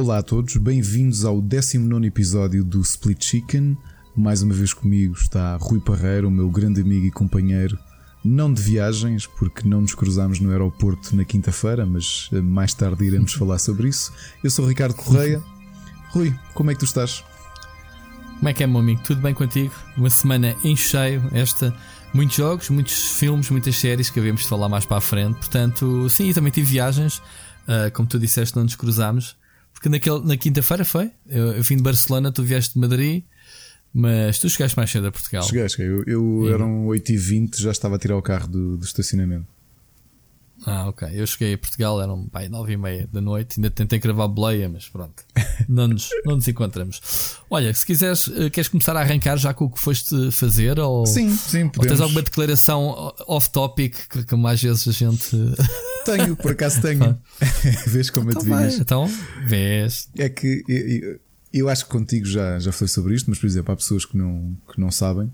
Olá a todos, bem-vindos ao 19 episódio do Split Chicken. Mais uma vez comigo está Rui Parreira, o meu grande amigo e companheiro, não de viagens, porque não nos cruzámos no aeroporto na quinta-feira, mas eh, mais tarde iremos falar sobre isso. Eu sou o Ricardo Correia. Rui, como é que tu estás? Como é que é, meu amigo? Tudo bem contigo? Uma semana em cheio, esta. Muitos jogos, muitos filmes, muitas séries que havemos de falar mais para a frente. Portanto, sim, também tive viagens. Uh, como tu disseste, não nos cruzámos. Porque naquele, na quinta-feira foi. Eu, eu vim de Barcelona, tu vieste de Madrid. Mas tu chegaste mais cedo a Portugal. Cheguei, cheguei. Eu, eu eram 8h20, já estava a tirar o carro do, do estacionamento. Ah, ok. Eu cheguei a Portugal, eram pai, 9 e meia da noite, ainda tentei gravar boleia, mas pronto. Não nos, não nos encontramos. Olha, se quiseres, eh, queres começar a arrancar já com o que foste fazer? Ou, sim, sim, podemos. Ou tens alguma declaração off-topic que, que mais vezes a gente. Tenho, por acaso tenho. vês como então eu te vai, Então, vês. É que eu, eu, acho que contigo já, já falei sobre isto, mas por exemplo, há pessoas que não, que não sabem.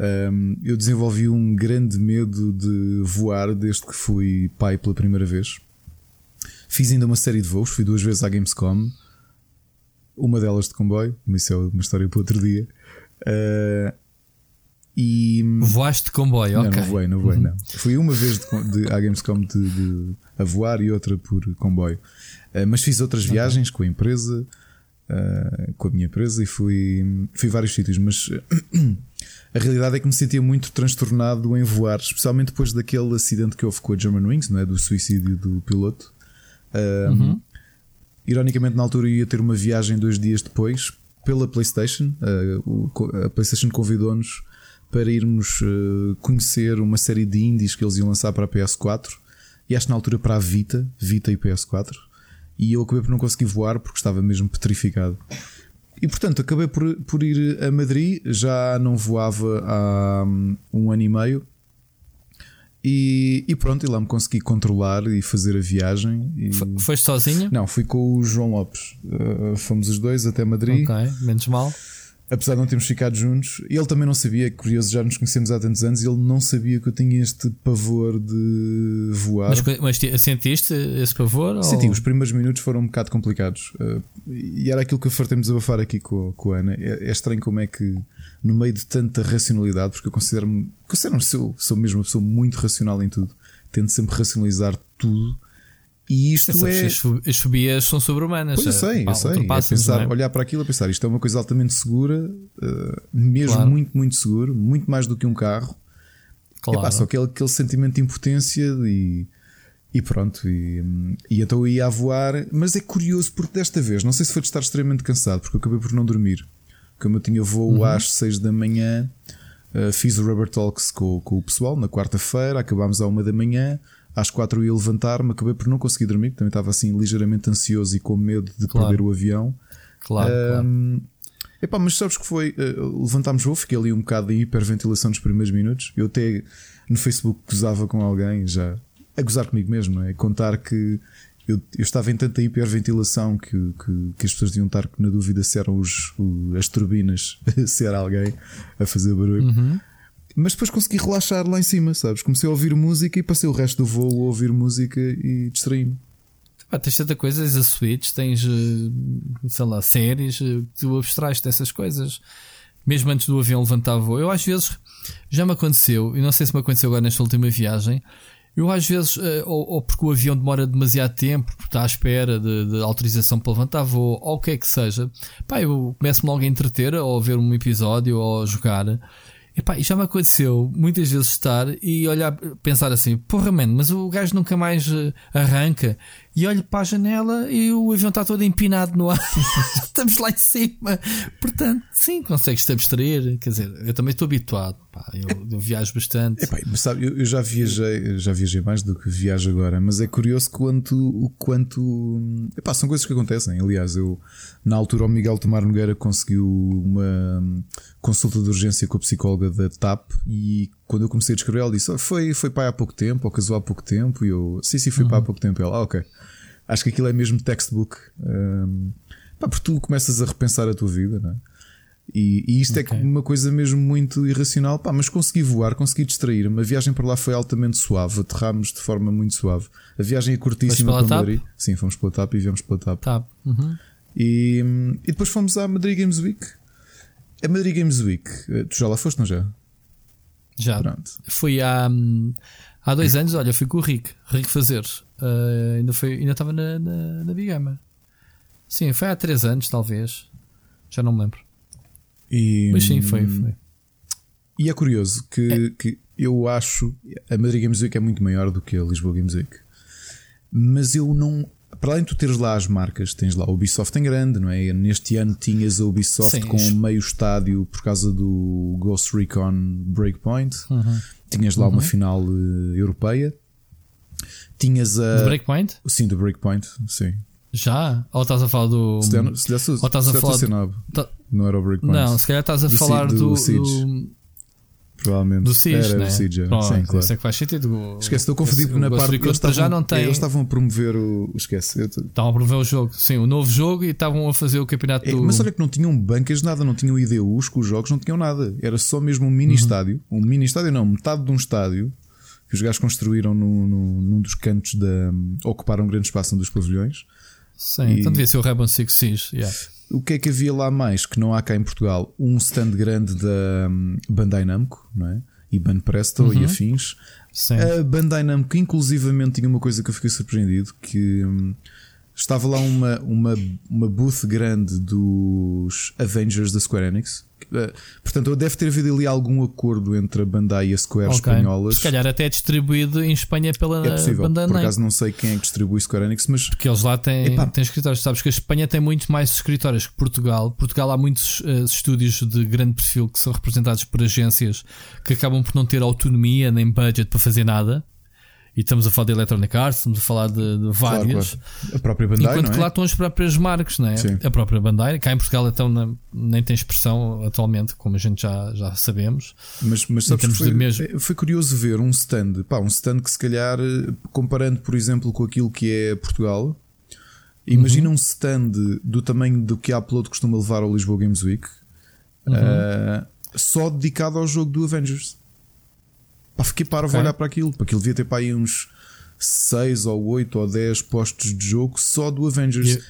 Um, eu desenvolvi um grande medo de voar desde que fui pai pela primeira vez. Fiz ainda uma série de voos, fui duas vezes à Gamescom, uma delas de comboio, mas isso é uma história para outro dia. Uh, e... Voaste de comboio, não, ok. Não voei, não voei, uhum. não. Fui uma vez de, de, à Gamescom de, de, a voar e outra por comboio. Uh, mas fiz outras viagens com a empresa, uh, com a minha empresa, e fui, fui a vários sítios, mas a realidade é que me sentia muito transtornado em voar, especialmente depois daquele acidente que houve com a German Wings, não é? do suicídio do piloto. Um, uhum. Ironicamente, na altura ia ter uma viagem dois dias depois pela PlayStation. Uh, a PlayStation convidou-nos para irmos uh, conhecer uma série de indies que eles iam lançar para a PS4 e acho na altura para a Vita, Vita e PS4. E eu acabei por não conseguir voar porque estava mesmo petrificado. E portanto acabei por, por ir a Madrid, já não voava há hum, um ano e meio. E, e pronto, e lá me consegui controlar e fazer a viagem. E... Foste sozinho? Não, fui com o João Lopes. Uh, fomos os dois até Madrid. Ok, menos mal apesar de não termos ficado juntos, ele também não sabia, curioso, já nos conhecemos há tantos anos, ele não sabia que eu tinha este pavor de voar. Mas, mas sentiste esse pavor? Senti, ou... os primeiros minutos foram um bocado complicados. Uh, e era aquilo que eu fartei-me desabafar aqui com, com a Ana. É, é, estranho como é que, no meio de tanta racionalidade, porque eu considero-me, considero-me sou, sou mesmo uma pessoa muito racional em tudo, tento sempre racionalizar tudo e isto é. As fobias são sobre-humanas. Pois eu sei, eu sei. É pensar, é? olhar para aquilo e pensar isto é uma coisa altamente segura, uh, mesmo claro. muito, muito seguro, muito mais do que um carro. Claro. Epá, só aquele, aquele sentimento de impotência e, e pronto. E, e então eu ia a voar, mas é curioso porque desta vez, não sei se foi de estar extremamente cansado, porque eu acabei por não dormir. Como eu tinha voo uhum. às 6 da manhã, uh, fiz o Rubber Talks com, com o pessoal na quarta-feira, acabámos à uma da manhã às quatro eu ia levantar-me, acabei por não conseguir dormir, também estava assim ligeiramente ansioso e com medo de claro. perder o avião. Claro, um, claro. Epá, mas sabes que foi? Uh, levantámos voo, fiquei ali um bocado de hiperventilação nos primeiros minutos. Eu até no Facebook gozava com alguém, já a gozar comigo mesmo, não é? Contar que eu, eu, estava em tanta hiperventilação que, que, que, as pessoas deviam estar na dúvida se eram os, os as turbinas, se era alguém a fazer barulho. Uhum. Mas depois consegui relaxar lá em cima, sabes? Comecei a ouvir música e passei o resto do voo a ouvir música e distraí-me. Ah, tens tanta coisa, tens a Switch, tens, eh, sei lá, séries, eh, tu abstrais dessas coisas. Mesmo antes do avião levantar voo. Eu às vezes, já me aconteceu, e não sei se me aconteceu agora nesta última viagem, eu às vezes, eh, ou, ou porque o avião demora demasiado tempo, porque está à espera de, de autorização para levantar voo, ou o que é que seja, pá, eu começo-me logo a entreter, ou a ver um episódio, ou a jogar. Epá, e já me aconteceu muitas vezes estar e olhar, pensar assim: porra, mano, mas o gajo nunca mais uh, arranca. E olho para a janela e o avião está todo empinado no ar. Estamos lá em cima. Portanto, sim, consegues-te abstrair. Quer dizer, eu também estou habituado. Pá, eu, eu, viajo bastante. Epá, mas sabe, eu, eu, já viajei, já viajei mais do que viajo agora, mas é curioso quanto, o quanto. Epá, são coisas que acontecem. Aliás, eu na altura o Miguel Tomar Nogueira conseguiu uma consulta de urgência com a psicóloga da TAP e quando eu comecei a descrever, ela disse: oh, foi, foi pai há pouco tempo, ou casou há pouco tempo, e eu, sim, sim, foi uhum. pai há pouco tempo. E ela, ah, ok. Acho que aquilo é mesmo textbook. Um, pá, porque tu começas a repensar a tua vida, não é? E, e isto é okay. é uma coisa mesmo muito irracional, pá, mas consegui voar, consegui distrair-me. A viagem para lá foi altamente suave, aterramos de forma muito suave. A viagem é curtíssima para Madrid. Sim, fomos pela TAP e viemos pela TAP. TAP. Uhum. E, e depois fomos à Madrid Games Week. A Madrid Games Week, eh, tu já lá foste, não já? Já. Pronto. Fui há, há dois anos, olha, fui com o Rick, Rick Fazer. Uh, ainda, foi, ainda estava na, na, na Big Gamer. Sim, foi há três anos, talvez. Já não me lembro. E, Mas sim, foi, foi. E é curioso que, é. que eu acho a Madrid Games Week é muito maior do que a Lisboa Games Week. Mas eu não. Para além de tu teres lá as marcas, tens lá a Ubisoft em grande, não é? Neste ano tinhas a Ubisoft Sim, com meio estádio por causa do Ghost Recon Breakpoint. Uhum. Tinhas lá uhum. uma final uh, europeia. Tinhas a. Do Breakpoint? Sim, do Breakpoint, sim. Já? Ou estás a falar do. Se der, se der, ou estás a falar. Do... Tá- não era o Breakpoint. Não, se calhar estás a do falar do. do, do Provavelmente. Do Siege, era né? o Siege. Pronto, Sim, claro. Isso é que faz sentido. Esquece, estou confundido na parte eles estavam, já não tem... eles estavam a promover o. Esquece. Estavam a promover o jogo. Sim, o novo jogo e estavam a fazer o campeonato é, do... Mas olha que não tinham bancas de nada, não tinham IDUs com os jogos, não tinham nada. Era só mesmo um mini uhum. estádio. Um mini estádio, não, metade de um estádio que os gajos construíram no, no, num dos cantos da. ocuparam um grande espaço um dos pavilhões. Sim, e... então devia ser o Rainbow Six Siege. Yeah. O que é que havia lá mais que não há cá em Portugal? Um stand grande da um, Bandai Namco, não é? e Ban Presto uhum. e afins. Sim. A Bandai Namco, inclusivamente, tinha uma coisa que eu fiquei surpreendido: que hum, estava lá uma, uma, uma booth grande dos Avengers da Square Enix. Eh, portanto, deve ter havido ali algum acordo entre a Bandai e a Square okay. espanholas. Se calhar até é distribuído em Espanha pela é possível. Bandai. Por acaso não sei quem é que distribui Square Enix, mas. Porque eles lá têm, têm escritórios. Sabes que a Espanha tem muito mais escritórios que Portugal. Portugal há muitos uh, estúdios de grande perfil que são representados por agências que acabam por não ter autonomia nem budget para fazer nada. E estamos a falar de Electronic Arts, estamos a falar de, de vários. Claro, claro. A própria Bandai. Enquanto que é? lá estão as próprias marcas, não é? Sim. A própria Bandai. Cá em Portugal então não, nem tem expressão atualmente, como a gente já, já sabemos. Mas, mas sabes foi, mesmo... É, foi curioso ver um stand, pá, um stand que se calhar, comparando por exemplo com aquilo que é Portugal, imagina uhum. um stand do tamanho do que a Upload costuma levar ao Lisboa Games Week, uhum. uh, só dedicado ao jogo do Avengers. Pá, fiquei para okay. olhar para aquilo, porque aquilo devia ter para aí uns 6 ou 8 ou 10 postos de jogo só do Avengers. E,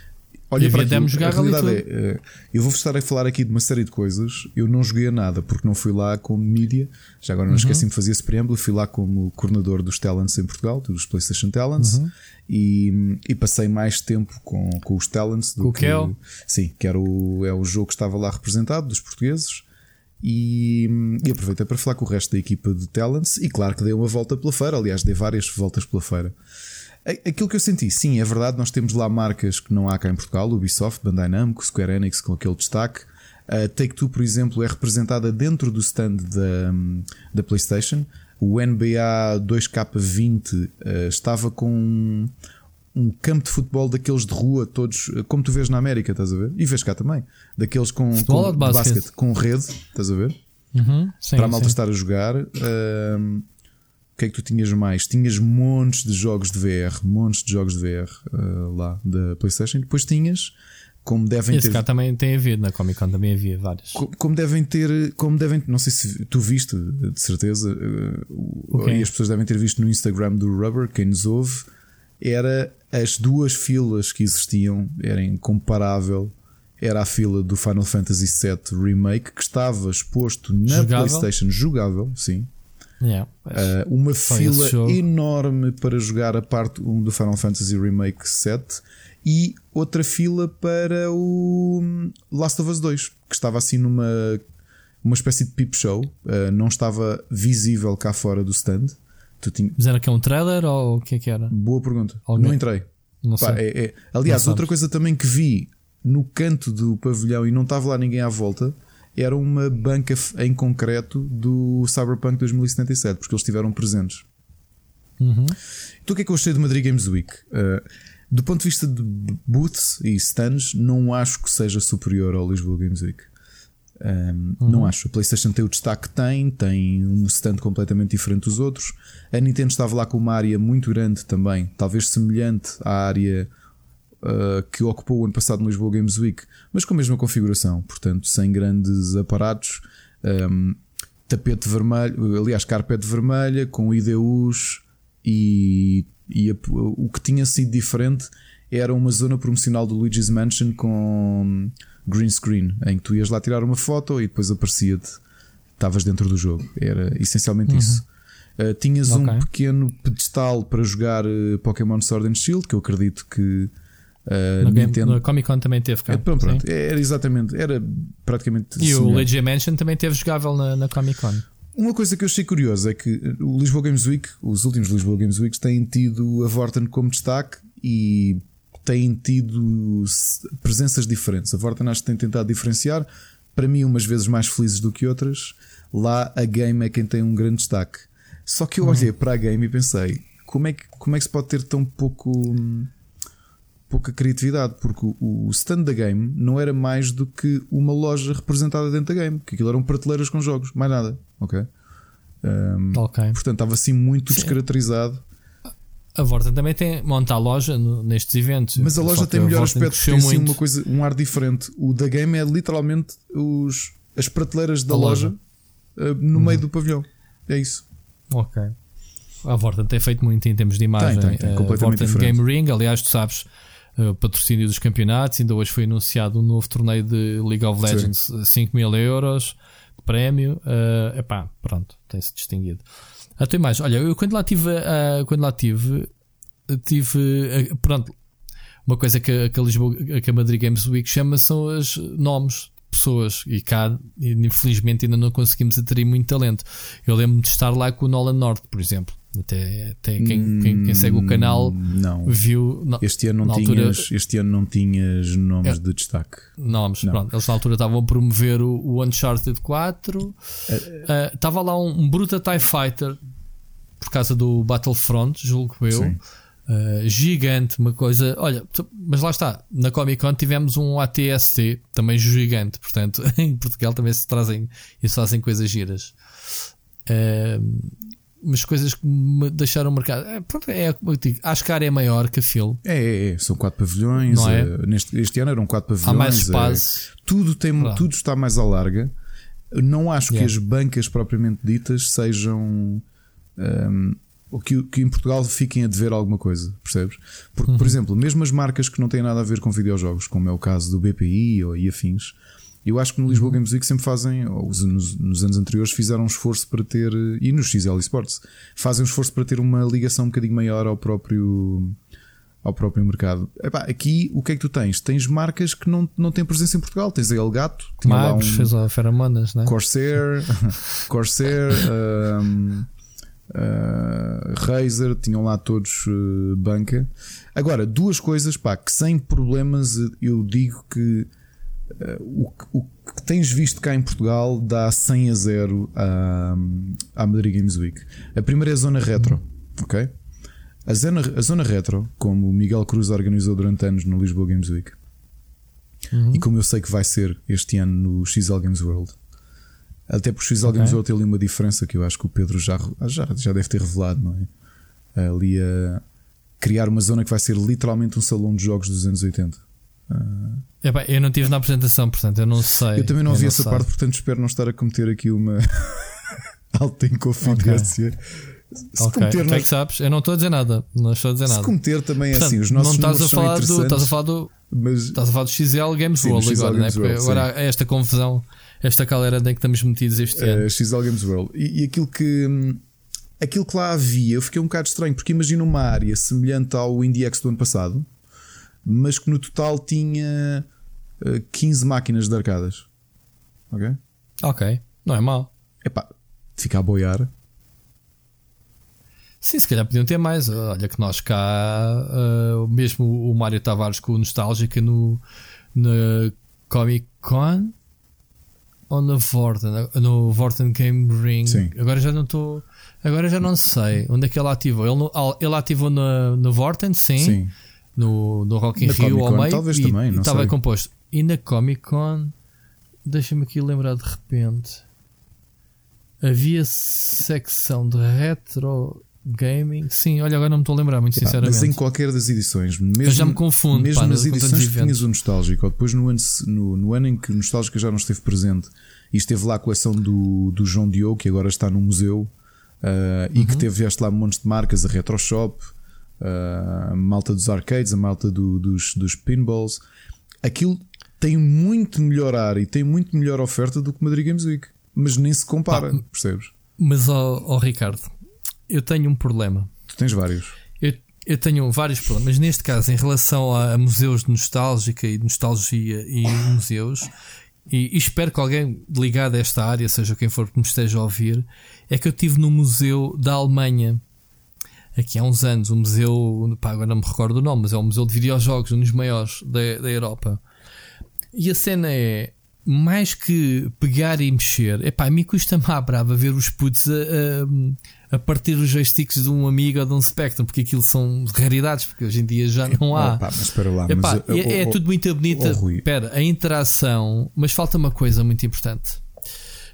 Olha, para aquilo, jogar a realidade é, é, eu vou estar a falar aqui de uma série de coisas. Eu não joguei a nada porque não fui lá como mídia. Já agora não uhum. esqueci de fazer esse preâmbulo. Fui lá como coordenador dos Talents em Portugal, dos PlayStation Talents, uhum. e, e, passei mais tempo com, com os Talents do com que. O sim, que era o, é o jogo que estava lá representado, dos portugueses. E, e, aproveitei para falar com o resto da equipa de Talents e claro que dei uma volta pela feira, aliás, dei várias voltas pela feira. Aquilo que eu senti, sim, é verdade, nós temos lá marcas que não há cá em Portugal, Ubisoft, Bandai Namco, Square Enix com aquele destaque. A Take-Two, por exemplo, é representada dentro do stand da, da PlayStation. O NBA 2K20 uh, estava com um campo de futebol daqueles de rua, todos, como tu vês na América, estás a ver? E vês cá também, daqueles com, com de basquete. basquete. com rede, estás a ver? Uhum, sim, Para a malta sim. estar a jogar. o que é que tu tinhas mais? Tinhas montes de jogos de VR, montes de jogos de VR uh, ah, lá da PlayStation. E depois tinhas, como devem Esse ter. cá também tem havido, na Comic Con também havia vários. Como, como, devem ter, como devem, não sei se tu viste, de certeza, uh, okay. e as pessoas devem ter visto no Instagram do Rubber, quem nos ouve era as duas filas que existiam, era incomparável. Era a fila do Final Fantasy VII Remake que estava exposto na jogável? PlayStation, jogável, sim. Yeah, uh, uma fila enorme para jogar a parte 1 do Final Fantasy Remake 7 e outra fila para o Last of Us 2, que estava assim numa uma espécie de peep show, uh, não estava visível cá fora do stand. Tu tinha... Mas era que é um trailer ou o que é que era? Boa pergunta. Alguém? Não entrei. Não Pá, é, é... Aliás, não outra coisa também que vi no canto do pavilhão e não estava lá ninguém à volta era uma banca em concreto do Cyberpunk 2077, porque eles estiveram presentes. Uhum. Então o que é que eu achei do Madrid Games Week? Uh, do ponto de vista de booths e stands, não acho que seja superior ao Lisboa Games Week. Um, uhum. Não acho. A PlayStation tem o destaque que tem, tem um stand completamente diferente dos outros. A Nintendo estava lá com uma área muito grande também, talvez semelhante à área uh, que ocupou o ano passado no Lisboa Games Week, mas com a mesma configuração, portanto, sem grandes aparatos. Um, tapete vermelho, aliás, carpete vermelha com IDUs e, e a, o que tinha sido diferente era uma zona promocional do Luigi's Mansion com green screen, em que tu ias lá tirar uma foto e depois aparecia-te, estavas dentro do jogo. Era essencialmente uhum. isso. Uh, tinhas okay. um pequeno pedestal para jogar uh, Pokémon Sword and Shield, que eu acredito que Uh, no, Nintendo... no Comic Con também teve cá. É, pronto, pronto. Era exatamente, era praticamente. E o Luigi Mansion também teve jogável na, na Comic Con. Uma coisa que eu achei curiosa é que o Lisboa Games Week, os últimos Lisboa Games Weeks, têm tido a Vorten como destaque e têm tido presenças diferentes. A que tem tentado diferenciar, para mim, umas vezes mais felizes do que outras. Lá a game é quem tem um grande destaque. Só que eu olhei uhum. para a game e pensei: como é, que, como é que se pode ter tão pouco pouca criatividade, porque o stand da game não era mais do que uma loja representada dentro da game, que aquilo eram prateleiras com jogos, mais nada, ok? Um, okay. Portanto, estava assim muito Sim. descaracterizado. A Vorten também tem monta a loja no, nestes eventos. Mas a loja tem melhor aspecto, tem assim uma coisa, um ar diferente. O da game é literalmente os, as prateleiras da loja, loja uh, no uhum. meio do pavilhão. É isso. Ok. A Vorten tem feito muito em termos de imagem. Tem, tem, tem, completamente a Vorten Game Ring, aliás, tu sabes, uh, patrocínio dos campeonatos. Ainda hoje foi anunciado um novo torneio de League of Legends, Sim. 5 mil euros de prémio. Uh, epá, pronto, tem-se distinguido. Até mais, olha, eu quando lá tive, uh, quando lá tive, tive, uh, pronto, uma coisa que, que, a Lisboa, que a Madrid Games Week chama são os nomes de pessoas e cá, infelizmente, ainda não conseguimos atrair muito talento. Eu lembro-me de estar lá com o Nolan North, por exemplo. Até, até quem, quem, quem, segue o canal não. viu. este ano não tinhas, altura, este ano não tinhas nomes é, de destaque. Nomes, não. pronto. Eles na altura estavam a promover o, o Uncharted 4. Estava uh, uh, lá um, um Bruta TIE Fighter por causa do Battlefront, julgo eu. Uh, gigante, uma coisa. Olha, mas lá está. Na Comic Con tivemos um ATST também gigante. Portanto, em Portugal também se trazem e se fazem coisas giras. Uh, mas coisas que me deixaram marcado. É, pronto, é, digo, acho que a área é maior que a FIL. É, é, é, são quatro pavilhões. Não é? Uh, neste, este ano eram quatro pavilhões. Há mais é. espaço. tudo, tem, tudo está mais à larga. Não acho yeah. que as bancas propriamente ditas sejam. Um, o que, que em Portugal fiquem a dever alguma coisa, percebes? Porque, uhum. por exemplo, mesmo as marcas que não têm nada a ver com videojogos, como é o caso do BPI ou e afins, eu acho que no Lisboa uhum. Games Week sempre fazem, ou nos, nos, anos anteriores fizeram um esforço para ter, e no XL Esports, fazem um esforço para ter uma ligação um bocadinho maior ao próprio ao próprio mercado. Epá, aqui o que é que tu tens? Tens marcas que não, não têm presença em Portugal. Tens a Elgato, Magos, um fez a Feramonas, né? Corsair, Corsair, um, uh, Razer, tinham lá todos uh, banca. Agora, duas coisas pá, que sem problemas eu digo que o, o, que tens visto cá em Portugal dá 100 a 0 à, à Madrid Games Week. A primeira é a zona retro, ok? A zona, a zona retro, como o Miguel Cruz organizou durante anos no Lisboa Games Week, uhum. e como eu sei que vai ser este ano no XL Games World. Até porque o XL okay. Tem ali uma diferença que eu acho que o Pedro já, já, já deve ter revelado, não é? Ali a criar uma zona que vai ser literalmente um salão de jogos dos anos 80. Uh, eu não estive na apresentação, portanto eu não sei. Eu também não vi essa sei. parte, portanto espero não estar a cometer aqui uma alta inconfidência. Okay. Se okay. cometer, nós... é que sabes? Eu não estou a dizer nada. Não estou a dizer Se nada. cometer também é assim, os nossos não estás a falar do, estás a falar do mas... estás a falar do XL Games sim, World XL agora, Games né? World, agora é esta confusão, esta calera em que estamos metidos este uh, ano. XL Games World. E, e, aquilo que hum, aquilo que lá havia, eu fiquei um bocado estranho, porque imagina uma área semelhante ao IndieX do ano passado, mas que no total tinha 15 eh, máquinas de arcadas. Ok? Ok, não é mal. Epá, fica a boiar. Sim, se calhar podiam ter mais. Olha que nós cá, uh, mesmo o Mário Tavares com o Nostálgica no, na Comic Con ou na Vorten, no Vorten Game Ring. Sim. Agora já não estou. Agora já não sei onde é que ele ativou. Ele, ele ativou na, na Vorten, sim. sim. No, no Rock in na Rio ao meio. Talvez e, também, não estava composto. E na Comic Con, deixa-me aqui lembrar de repente, havia secção de retro gaming. Sim, olha, agora não me estou a lembrar, muito sinceramente. Mas em qualquer das edições, mesmo, Eu já me confundo, mesmo pá, nas edições que tinhas o Nostálgico, ou depois no ano, no, no ano em que o Nostálgico já não esteve presente e esteve lá a coleção do, do João Diogo, que agora está no museu, uh, uhum. e que uhum. teve este lá um monte de marcas, a Retro Shop. a malta dos arcades, a malta do, dos, dos pinballs. Aquilo tem muito melhor ar e tem muito melhor oferta do que Madrid Games Week, mas nem se compara, ah, percebes? Mas, ó oh, oh, Ricardo, eu tenho um problema. Tu tens vários. Eu, eu tenho vários problemas. Neste caso, em relação a, a museus de nostálgica e de nostalgia e museus, e, e, espero que alguém ligado a esta área, seja quem for que me esteja a ouvir, é que eu estive no Museu da Alemanha aqui há uns anos, um museu, pá, agora não me recordo o nome, mas é um museu de videojogos, um dos maiores da, da Europa. E a cena é mais que pegar e mexer, epá, a mim custa-me à brava ver os putos a, a, a, partir os joysticks de um amigo ou de um Spectrum, porque aquilo são raridades, porque hoje em dia já não há. Epá, mas espera lá, epá, mas, é, é tudo muito bonito. Espera, a interação, mas falta uma coisa muito importante: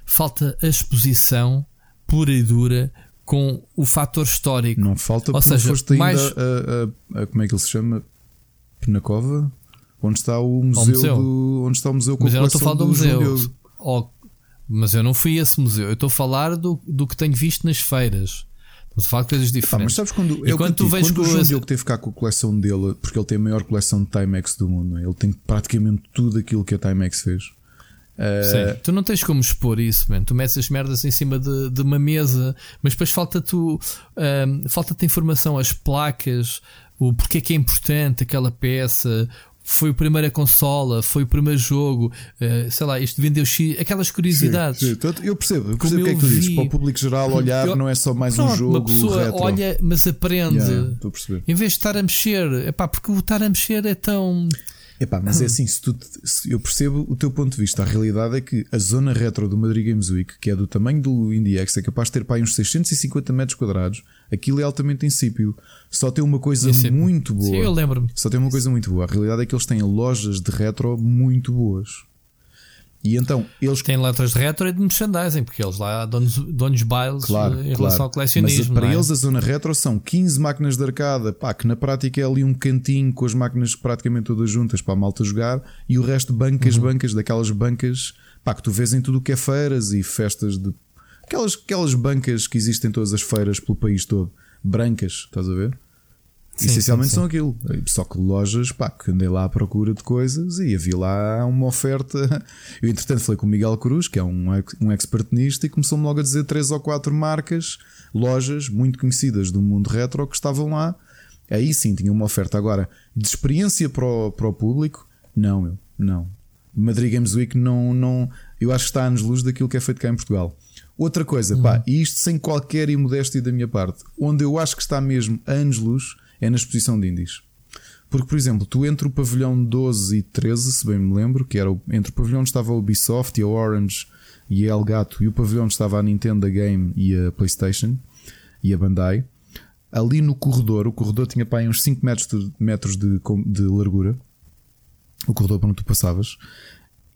falta a exposição pura e dura com o fator histórico. Não falta, ou seja, foste ainda mais... a, a, a, como é que ele se chama? Penacova? Onde está o museu, museu. Do, onde está o museu com Mas eu não estou a falar do, museu. Oh, mas eu não fui a esse museu. Eu estou a falar do, do que tenho visto nas feiras. Estou a falar de coisas diferentes. mas sabes quando, e quando tu vês quando o João Diogo teve cá com a coleção dele, porque ele tem a maior coleção de Timex do mundo, é? ele tem praticamente tudo aquilo que a Timex fez. Uh... Sim, tu não tens como expor isso, man. tu metes as merdas em cima de, de uma mesa, mas depois falta-te uh, falta-te informação, as placas, o porquê que é importante aquela peça, foi a primeira consola, foi o primeiro jogo, uh, sei lá, isto vendeu X, aquelas curiosidades. Sim, sim. Eu percebo, eu percebo o que é que tu vi. dizes. Para o público geral olhar, eu, não é só mais pronto, um jogo. Uma pessoa retro. olha, mas aprende. Yeah, em vez de estar a mexer, epá, porque o estar a mexer é tão. Epá, mas é assim, se tu, se eu percebo o teu ponto de vista. A realidade é que a zona retro do Madrid Games Week, que é do tamanho do IndieX, é capaz de ter para aí uns 650 metros quadrados. Aquilo é altamente insípido. Só tem uma coisa muito boa. Sim, eu lembro-me. Só tem uma coisa muito boa. A realidade é que eles têm lojas de retro muito boas. E então eles têm letras de retro e de merchandising, porque eles lá donos bailes claro, em relação claro. ao colecionismo. Mas para é? eles a zona retro são 15 máquinas de arcada, pá, que na prática é ali um cantinho com as máquinas praticamente todas juntas para a malta jogar e o resto bancas, uhum. bancas, daquelas bancas pá, que tu vês em tudo o que é feiras e festas de aquelas, aquelas bancas que existem em todas as feiras pelo país todo, brancas, estás a ver? Sim, Essencialmente sim, sim. são aquilo. Só que lojas, pá, que andei lá à procura de coisas e havia lá uma oferta. Eu, entretanto, falei com o Miguel Cruz, que é um, um expert nisto, e começou-me logo a dizer três ou quatro marcas, lojas muito conhecidas do mundo retro que estavam lá. Aí sim tinha uma oferta. Agora, de experiência para o, para o público, não, eu, não. Madrid Games Week não, não. Eu acho que está a anos-luz daquilo que é feito cá em Portugal. Outra coisa, pá, uhum. e isto sem qualquer imodéstia da minha parte, onde eu acho que está mesmo anos-luz é na exposição de indies. Porque, por exemplo, tu entre o pavilhão 12 e 13, se bem me lembro, que era o, entre o pavilhão onde estava a Ubisoft e a Orange e a Elgato, e o pavilhão onde estava a Nintendo, a Game e a PlayStation e a Bandai, ali no corredor, o corredor tinha pá, uns 5 metros de, metros de, de largura, o corredor para onde tu passavas,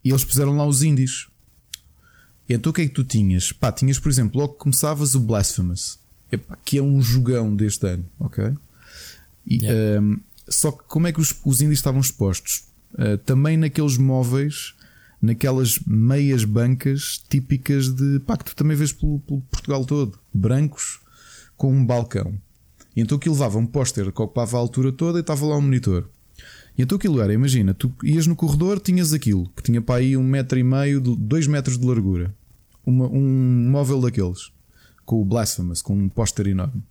e eles puseram lá os indies. Então o que é que tu tinhas? Pá, tinhas, por exemplo, logo que começavas o Blasphemous, que é um jogão deste ano, ok? E, yeah. um, só que como é que os, os índios estavam expostos? Uh, também naqueles móveis, naquelas meias bancas típicas de pá, que tu também vês pelo, pelo Portugal todo, brancos com um balcão. E então aquilo levava um póster que ocupava a altura toda e estava lá um monitor. E então aquilo era, imagina, tu ias no corredor, tinhas aquilo, que tinha para aí um metro e meio, dois metros de largura. Uma, um móvel daqueles, com o Blasphemous, com um póster enorme.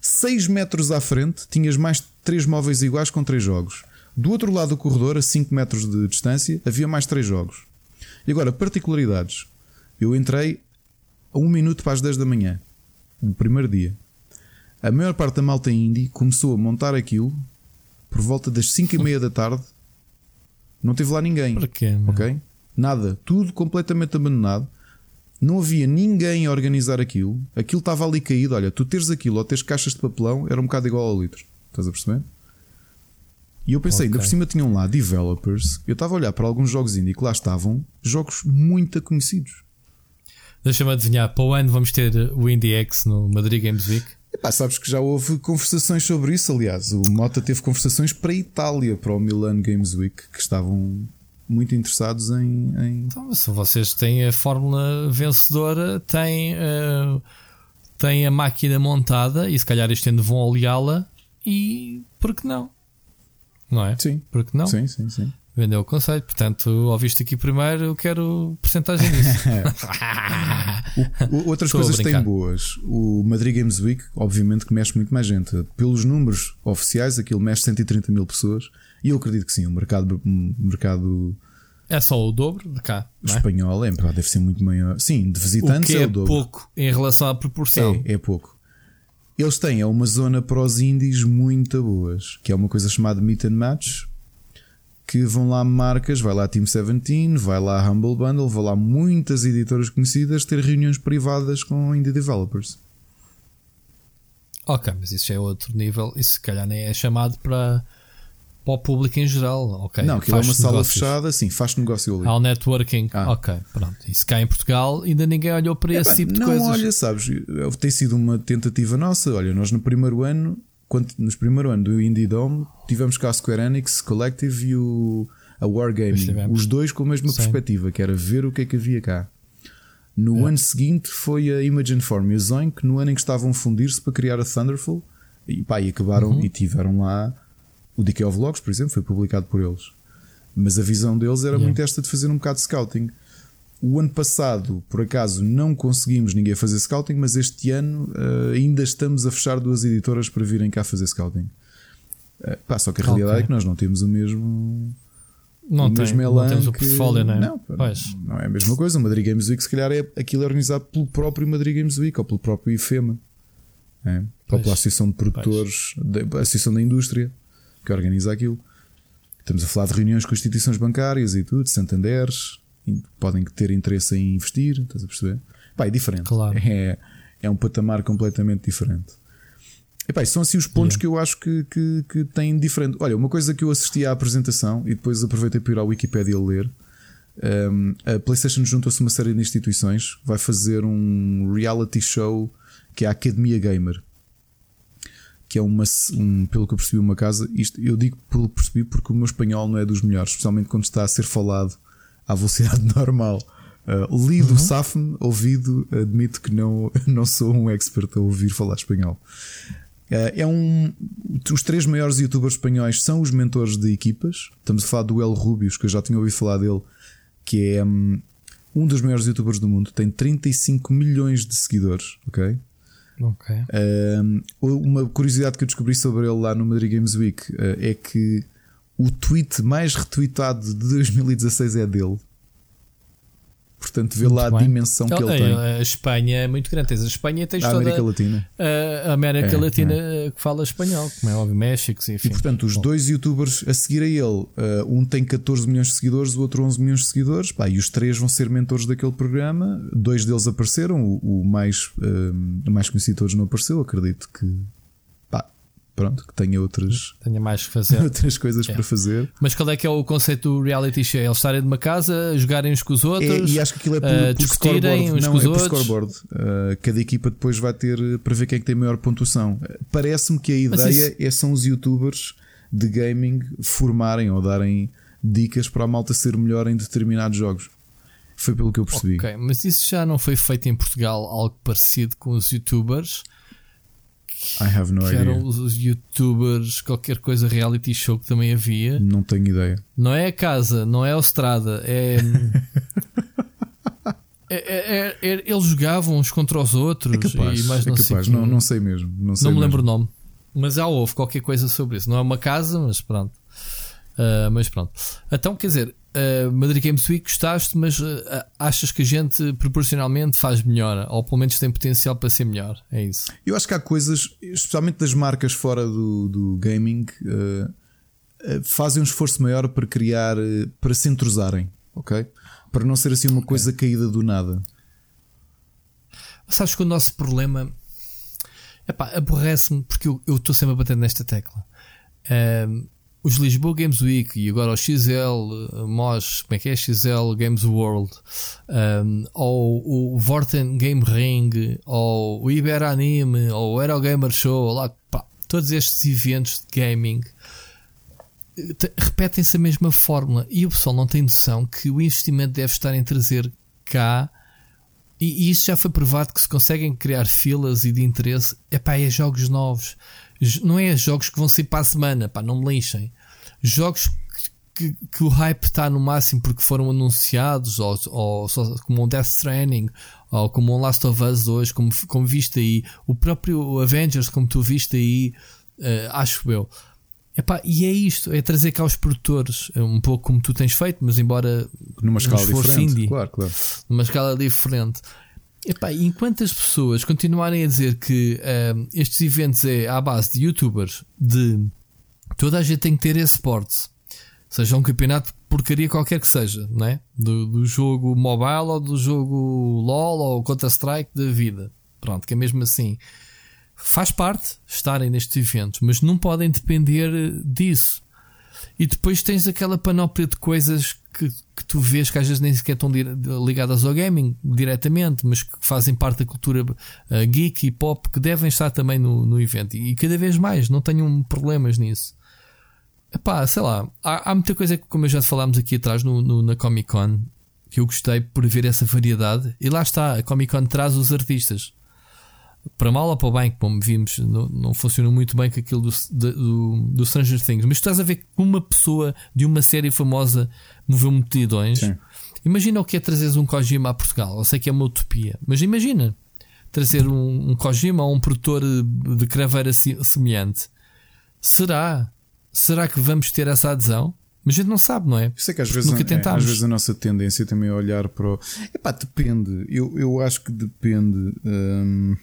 6 metros à frente tinhas mais 3 móveis iguais com 3 jogos. Do outro lado do corredor, a 5 metros de distância, havia mais 3 jogos. E agora, particularidades. Eu entrei a 1 minuto para as 10 da manhã, no primeiro dia. A maior parte da malta indie começou a montar aquilo por volta das 5 e meia da tarde. Não teve lá ninguém. Porquê, ok? Nada. Tudo completamente abandonado. Não havia ninguém a organizar aquilo. Aquilo estava ali caído. Olha, tu teres aquilo ou teres caixas de papelão era um bocado igual ao litro. Estás a perceber? E eu pensei, okay. ainda por cima tinham lá developers. Eu estava a olhar para alguns jogos indie que lá estavam, jogos muito conhecidos. Deixa-me adivinhar, para o ano vamos ter o IndieX no Madrid Games Week. Epá, sabes que já houve conversações sobre isso, aliás. O Mota teve conversações para a Itália, para o Milan Games Week, que estavam muito interessados em. em... Então, se vocês têm a fórmula vencedora, têm, uh, têm a máquina montada e se calhar este ano vão aliá-la e por que não? Não é? Sim. Por que não? Sim, sim, sim. Vendeu o conceito, portanto, ouviste aqui primeiro, eu quero porcentagem disso. o, outras Estou coisas têm boas. O Madrid Games Week, obviamente, que mexe muito mais gente. Pelos números oficiais, aquilo mexe 130 mil pessoas. E eu acredito que sim, o mercado, mercado é só o dobro de cá. É? espanhol é, deve ser muito maior. Sim, de visitantes o que é, é, o dobro. pouco em relação à proporção. É, é pouco. Eles têm é uma zona para os indies muito boas, que é uma coisa chamada Meet and Match, que vão lá marcas, vai lá Team 17, vai lá Humble Bundle, vai lá muitas editoras conhecidas ter reuniões privadas com indie developers. Ok, mas isso é outro nível. Isso se calhar nem é chamado para, para o público em geral. Ok, Não, aquilo é uma faz-se sala negócios. fechada, sim, faz negócio ali. Há o networking. Ah. Ok, pronto. Isso cá em Portugal ainda ninguém olhou para esse Epá, tipo de não, coisas. olha, sabes, tem sido uma tentativa nossa. Olha, nós no primeiro ano, quando, nos primeiro ano do Indie Dome, tivemos cá a Square Enix, Collective e o, a Wargaming. Os dois com a mesma Sim. perspectiva, que era ver o que é que havia cá. No ano seguinte foi a Imagine Form e a Zoink, no ano em que estavam a fundir-se para criar a Thunderful. E, pá, e acabaram Uhum. e tiveram lá o Decay of Logs, por exemplo, foi publicado por eles. Mas a visão deles era Yeah. muito esta de fazer um bocado de scouting. O ano passado, por acaso, não conseguimos ninguém fazer scouting, mas este ano eh, ainda estamos a fechar duas editoras para virem cá fazer scouting. Eh, pá, só que a Ok. realidade é que nós não temos o mesmo. Não, o tem, mesmo não elan temos o que- portfólio, não é? Não, Pois. não é a mesma coisa. O Madrid Games Week, se calhar, é, aquilo é organizado pelo próprio Madrid Games Week ou pelo próprio IFEMA. É? Ou pela Associação de Produtores, da Associação da Indústria, que organiza aquilo. Estamos a falar de reuniões com instituições bancárias e tudo, Santanderes, podem ter interesse em investir, estás a perceber? Pá, é diferente. Claro. É, é um patamar completamente diferente. E pá, são assim os pontos Yeah. que eu acho que, que, que têm diferente. Olha, uma coisa que eu assisti à apresentação e depois aproveitei para ir à Wikipedia ler. um, a PlayStation juntou-se a uma série de instituições, vai fazer um reality show que é a Academia Gamer, que é uma, um, pelo que eu percebi, uma casa. Isto eu digo pelo que percebi porque o meu espanhol não é dos melhores, especialmente quando está a ser falado à velocidade normal. Uh, lido, Uhum. safo-me, ouvido, admito que não, não sou um expert a ouvir falar espanhol. Uh, é um. Os três maiores youtubers espanhóis são os mentores de equipas. Estamos a falar do El Rubius, que eu já tinha ouvido falar dele, que é um, um dos maiores youtubers do mundo, tem 35 milhões de seguidores, ok? Ok. Um, uma curiosidade que eu descobri sobre ele lá no Madrid Games Week uh, é que o tweet mais retweetado de 2016 é dele. Portanto, vê lá Muito a bem. dimensão que ele a, tem. a Espanha é muito grande. Tens a Espanha tens A América Latina. a América É, Latina que fala espanhol, como é óbvio, México, enfim. E portanto, os Bom, dois youtubers a seguir a ele, uh, um tem 14 milhões de seguidores, o outro 11 milhões de seguidores, pá, e os três vão ser mentores daquele programa. Dois deles apareceram, o, o mais, um, o mais conhecido de todos não apareceu. Acredito que, pronto, que tenha outras, Tenho mais que fazer. outras coisas É. para fazer. Mas qual é que é o conceito do reality show? É Eles estarem numa casa, jogarem uns com os É, outros. e acho que aquilo é por, uh, por discutirem scoreboard. uns Não, com os é por outros. scoreboard. Uh, cada equipa depois vai ter uh, para ver quem é que tem maior pontuação. Parece-me que a ideia é são os youtubers de gaming formarem ou darem dicas para a malta ser melhor em determinados jogos. Foi pelo que eu percebi. Ok, mas isso já não foi feito em Portugal algo parecido com os youtubers? I have no que idea. eram os youtubers, qualquer coisa reality show que também havia. Não tenho ideia. Não é a casa, não é a estrada, é. é- é- é- é- eles jogavam uns contra os outros É capaz. e mais é não sei. Não, não sei mesmo. Não, sei não me mesmo. lembro o nome, mas já houve qualquer coisa sobre isso. Não é uma casa, mas pronto. Ah, mas pronto. Então, quer dizer, ah, Madrid Games Week gostaste, mas ah, achas que a gente proporcionalmente faz melhor, ou pelo menos tem potencial para ser melhor? É isso. Eu acho que há coisas, especialmente das marcas fora do, do gaming, eh, eh, fazem um esforço maior para criar, eh, para se entrosarem, ok? Para não ser assim uma coisa caída do nada. Sabes que o nosso problema epá, aborrece-me porque eu estou sempre a bater nesta tecla. Os Lisboa Games Week e agora o XL uh, MOS, como é que é? XL Games World, ahm, ou o Vorten Game Ring, ou o Iberanime, ou o Eurogamer Show, lá, pá, todos estes eventos de gaming eh, te- repetem-se a mesma fórmula e o pessoal não tem noção que o investimento deve estar em trazer cá e, e isso já foi provado que se conseguem criar filas e de interesse, epá, é jogos novos. Não é jogos que vão ser para a semana, pá, não me lixem. Jogos que, que o hype está no máximo porque foram anunciados, ou, ou como um Death Stranding, ou como um Last of Us 2, como, como viste aí, o próprio Avengers, como tu viste aí, uh, acho eu. Epá, e é isto, é trazer cá os produtores, é um pouco como tu tens feito, mas embora numa escala diferente, indie, claro, claro. numa escala diferente. Epá, enquanto as pessoas continuarem a dizer que uh, estes eventos é à base de youtubers, de toda a gente tem que ter esse esporte, seja um campeonato porcaria qualquer que seja, não é? Do, do jogo mobile ou do jogo LOL ou Counter-Strike da vida. Pronto, que é mesmo assim. Faz parte estarem nestes eventos, mas não podem depender disso. E depois tens aquela panóplia de coisas que, que tu vês que às vezes nem sequer estão ligadas ao gaming diretamente, mas que fazem parte da cultura uh, geek e pop que devem estar também no, no evento. E, cada vez mais, não tenham problemas nisso. Epá, sei lá, há, há, muita coisa que, como já falámos aqui atrás no, no, na Comic Con, que eu gostei por ver essa variedade. E lá está, a Comic Con traz os artistas. Para mal ou para o bem, como vimos, não, não funcionou muito bem com aquilo do, do, do Stranger Things. Mas tu estás a ver que uma pessoa de uma série famosa moveu multidões. Sim. Imagina o que é trazeres um Kojima a Portugal. Eu sei que é uma utopia, mas imagina trazer um, um Kojima ou um produtor de craveira semelhante. Será? será que vamos ter essa adesão? Mas a gente não sabe, não é? Isso é que às vezes, Nunca é, às vezes a nossa tendência também é olhar para o. Epá, depende. Eu, eu acho que depende. Hum,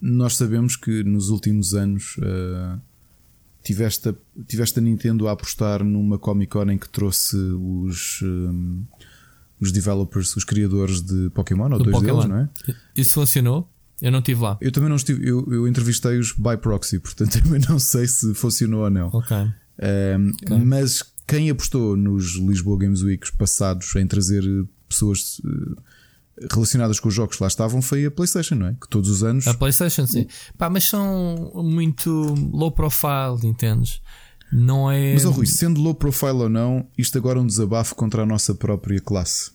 nós sabemos que nos últimos anos uh, tiveste, a, tiveste a Nintendo a apostar numa Comic Con em que trouxe os. Um, os developers, os criadores de Pokémon, ou dois Pokémon. deles, não é? Isso funcionou? Eu não estive lá. Eu também não estive. Eu, eu entrevistei-os by proxy, portanto também não sei se funcionou ou não. Ok. Um, okay. Mas quem apostou nos Lisboa Games Weeks passados em trazer pessoas eh, relacionadas com os jogos que lá estavam foi a PlayStation, não é? Que todos os anos. A PlayStation, sim. Pá, mas são muito low profile, entendes? Não é. Mas, oh, Rui, sendo low profile ou não, isto agora é um desabafo contra a nossa própria classe.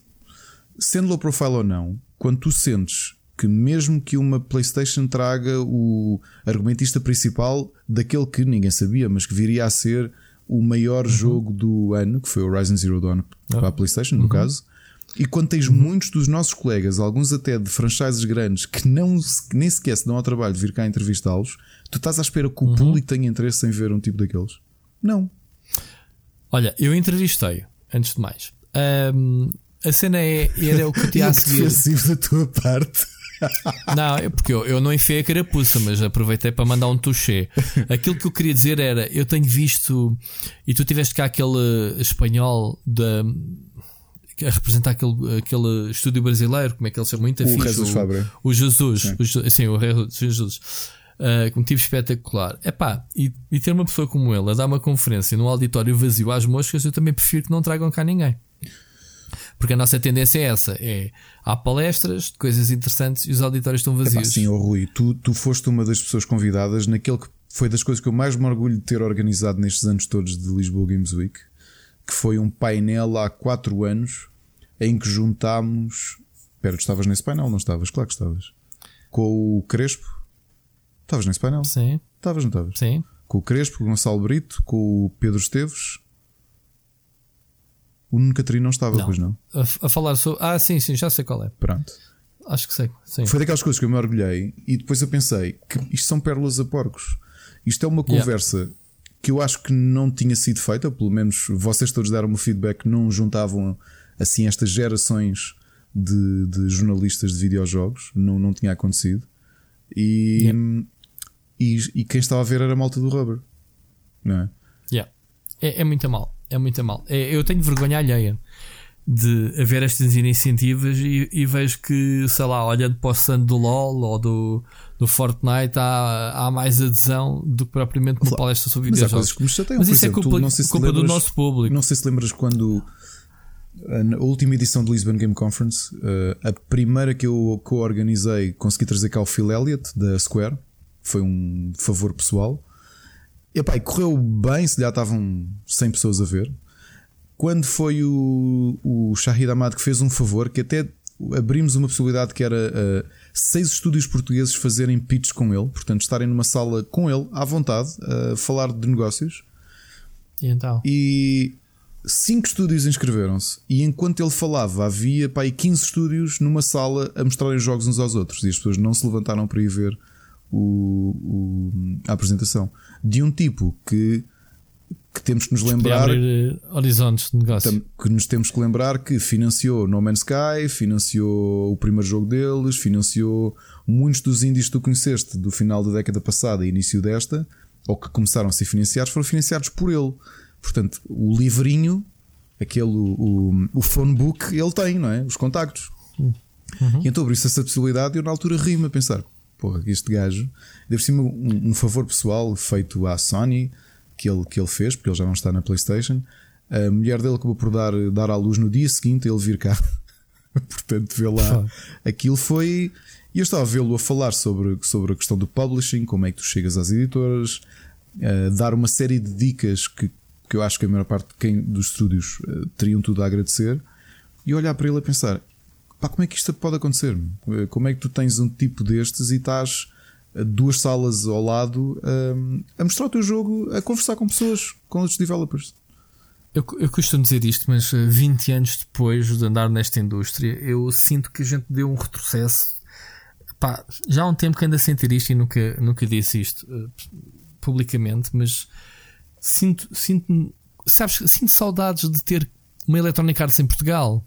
Sendo low profile ou não, quando tu sentes que mesmo que uma PlayStation traga o argumentista principal daquele que ninguém sabia, mas que viria a ser o maior uhum. jogo do ano, que foi o Horizon Zero Dawn para a PlayStation, no uhum. caso. E quando tens uhum. muitos dos nossos colegas, alguns até de franchises grandes, que, não, nem sequer se dão ao trabalho de vir cá entrevistá-los, tu estás à espera que o uhum. público tenha interesse em ver um tipo daqueles? Não. Olha, eu entrevistei, antes de mais. Um, a cena é, era o que te a seguir. da tua parte. Não, é porque eu, eu não enfiei a carapuça, mas aproveitei para mandar um touché. Aquilo que eu queria dizer era: eu tenho visto, e tu tiveste cá aquele espanhol da a representar aquele, aquele estúdio brasileiro, como é que ele chama? Muito o Jesus o, o Jesus, sim. O, sim, o Jesus. Uh, um tipo espetacular. Epá, e, e ter uma pessoa como ele a dar uma conferência num auditório vazio às moscas, eu também prefiro que não tragam cá ninguém. Porque a nossa tendência é essa: é há palestras de coisas interessantes e os auditórios estão vazios. Epá, sim, oh, Rui, tu, tu foste uma das pessoas convidadas naquele que foi das coisas que eu mais me orgulho de ter organizado nestes anos todos de Lisboa Games Week, que foi um painel há 4 anos em que juntámos. Espera, tu estavas nesse painel, não estavas? Claro que estavas. Com o Crespo. Estavas nesse painel? Sim. Estavas, não estavas? Sim. Com o Crespo, com o Gonçalo Brito, com o Pedro Esteves o Nuno Catarino não estava, não. pois não? A, a, falar sobre. Ah, sim, sim, já sei qual é. Pronto. Acho que sei. Sim. Foi daquelas coisas que eu me orgulhei e depois eu pensei que isto são pérolas a porcos. Isto é uma conversa yeah. Que eu acho que não tinha sido feita, pelo menos vocês todos deram-me o feedback, não juntavam assim estas gerações de, de jornalistas de videojogos, não, não tinha acontecido. E, yeah. e, e, quem estava a ver era a malta do Rubber, não é? Yeah. É, é muito mal é muito mal. É, eu tenho vergonha alheia de haver estas iniciativas e, e, vejo que, sei lá, olhando para o stand do LOL ou do, do Fortnite, há, há mais adesão do que propriamente uma palestra sobre videojogos. Mas, mas isso é exemplo, é culpa, se culpa lembras, do nosso público. Não sei se lembras quando na última edição do Lisbon Game Conference, eh, a primeira que eu, que eu organizei, consegui trazer cá o Phil Elliott da Square, foi um favor pessoal. Epá, e correu bem, se já estavam 100 pessoas a ver. Quando foi o, o Shahid Ahmad que fez um favor, que até abrimos uma possibilidade que era uh, seis estúdios portugueses fazerem pitch com ele, portanto, estarem numa sala com ele, à vontade, a falar de negócios. E então? E cinco estúdios inscreveram-se. E enquanto ele falava, havia pá, 15 estúdios numa sala a mostrarem os jogos uns aos outros. E as pessoas não se levantaram para ir ver o, o, a apresentação. De um tipo que que temos que nos lembrar abrir eh, horizontes de negócio. que nos temos que lembrar que financiou No Man's Sky, financiou o primeiro jogo deles, financiou muitos dos indies que tu conheceste do final da década passada e início desta, ou que começaram a ser financiados, foram financiados por ele. Portanto, o livrinho, aquele o, o phone book, ele tem, não é? Os contactos. Uhum. E então, por isso, essa possibilidade, eu na altura rimo a pensar: porra, este gajo, deve ser um, um favor pessoal feito à Sony que ele, que ele fez, porque ele já não está na PlayStation. A mulher dele acabou por dar, dar à luz no dia seguinte ele vir cá. Portanto, vê lá. Aquilo foi. E eu estava a vê-lo a falar sobre, sobre a questão do publishing, como é que tu chegas às editoras, dar uma série de dicas que, que eu acho que a maior parte de quem, dos estúdios uh, teriam tudo a agradecer. E olhar para ele a pensar: pá, como é que isto pode acontecer? Como é que tu tens um tipo destes e estás duas salas ao lado um, a mostrar o teu jogo, a conversar com pessoas, com outros developers. Eu, eu costumo dizer isto, mas 20 eh, anos depois de andar nesta indústria, eu sinto que a gente deu um retrocesso. Pá, já há um tempo que ando a sentir isto e nunca, nunca disse isto uh, publicamente, mas sinto, sinto, sabes, sinto saudades de ter uma Electronic Arts em Portugal.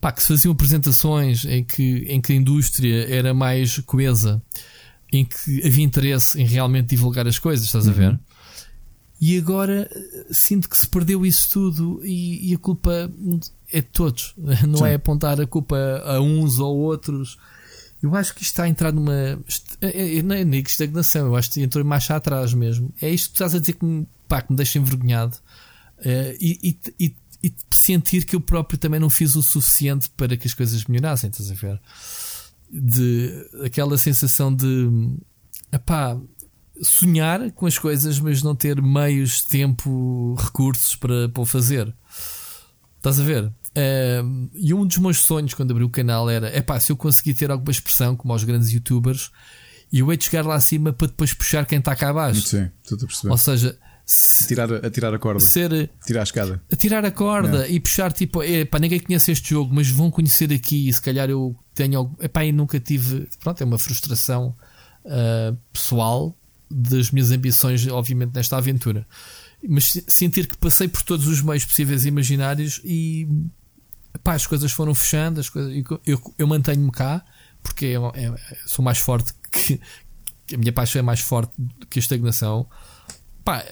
Pá, que se faziam apresentações em que, em que a indústria era mais coesa em que havia interesse em realmente divulgar as coisas, estás a ver? Uhum. E agora eh, sinto que se perdeu isso tudo e, e a culpa é de todos, não Sim. é apontar a culpa a uns ou outros. Eu acho que isto está a entrar numa. É, é, não é nem estagnação, eu acho que entrou em marcha atrás mesmo. É isto que estás a dizer que me, pá, que me deixa envergonhado uh, e, e, e, e sentir que eu próprio também não fiz o suficiente para que as coisas melhorassem, estás a ver? De aquela sensação de epá, sonhar com as coisas, mas não ter meios, tempo, recursos para, para o fazer. Estás a ver? Uh, e um dos meus sonhos quando abri o canal era: é pá, se eu conseguir ter alguma expressão, como aos grandes youtubers, e eu hei de chegar lá acima para depois puxar quem está cá abaixo. Sim, estou a perceber. Ou seja, a tirar, a tirar a corda. Ser, tirar a escada. A tirar a corda e puxar tipo, epá, ninguém conhece este jogo, mas vão conhecer aqui e se calhar eu tenho. Epá, e nunca tive. Pronto, é uma frustração uh, pessoal das minhas ambições, obviamente, nesta aventura. Mas sentir que passei por todos os meios possíveis e imaginários e epá, as coisas foram fechando, as coisas, eu, eu mantenho-me cá porque é, é, sou mais forte que, que a minha paixão é mais forte que a estagnação. Pá,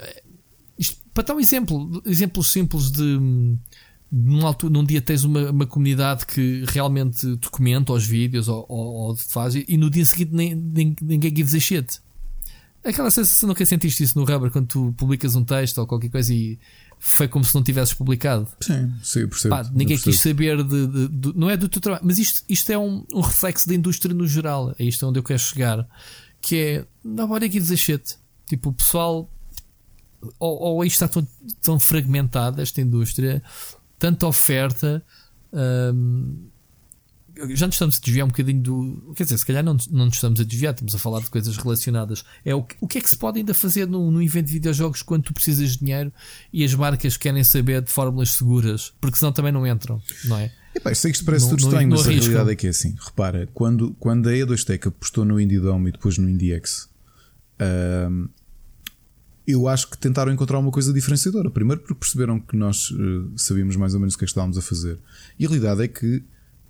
isto, para dar um exemplo, exemplos simples de num, altura, num dia tens uma, uma comunidade que realmente te comenta os vídeos ou, ou, ou faz e, no dia seguinte nem, nem, ninguém gives a shit. Aquela sensação, nunca sentiste isso no Rubber quando tu publicas um texto ou qualquer coisa e foi como se não tivesses publicado. Sim, sim, percebo. Pá, ninguém percebo. quis saber de, de, de, Não é do teu trabalho, mas isto, isto é um, um reflexo da indústria no geral. É isto onde eu quero chegar. Que é. Nobody gives a shit. Tipo, o pessoal ou, ou isto está tão, tão fragmentado, esta indústria, tanta oferta. Hum, já nos estamos a desviar um bocadinho do. Quer dizer, se calhar não, não nos estamos a desviar, estamos a falar de coisas relacionadas. É o, o que é que se pode ainda fazer num, num evento de videojogos quando tu precisas de dinheiro e as marcas querem saber de fórmulas seguras, porque senão também não entram, não é? Epá, sei que isto parece no, tudo estranho, no, no mas a realidade é que é assim. Repara, quando, quando a E2Tech apostou no Indie Dome e depois no IndieX, hum, eu acho que tentaram encontrar uma coisa diferenciadora. Primeiro porque perceberam que nós uh, sabíamos mais ou menos o que, é que estávamos a fazer. E a realidade é que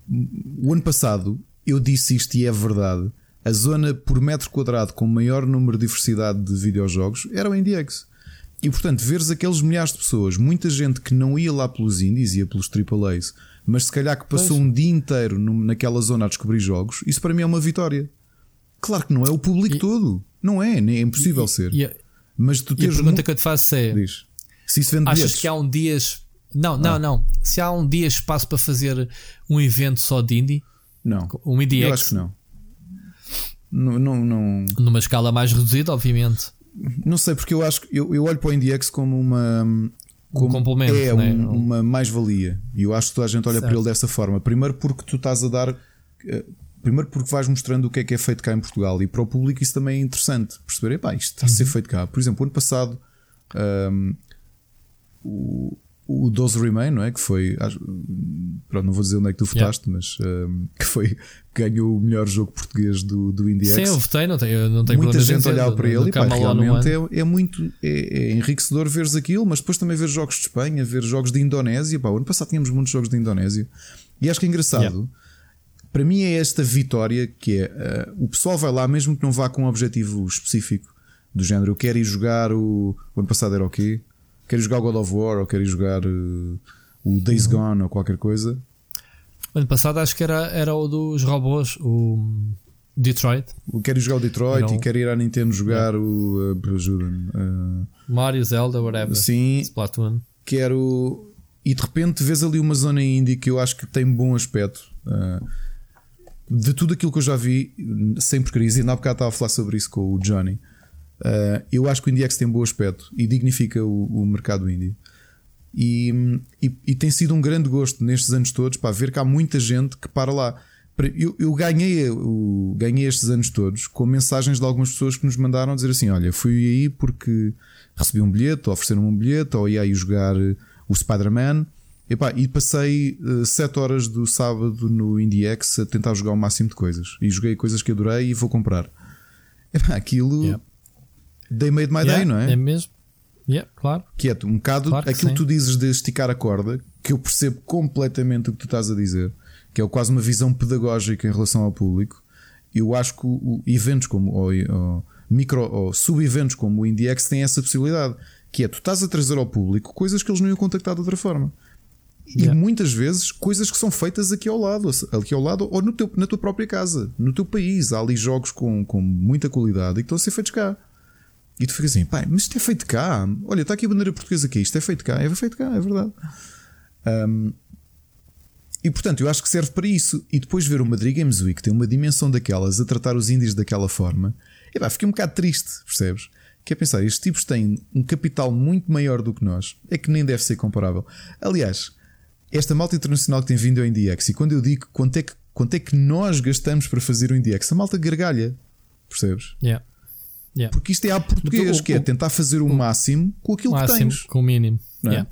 hum, o ano passado eu disse isto e é verdade. A zona por metro quadrado com maior número de diversidade de videojogos era o IndieX. E portanto, veres aqueles milhares de pessoas, muita gente que não ia lá pelos indies, ia pelos AAAs, mas se calhar que passou pois. um dia inteiro naquela zona a descobrir jogos, isso para mim é uma vitória. Claro que não é o público e, todo. Não é, nem é impossível e, ser. E, mas tu e a pergunta que eu te faço é: Diz. se isso vende achas bilhetes? que há um dias. Não, não, ah. não. Se há um dia espaço para fazer um evento só de indie? Não. Um IndieX? Eu acho que não. Não, não, não. Numa escala mais reduzida, obviamente. Não sei, porque eu acho que eu, eu olho para o IndieX como uma. Como um complemento. É né? um, uma mais-valia. E eu acho que toda a gente olha certo. para ele dessa forma. Primeiro, porque tu estás a dar. Primeiro porque vais mostrando o que é que é feito cá em Portugal e para o público isso também é interessante perceber, epá, isto está a ser feito cá. Por exemplo, ano passado um, o, o 12 Remain, não é? Que foi, pronto, não vou dizer onde é que tu votaste, yeah. mas um, que foi ganhou o melhor jogo português do, do IndieX. Sim, eu votei, não tenho, não tenho Muita gente olhar para ele e pá, realmente é, é, muito é, é enriquecedor veres aquilo, mas depois também ver jogos de Espanha, ver jogos de Indonésia. Pá, ano passado tínhamos muitos jogos de Indonésia e acho que é engraçado. Yeah para mim é esta vitória que é uh, o pessoal vai lá mesmo que não vá com um objetivo específico do género eu quero ir jogar o, o ano passado era o quê? Quero ir jogar o God of War ou quero ir jogar uh, o Days uhum. Gone ou qualquer coisa. O ano passado acho que era, era o dos robôs, o Detroit. Eu quero ir jogar o Detroit e quero ir à Nintendo jogar o uh, ajuda-me. Uh, Mario, Zelda, whatever. Sim. Splatoon. Quero. E de repente vês ali uma zona indie que eu acho que tem bom aspecto. Uh, de tudo aquilo que eu já vi, sem porcarias, e há bocado estava a falar sobre isso com o Johnny. Uh, eu acho que o IndieX tem bom aspecto e dignifica o, o mercado indie. E, e, e, tem sido um grande gosto nestes anos todos para ver que há muita gente que para lá. Eu, eu ganhei, ganhei estes anos todos com mensagens de algumas pessoas que nos mandaram dizer assim: Olha, fui aí porque recebi um bilhete, ou ofereceram um bilhete, ou ia aí jogar o Spider-Man Epá, e passei uh, eh, 7 horas do sábado no IndieX a tentar jogar o máximo de coisas. E joguei coisas que adorei e vou comprar. Epá, aquilo. Yeah. They made my yeah, day, não é? É mesmo. Yeah, claro. Que é um bocado claro aquilo que tu dizes de esticar a corda, que eu percebo completamente o que tu estás a dizer, que é quase uma visão pedagógica em relação ao público. Eu acho que o, eventos como ou, ou, micro ou sub-eventos como o IndieX têm essa possibilidade, que é tu estás a trazer ao público coisas que eles não iam contactar de outra forma. E yeah. muitas vezes coisas que são feitas aqui ao lado, aqui ao lado ou no teu, na tua própria casa, no teu país. Há ali jogos com, com muita qualidade e que estão a ser feitos cá. E tu ficas assim, pai, mas isto é feito cá. Olha, está aqui a bandeira portuguesa aqui, isto é feito cá, é feito cá, é verdade. Um, e portanto, eu acho que serve para isso. E depois ver o Madrid Games Week tem uma dimensão daquelas a tratar os índios daquela forma, e pá, fiquei um bocado triste, percebes? Que é pensar, estes tipos têm um capital muito maior do que nós, é que nem deve ser comparável. Aliás, esta malta internacional que tem vindo ao IndieX, e quando eu digo quanto é que, quanto é que nós gastamos para fazer o IndieX, a malta gargalha, percebes? Yeah. Yeah. Porque isto é a português, o, que é tentar fazer o, o máximo com aquilo máximo, que tens. Com o mínimo. É? Yeah.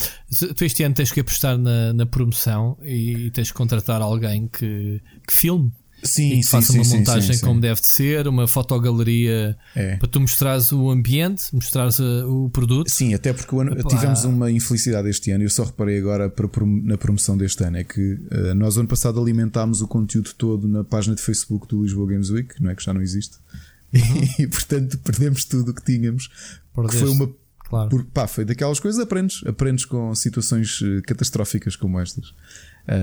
Tu este ano tens que apostar na, na promoção e tens que contratar alguém que, que filme Sim, e que sim, faça sim, uma montagem sim, como deve de ser, uma fotogaleria é. para tu mostrares o ambiente, mostrares uh, o produto. Sim, até porque ano, tivemos uma infelicidade este ano, eu só reparei agora para, na promoção deste ano, é que uh, nós ano passado alimentámos o conteúdo todo na página de Facebook do Lisboa Games Week, não é que já não existe, uhum. e portanto perdemos tudo o que tínhamos, que foi uma Claro. Por, pá, foi daquelas coisas, aprendes, aprendes com situações eh, catastróficas como estas.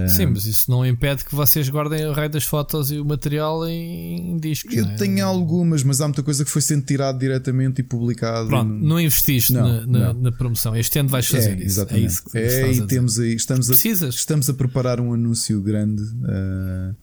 Sim, mas isso não impede que vocês guardem o rei das fotos e o material em, em discos. Eu é? tenho algumas, mas há muita coisa que foi sendo tirado diretamente e publicado. Pronto, não investiste não, na, na, na, promoção. Este ano vais fazer é, isso. Exatamente. É isso que é, e temos aí, estamos, a, estamos a preparar um anúncio grande. Uh,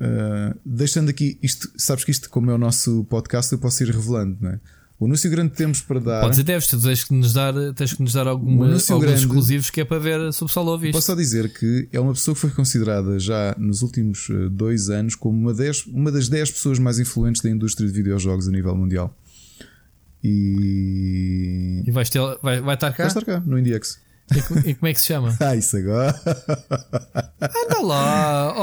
uh, deixando aqui isto, sabes que isto, como é o nosso podcast, eu posso ir revelando, não é? O anúncio grande que temos para dar. Podes e deves, tu tens que nos dar, tens que nos dar alguma, alguns grande, exclusivos que é para ver se o pessoal ouve isto. Posso só dizer que é uma pessoa que foi considerada já nos últimos eh, dois anos como uma, dez, uma das 10 pessoas mais influentes da indústria de videojogos a nível mundial. E. E vais ter, vai, vai estar cá? Vai estar cá, no IndieX. E, como é que se chama? ah, isso agora. Anda lá,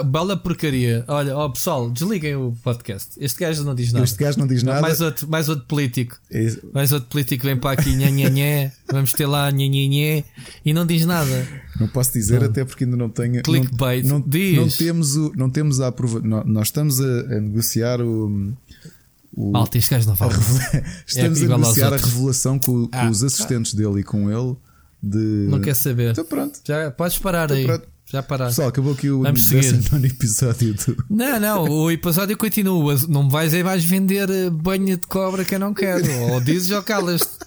oh, bela porcaria. Olha, oh, pessoal, desliguem o podcast. Este gajo não diz nada. Este gajo não diz nada. Mais outro, mais outro político. É mais outro político vem para aqui, nhanhanhé. Vamos ter lá nhanhanhé. E não diz nada. Não posso dizer, não. até porque ainda não tenho. Clickbait. Não, não, diz. não temos, o, não temos a aprova... Nós estamos a, a negociar o. O, Malta, este gajo não fala. Estamos é a negociar a revelação com, com os assistentes ah. dele e com ele de. Não quer saber. Então pronto. Já podes parar então, aí. Pronto. Já parar. Pessoal, acabou aqui o Vamos seguir. episódio do... Não, não, o episódio continua. Não me vais aí mais vender eh, banha de cobra que eu não quero. ou dizes ou calas -te.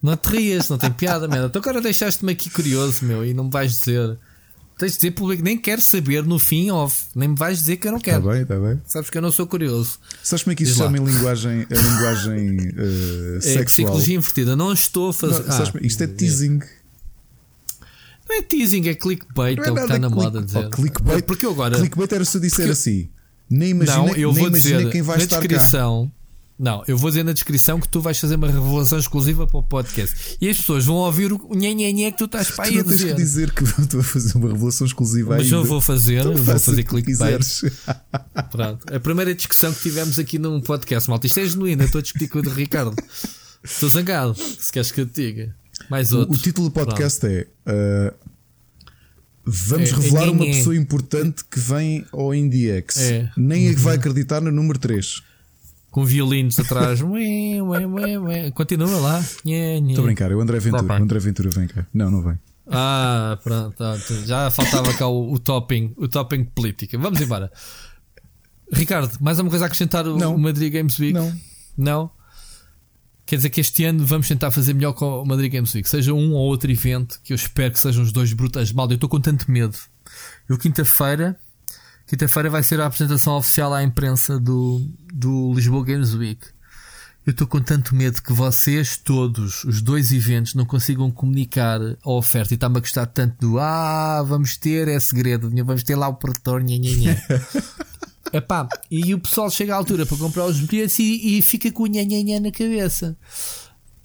Não te rias, não tem piada, merda. Então agora deixaste-me aqui curioso, meu, e não me vais dizer. Tens de dizer público, nem quero saber no fim off. Nem me vais dizer que eu não quero. Está bem, está bem. Sabes que eu não sou curioso. Sabes como é que isso chama em linguagem, a linguagem uh, é sexual? psicologia invertida. Não estou a fazer. Não, ah, isto é teasing. Não é teasing, é clickbait, é, é o que está na click, moda dizer. Oh, clickbait, porque eu agora. Clickbait era se eu disser porque, assim. Nem imagina, não, eu vou dizer, quem vai na estar descrição, cá. Não, eu vou dizer na descrição que tu vais fazer uma revelação exclusiva para o podcast. E as pessoas vão ouvir o nhe que tu estás para aí a dizer. tens que dizer que estou a fazer uma revelação exclusiva Mas ainda. eu vou fazer, então vou fazer clickbait. Pronto. A primeira discussão que tivemos aqui num podcast, malta. Isto é genuíno, eu estou a discutir com o Ricardo. Estou zangado, se queres que eu te diga. Mais outro. O, o título do podcast Pronto. é. Uh, vamos é, revelar é, uma pessoa importante que vem ao IndieX. É. Nem é que vai acreditar no número 3 com violinos atrás. Continua lá. Estou a brincar, é o André Ventura. O André Ventura vem cá. Não, não vem. Ah, pronto. Tá. Já faltava cá o, o topping, o topping política. Vamos embora. Ricardo, mais alguma coisa a acrescentar o, não. o Madrid Games Week? Não. Não? Quer dizer que este ano vamos tentar fazer melhor com o Madrid Games Week. Seja um ou outro evento, que eu espero que sejam os dois brutais. Mal, eu estou com tanto medo. Eu, quinta-feira, Quinta-feira vai ser a apresentação oficial à imprensa do, do Lisboa Games Week. Eu estou com tanto medo que vocês todos, os dois eventos, não consigam comunicar a oferta e está-me a gostar tanto do Ah, vamos ter, é segredo, vamos ter lá o produtor, nha. Epá, e o pessoal chega à altura para comprar os bilhetes e, e fica com o nha na cabeça.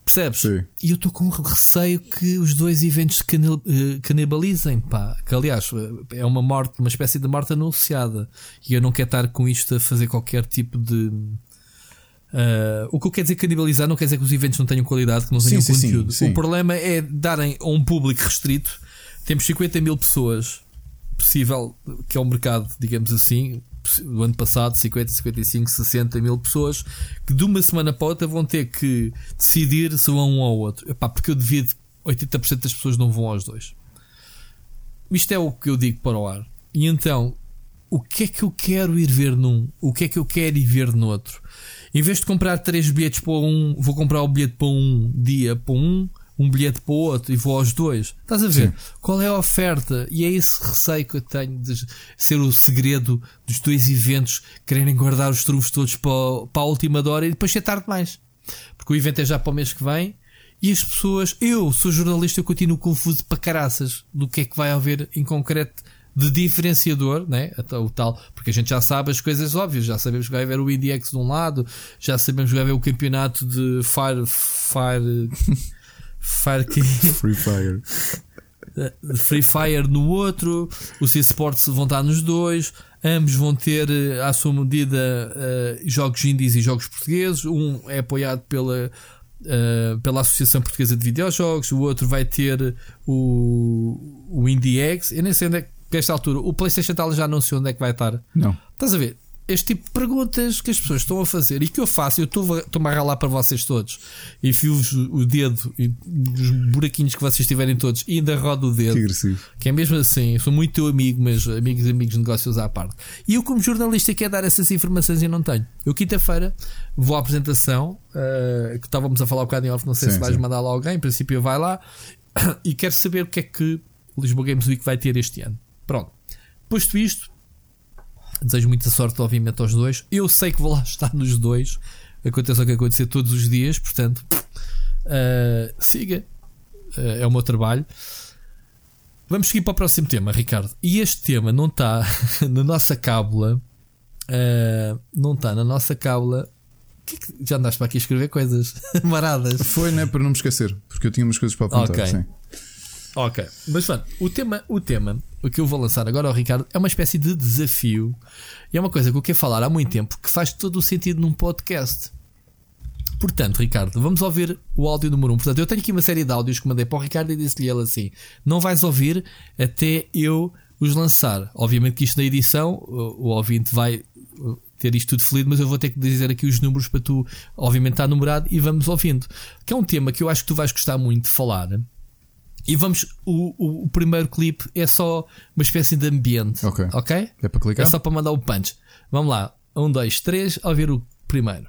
Percebes? Sim. E eu estou com receio que os dois eventos se eh, canibalizem, pá. Que aliás é uma morte, uma espécie de morte anunciada. E eu não quero estar com isto a fazer qualquer tipo de. Uh, o que eu quero dizer canibalizar não quer dizer que os eventos não tenham qualidade, que não tenham sim, conteúdo. Sim, sim, o problema é darem a um público restrito. Temos 50 mil pessoas, possível, que é o um mercado, digamos assim, do ano passado, 50, 55, 60 mil pessoas que de uma semana para outra vão ter que decidir se vão um ou outro. Epá, porque eu devido 80% das pessoas não vão aos dois. Isto é o que eu digo para o ar. E então, o que é que eu quero ir ver num? O que é que eu quero ir ver no outro? Em vez de comprar três bilhetes para um, vou comprar o bilhete para um dia para um um bilhete para o outro e vou aos dois. Estás a ver? Sim. Qual é a oferta? E é esse receio que eu tenho de ser o segredo dos dois eventos quererem guardar os trunfos todos para, para a última hora e depois ser tarde demais. Porque o evento é já para o mês que vem e as pessoas, eu sou jornalista, eu continuo confuso para caraças do que é que vai haver em concreto de diferenciador, né? o tal, porque a gente já sabe as coisas óbvias, já sabemos que vai haver o IndieX de um lado, já sabemos que vai haver o campeonato de Fire, Fire Fire Free Fire. Free Fire no outro, os esportes vão estar nos dois, ambos vão ter eh, à sua medida uh, jogos indies e jogos portugueses. Um é apoiado pela, uh, pela Associação Portuguesa de Videojogos, o outro vai ter o, o IndieX. Eu nem sei onde é que, esta altura, o PlayStation Tal já anunciou onde é que vai estar. Não. Estás a ver? Este tipo de perguntas que as pessoas estão a fazer e que eu faço, eu estou-me a ralar para vocês todos. Enfio-vos o dedo e os buraquinhos que vocês tiverem todos e ainda rodo o dedo. Que, que é mesmo assim, sou muito teu amigo, mas amigos e amigos de negócios à parte. E eu, como jornalista, quero dar essas informações e não tenho. Eu, quinta-feira, vou à apresentação uh, que estávamos a falar um bocado em off, não sei sim, se vais sim. mandar lá alguém, em princípio vai lá e quero saber o que é que Lisboa Games Week vai ter este ano. Pronto. Posto isto, Desejo muita sorte, obviamente, aos dois. Eu sei que vou lá estar nos dois. Aconteça o que acontecer todos os dias, portanto, uh, siga. Uh, é o meu trabalho. Vamos seguir para o próximo tema, Ricardo. E este tema não está na nossa cábula. Uh, não está na nossa cábula. Que que já andaste para aqui a escrever coisas maradas? Foi, né? Para não me esquecer, porque eu tinha umas coisas para apontar. Okay. Sim. Ok, mas pronto, o tema, o tema, o que eu vou lançar agora ao Ricardo é uma espécie de desafio e é uma coisa que eu quero falar há muito tempo que faz todo o sentido num podcast. Portanto, Ricardo, vamos ouvir o áudio número 1. Um. Portanto, eu tenho aqui uma série de áudios que mandei para o Ricardo e disse-lhe ele assim: não vais ouvir até eu os lançar. Obviamente que isto na edição, o, ouvinte vai uh, ter isto tudo felido, mas eu vou ter que dizer aqui os números para tu, obviamente, estar numerado e vamos ouvindo. Que é um tema que eu acho que tu vais gostar muito de falar e vamos, o, o, o, primeiro clipe é só uma espécie de ambiente. Ok. Ok? É para clicar? É só para mandar o punch. Vamos lá. Um, dois, três, ver o primeiro.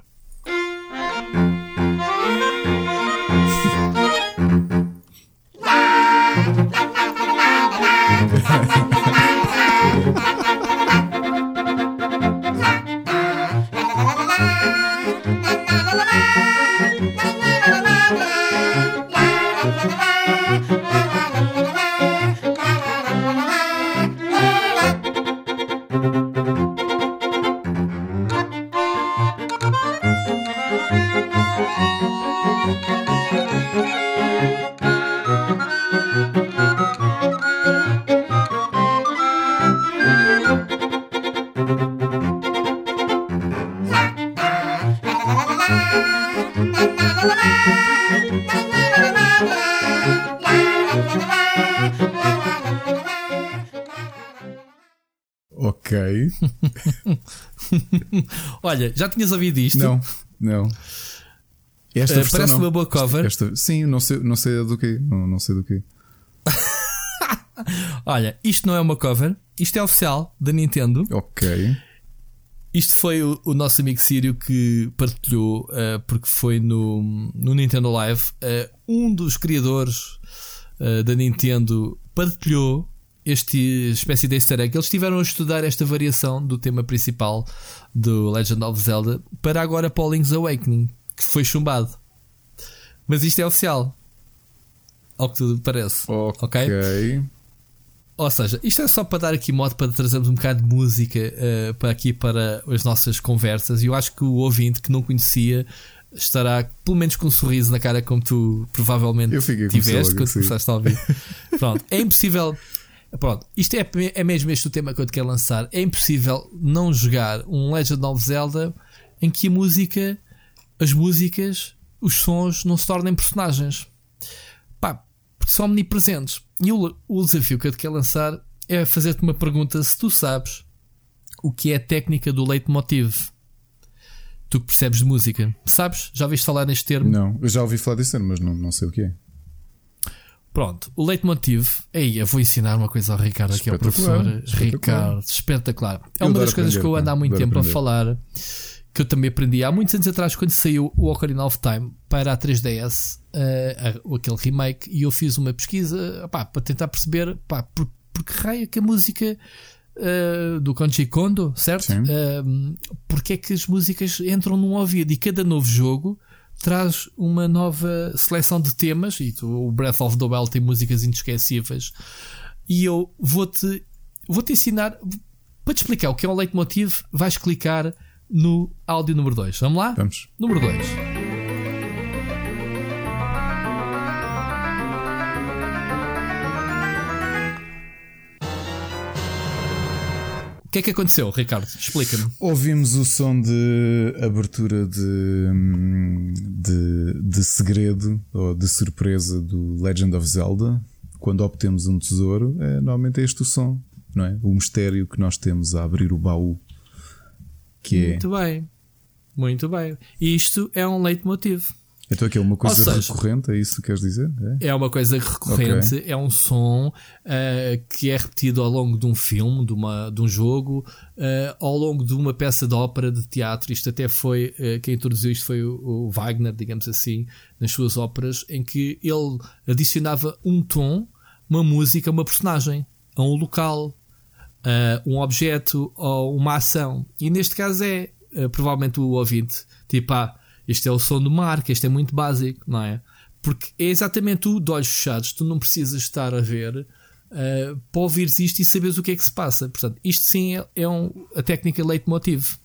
Olha, já tinhas ouvido isto? Não, não. Esta Uh, parece não. uma boa cover. Esta, sim, não sei, não sei do que. Não, não sei do que. Olha, isto não é uma cover, isto é oficial da Nintendo. Ok. Isto foi o, o nosso amigo Sírio que partilhou, uh, porque foi no, no Nintendo Live. Uh, um dos criadores uh, da Nintendo partilhou este espécie de easter egg. Eles estiveram a estudar esta variação do tema principal do Legend of Zelda para agora para o Link's Awakening, que foi chumbado. Mas isto é oficial. Ao que tudo parece. Ok. ok? Ou seja, isto é só para dar aqui modo para trazermos um bocado de música uh, para aqui para as nossas conversas. E eu acho que o ouvinte que não conhecia estará pelo menos com um sorriso na cara, como tu provavelmente tiveste quando começaste a ouvir. Pronto, é impossível. Pronto, isto é, é mesmo este o tema que eu te quero lançar. É impossível não jogar um Legend of Zelda em que a música, as músicas, os sons não se tornem personagens. Pá, porque são omnipresentes. E o, o desafio que eu te quero lançar é fazer-te uma pergunta se tu sabes o que é a técnica do leitmotiv. Tu que percebes de música, sabes? Já ouviste falar neste termo? Não, eu já ouvi falar termo, mas não, não sei o que é. Pronto, o leitmotiv. Aí, eu vou ensinar uma coisa ao Ricardo, aqui ao professor espetacular. Ricardo. Espetacular. É Eu uma das coisas que eu ando há muito tempo aprender. a falar, que eu também aprendi há muitos anos atrás, quando saiu o Ocarina of Time para a 3DS, eh, a- aquele remake, e eu fiz uma pesquisa para tentar perceber pá, por, por que raio é que a música eh, do Konji Kondo, certo? Sim. Eh, porque é que as músicas entram num ouvido e cada novo jogo traz uma nova seleção de temas e tu- o Breath of the Wild tem músicas inesquecíveis e eu vou-te vou-te ensinar para te explicar o que é um leitmotiv vais clicar no áudio número 2 vamos lá? Vamos. número 2 que é que aconteceu, Ricardo? Explica-me. Ouvimos o som de abertura de, de, de segredo ou de surpresa do Legend of Zelda. Quando obtemos um tesouro, é, normalmente é este o som, não é? O mistério que nós temos a abrir o baú. Que é. Muito bem. Muito bem. Isto é um leitmotiv. Então aqui é uma coisa seja- recorrente, é isso que queres dizer? É? É uma coisa recorrente, é um som eh, que é repetido ao longo de um filme, de, uma, de um jogo, eh, ao longo de uma peça de ópera, de teatro. Isto até foi, eh, quem introduziu isto foi o, o Wagner, digamos assim, nas suas óperas, em que ele adicionava um tom, uma música, uma personagem, a um local, a um objeto ou uma ação. E neste caso é provavelmente o ouvinte, tipo, ah, este é o som do mar, que este é muito básico, não é? Porque é exatamente tu, de olhos fechados, tu não precisas estar a ver eh, para ouvires isto e saberes o que é que se passa. Portanto, isto sim é, é um, a técnica leitmotiv.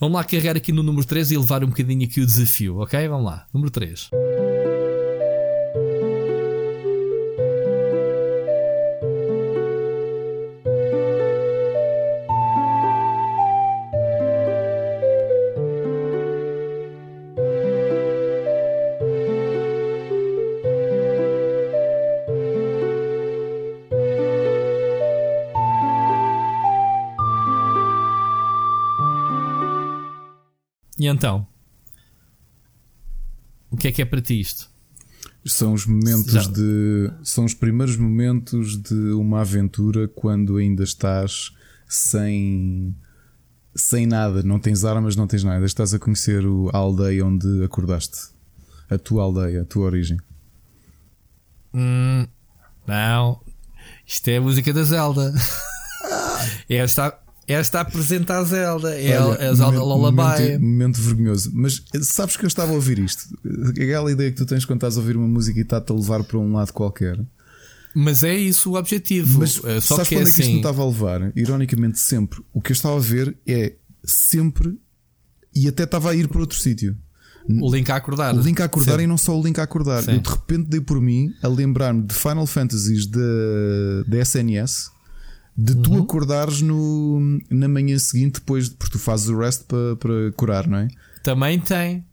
Vamos lá carregar aqui no número 3 e levar um bocadinho aqui o desafio, ok? Vamos lá, número 3. Então? O que é que é para ti isto? São os momentos Já. de. São os primeiros momentos de uma aventura quando ainda estás sem. Sem nada, não tens armas, não tens nada. Estás a conhecer o- a aldeia onde acordaste. A tua aldeia, a tua origem. Hum, não, isto é a música da Zelda. esta, esta apresenta a Zelda. É Olha, a, Zelda Lullaby. Momento, momento vergonhoso. Mas eh, sabes que eu estava a ouvir isto? Aquela ideia que tu tens quando estás a ouvir uma música e está-te a levar para um lado qualquer. Mas é isso o objetivo. Mas Eh, Só sabes que é para onde é que isto me assim. estava a levar? Ironicamente, sempre. O que eu estava a ver é sempre. E até estava a ir para outro sítio. O link a acordar. O link a acordar Sempre. e não só o link a acordar. Sim. Eu de repente dei por mim a lembrar-me de Final Fantasies da da SNS. De tu Uhum. acordares no, na manhã seguinte, depois, porque tu fazes o rest para, para curar, não é? Também tem.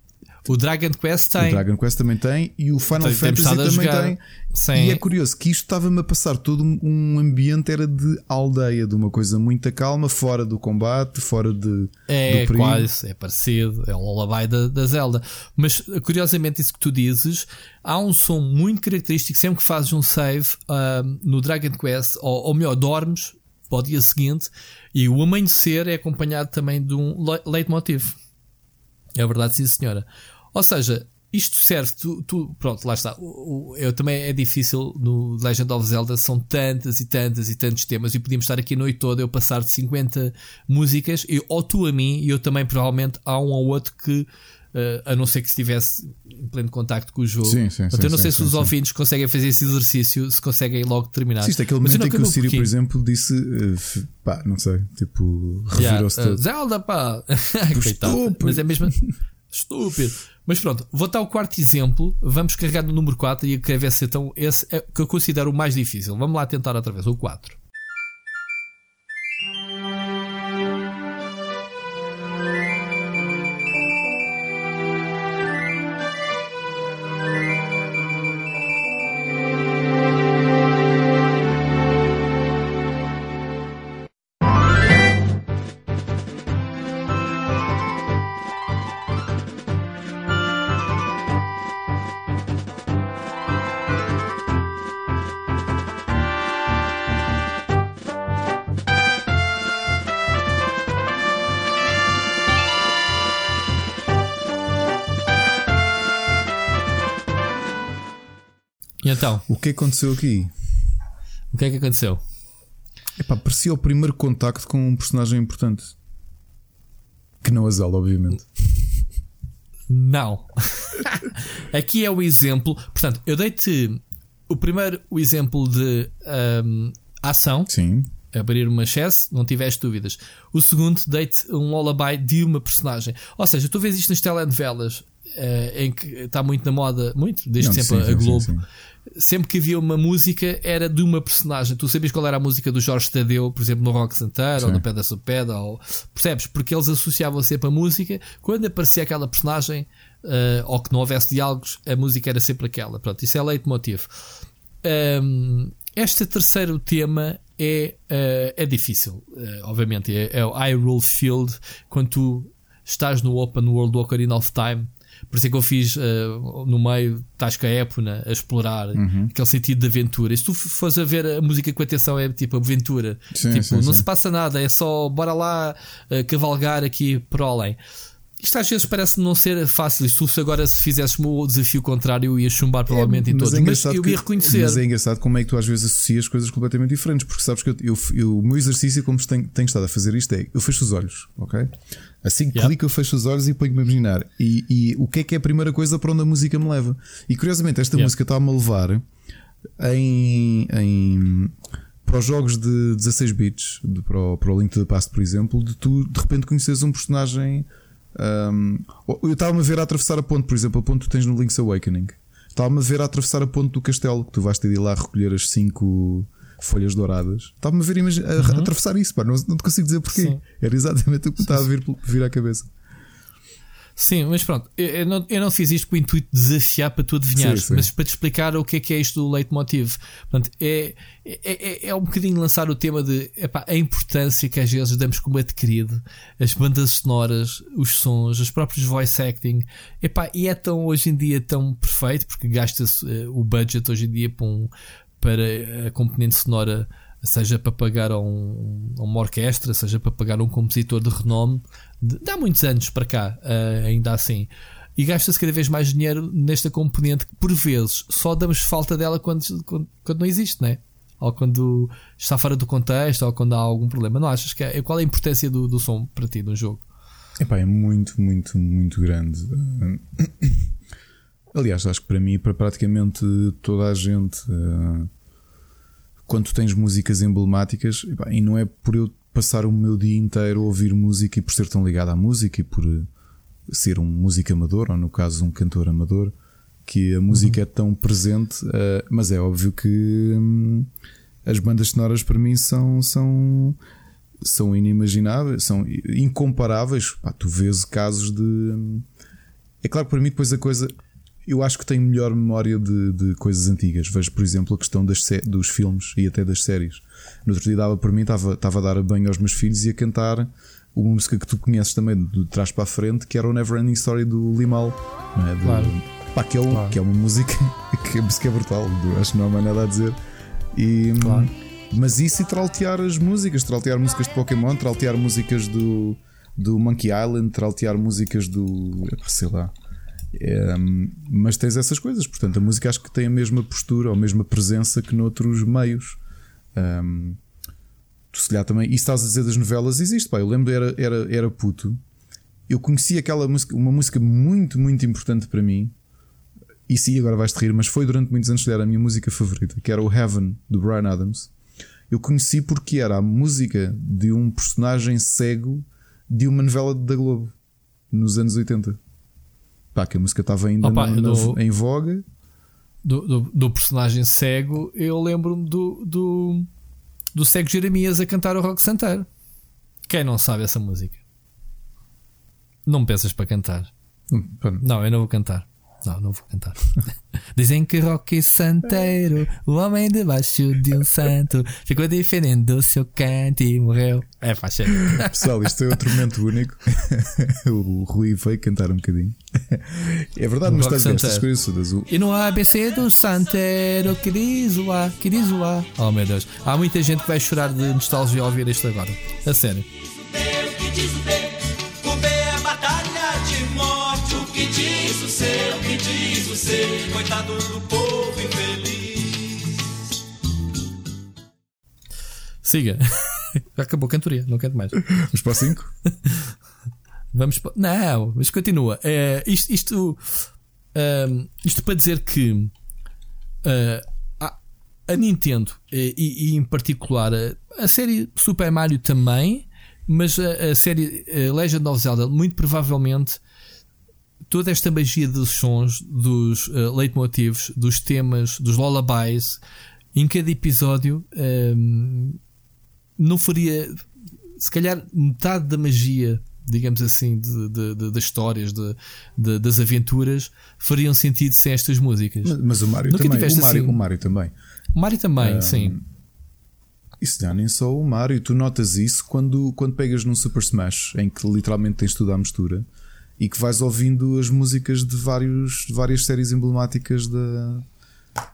O Dragon Quest tem. O Dragon Quest também tem e o Final tem, Fantasy também jogar. tem. Sim. E é curioso que isto estava-me a passar todo um ambiente era de aldeia, de uma coisa muito calma, fora do combate, fora de. É quase, é parecido, é o lullaby da, da Zelda. Mas curiosamente, isso que tu dizes, há um som muito característico sempre que fazes um save no Dragon Quest, ou, ou melhor, dormes para o dia seguinte e o amanhecer é acompanhado também de um leitmotiv. É verdade, sim, senhora. Ou seja, isto serve, tu, tu, pronto, lá está. Eu também é difícil no Legend of Zelda, são tantas e tantas e tantos temas, e podíamos estar aqui a noite toda, eu passar de 50 músicas, e, ou tu a mim, e eu também provavelmente há um ou outro que Uh, a não ser que estivesse em pleno contacto com o jogo. Sim, sim, Portanto, eu não sim, sei sim, se os sim. ouvintes conseguem fazer esse exercício, se conseguem logo terminar. Sim, isto é aquele eu momento em que o Siri, acabo por exemplo, disse uh, pá, não sei, tipo, revirou-se Yeah, uh. Zelda, pá! Estúpido. Mas é mesmo estúpido. Mas pronto, vou dar o quarto exemplo. Vamos carregar no número 4 e quero ver se então esse é que eu considero o mais difícil. Vamos lá tentar outra vez, o 4. Então, O que aconteceu aqui? o que é que aconteceu? Epá, parecia o primeiro contacto com um personagem importante. Que não a Zelda, obviamente. Não. Aqui é o exemplo. Portanto, eu dei-te o primeiro o exemplo de ahm, ação, Sim. abrir uma chess, não tiveste dúvidas. O segundo, dei-te um lullaby de uma personagem. Ou seja, tu vês isto nas telenovelas eh, em que está muito na moda, muito, desde Não, sempre sim, a Globo. sim, sim. Sempre que havia uma música era de uma personagem. Tu sabias qual era a música do Jorge Tadeu, por exemplo, no Rock Santeiro ou no Pedra sobre Pedra, ou percebes? Porque eles associavam sempre a música quando aparecia aquela personagem eh, ou que não houvesse diálogos, a música era sempre aquela. Pronto, isso é leitmotiv. Um, este terceiro tema é, eh, é difícil, eh, obviamente. É, é o Hyrule Field, quando tu estás no Open World do Ocarina of Time. Por isso é que eu fiz eh, no meio, estás com a Épona a explorar Uhum. aquele sentido de aventura. E se tu fores a ver a música com atenção, é tipo aventura. Sim, tipo, sim, não sim. se passa nada, é só bora lá eh, cavalgar aqui por além. Isto às vezes parece não ser fácil. E se agora se fizesse-me o desafio contrário, eu ia chumbar provavelmente em mas todos. é Mas eu ia reconhecer. Mas é engraçado como é que tu às vezes associas coisas completamente diferentes, porque sabes que eu, eu- eu- o meu exercício, como tenho, tenho estado a fazer isto, é eu fecho os olhos, ok? Assim que clico, eu fecho os olhos e ponho-me a imaginar. E, e o que é que é a primeira coisa para onde a música me leva? E curiosamente, esta música está-me a levar em. em para os jogos de 16 bits, de- para, o, para o Link to the Past, por exemplo, de tu de repente conheces um personagem. Um, eu estava-me a ver a atravessar a ponte, por exemplo, a ponte que tens no Link's Awakening. Estava-me a ver a atravessar a ponte do castelo, que tu vais ter de ir lá recolher as 5 folhas douradas. Estava-me a ver a, a atravessar isso, pá, não, não te consigo dizer porquê. Uhum. Sim. Era exatamente o que me estava a vir, vir à cabeça. Sim, mas pronto, eu, não, eu não fiz isto com o intuito de desafiar para tu adivinhares, mas para te explicar o que é que é isto do leitmotiv. Portanto, é, é, é, é um bocadinho lançar o tema de epá, a importância que às vezes damos como adquirido, as bandas sonoras, os sons, os próprios voice acting. Epá, e é tão hoje em dia tão perfeito, porque gasta-se eh, o budget hoje em dia para, um, para a componente sonora seja para pagar a, um- a uma orquestra, seja para pagar a um compositor de renome, de, muitos anos para cá, eh, ainda assim. E gasta-se cada vez mais dinheiro nesta componente que, por vezes, só damos falta dela quando, quando, quando não existe, né? Ou quando está fora do contexto, ou quando há algum problema. Não achas que é, qual é a importância do, do som para ti no jogo? Epá, é muito, muito, muito grande. Aliás, acho que para mim para praticamente toda a gente, eh, quando tens músicas emblemáticas, epá, e não é por eu passar o meu dia inteiro a ouvir música e por ser tão ligado à música e por eh, ser um músico amador, ou no caso um cantor amador, que a música é tão presente, eh, mas é óbvio que hum, as bandas sonoras para mim são, são, são inimagináveis, são incomparáveis. Pá, tu vês casos de. É claro, para mim, depois a coisa. Eu acho que tenho melhor memória de, de coisas antigas. Vejo, por exemplo, a questão das, dos filmes e até das séries. No outro dia dava para mim, estava, estava a dar banho aos meus filhos e a cantar uma música que tu conheces também de trás para a frente, que era o Never Ending Story do Limal. Não é? claro. Pá, que, é um, claro. que é uma música que a música é brutal, acho que não há mais nada a dizer. E, claro. Mas isso e traltear as músicas, traltear músicas de Pokémon, traltear músicas do, do Monkey Island, traltear músicas do. sei lá. É, mas tens essas coisas, portanto, a música acho que tem a mesma postura ou a mesma presença que noutros meios. Um, tu se calhar também. E estás a dizer das novelas, existe, pá. Eu lembro, era, era, era puto. Eu conheci aquela música, uma música muito, muito importante para mim. E sim, agora vais-te rir, mas foi durante muitos anos que era a minha música favorita, que era o Heaven do Brian Adams. Eu conheci porque era a música de um personagem cego de uma novela da Globo nos anos 80. Pá, que a música estava ainda Opa, na, do, em voga. Do, do, do, personagem cego, eu lembro-me do, do, do cego Jeremias a cantar o Rock Santeiro. Quem não sabe essa música? Não me peças para cantar. Hum, não, eu não vou cantar. Não, não vou cantar. Dizem que Rocky Santeiro, o homem debaixo de um santo, ficou diferente do seu canto e morreu. É, faz Pessoal, isto é outro momento único. o Rui veio cantar um bocadinho. É verdade, mas estás estas coisas todas. E no ABC do Santeiro, que diz o A, que diz o A. Oh meu Deus, há muita gente que vai chorar de nostalgia ao ouvir isto agora. A sério. Que diz o diz o C, coitado do povo infeliz. Siga. Acabou a cantoria, não canto mais. Vamos para 5? Vamos para... Não, mas continua. É, isto, isto, uh, isto para dizer que uh, a, a, Nintendo e, e, em particular a, a, série Super Mario também, mas a, a série Legend of Zelda, muito provavelmente toda esta magia dos sons, dos uh, leitmotivos, dos temas, dos lullabies, em cada episódio não faria, se calhar, metade da magia, digamos assim, de, de, de das histórias, de, das aventuras, fariam sentido sem estas músicas. Mas, mas o Mário também. O Mário, assim... o Mário também. O Mário também, sim. Isso já nem só o Mario, tu notas isso quando, quando pegas num Super Smash em que literalmente tens tudo à mistura e que vais ouvindo as músicas de, vários, de várias séries emblemáticas da,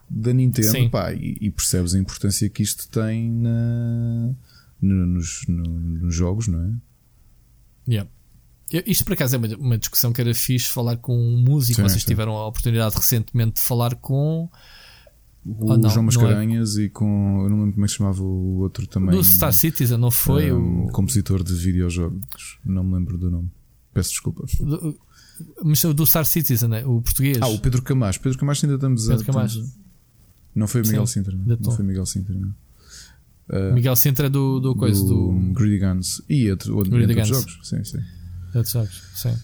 da Nintendo pá, e, e, percebes a importância que isto tem na, no, nos, no, nos jogos, não é? Yeah. Isto por acaso é uma, uma discussão que era fixe falar com um músico. Sim, Vocês sim. tiveram a oportunidade recentemente de falar com o oh, não, João é? Mascarenhas é... e com. Eu não lembro como é que se chamava o outro também. Do Star Citizen, não foi? Um, o compositor de videojogos, não me lembro do nome. Peço desculpa. Do, mas do Star Citizen, né? o português. Ah, o Pedro Camacho. Pedro Camacho ainda estamos Pedro a. Camacho. Não foi o Miguel Sim, Sintra, não, não foi Miguel Sintra, não. Uh, Miguel Sintra do, do coisa do, do Greedy Guns e outro, outro, Greedy outros Guns. jogos. Sim, sim. Outros jogos, sim.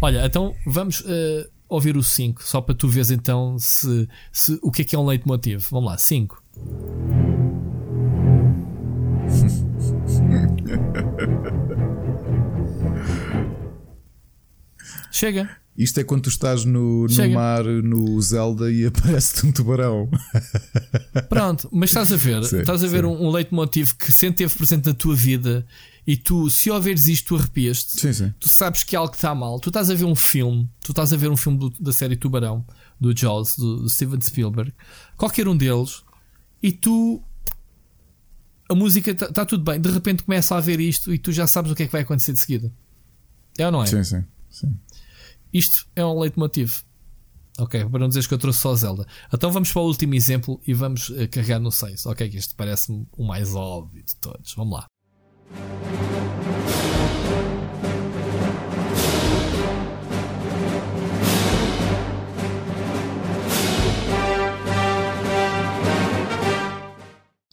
Olha, então vamos uh, ouvir o 5, só para tu veres então se, se, o que é que é um leitmotiv. Vamos lá, 5. Chega. Isto é quando tu estás no, no mar, no Zelda e aparece-te um tubarão. Pronto, mas estás a ver, sim, estás a ver um, um leitmotiv que sempre teve presente na tua vida e tu, se ouveres isto, tu arrepias-te. Sim, sim. Tu sabes que algo está mal. Tu estás a ver um filme, tu estás a ver um filme do, da série Tubarão, do Jaws, do, do Steven Spielberg, qualquer um deles, e tu. A música está tá tudo bem, de repente começa a ver isto e tu já sabes o que é que vai acontecer de seguida. É ou não é? Sim, sim. sim. Isto é um leitmotiv. Ok, para não dizeres que eu trouxe só Zelda. Então vamos para o último exemplo e vamos uh, carregar no 6. Ok, que isto parece-me o mais óbvio de todos. Vamos lá.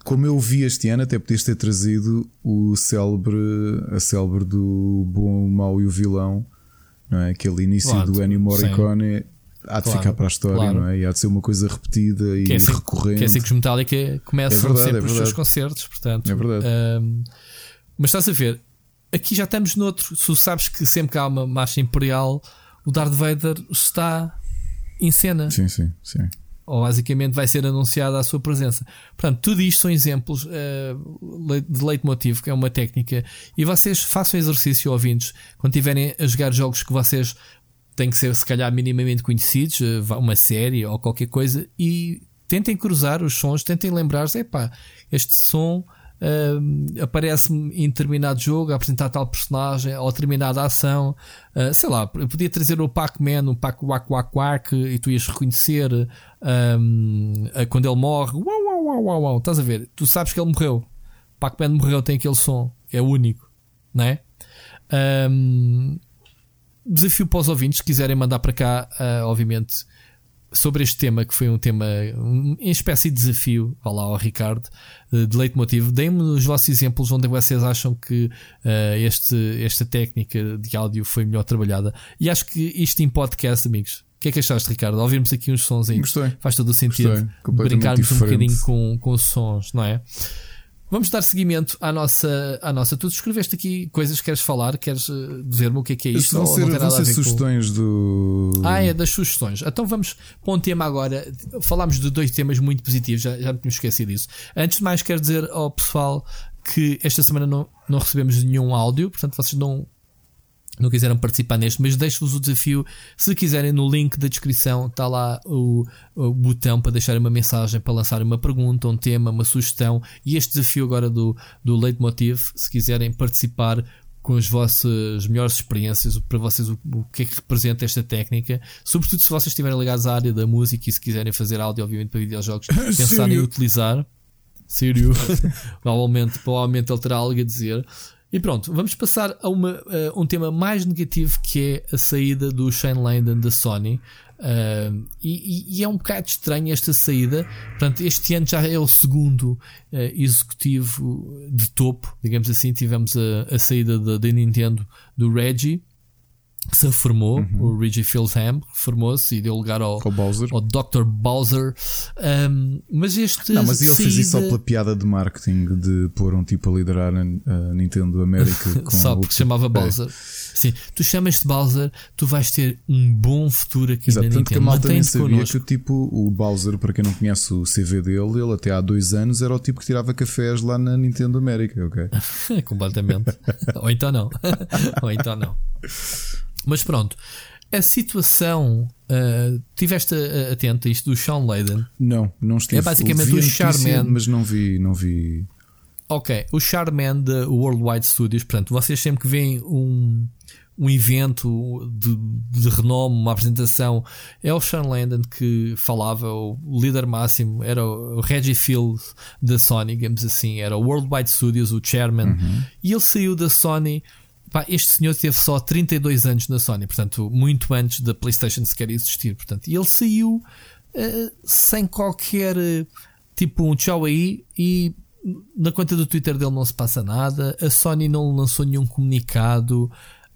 Como eu vi este ano, até podias ter trazido o célebre, a célebre do bom, o mau e o vilão não é? Aquele início claro, do Ennio Morricone sim. há de claro, ficar para a história, claro. não é? E há de ser uma coisa repetida e que é assim, recorrente. Que é assim que os Metallica começam é verdade, sempre é os seus concertos, portanto. É verdade. Um, mas estás a ver, aqui já estamos noutro. Se tu sabes que sempre que há uma marcha imperial, o Darth Vader está em cena. Sim, sim, sim. Ou basicamente vai ser anunciada a sua presença. Portanto, tudo isto são exemplos uh, de leitmotiv, que é uma técnica. E vocês façam exercício, ouvintes, quando estiverem a jogar jogos que vocês têm que ser, se calhar, minimamente conhecidos, uh, uma série ou qualquer coisa, e tentem cruzar os sons, tentem lembrar-se: epá, este som uh, aparece-me em determinado jogo a apresentar tal personagem ou determinada ação. Uh, sei lá, podia trazer o Pac-Man, o Pac Wack Wack Wack e tu ias reconhecer um, quando ele morre. Uau, uau, uau, uau, uau. Estás a ver? Tu sabes que ele morreu. Pac-Man morreu, tem aquele som, é único, não é? Um, desafio para os ouvintes, se quiserem mandar para cá, uh, obviamente, sobre este tema, que foi um tema, um, em espécie de desafio, vá lá ao Ricardo, uh, de leitmotiv, deem-me os vossos exemplos onde vocês acham que uh, este, esta técnica de áudio foi melhor trabalhada. E acho que isto em podcast, amigos. O que é que achaste, Ricardo? Ouvirmos aqui uns sons Gostei. faz todo o sentido brincarmos diferente. um bocadinho com, com os sons, não é? Vamos dar seguimento à nossa, à nossa. Tu escreveste aqui coisas que queres falar, queres eh, dizer-me o que é que é isto? Vão ser, vão ser sugestões com... do. Ah, é das sugestões. Então vamos para um tema agora. Falámos de dois temas muito positivos, já, já me tinha esquecido disso. Antes de mais, quero dizer ao pessoal que esta semana não, não recebemos nenhum áudio, portanto vocês não não quiseram participar neste, mas deixo-vos o desafio. Se quiserem, no link da descrição está lá o, o botão para deixar uma mensagem, para lançar uma pergunta, um tema, uma sugestão. E este desafio agora do, do Leitmotiv, se quiserem participar com as vossas melhores experiências, para vocês o, o que é que representa esta técnica, sobretudo se vocês estiverem ligados à área da música e se quiserem fazer áudio, obviamente, para videojogos, pensarem em utilizar. Sério, provavelmente, provavelmente ele terá algo a dizer. E pronto, vamos passar a uma, uh, um tema mais negativo que é a saída do Shane Landon da Sony. Uh, e, e, é um bocado estranho esta saída. Portanto, este ano já é o segundo uh, executivo de topo, digamos assim. Tivemos a, a saída da Nintendo do Reggie que se reformou, uhum. o Reggie Fils-Aimé formou-se e deu lugar ao, Bowser. ao Dr. Bowser. Um, mas este. Não, mas ele saída... fez isso só pela piada de marketing de pôr um tipo a liderar a Nintendo América. só porque se chamava Bowser. Sim, tu chamas-te Bowser, tu vais ter um bom futuro aqui Exato, na Nintendo. Que a malta nem sabia connosco. que tipo, o Bowser, para quem não conhece o CV dele, ele até há dois anos era o tipo que tirava cafés lá na Nintendo América, ok? Completamente. Ou então não. Ou então não. Mas pronto, a situação. Uh, tiveste atento a isto do Sean Layden? Não, não estive. É basicamente o Charman. Mas não vi, não vi. Ok, o Charman da Worldwide Studios. Portanto, vocês sempre que veem um, um evento de, de renome, uma apresentação, é o Sean Landon que falava, o líder máximo, era o Reggie Field da Sony, digamos assim, era o Worldwide Studios, o chairman, uhum. e ele saiu da Sony Pá, este senhor teve só 32 anos na Sony, portanto, muito antes da PlayStation sequer existir. Portanto, e ele saiu uh, sem qualquer uh, tipo um tchau aí e na conta do Twitter dele não se passa nada. A Sony não lançou nenhum comunicado.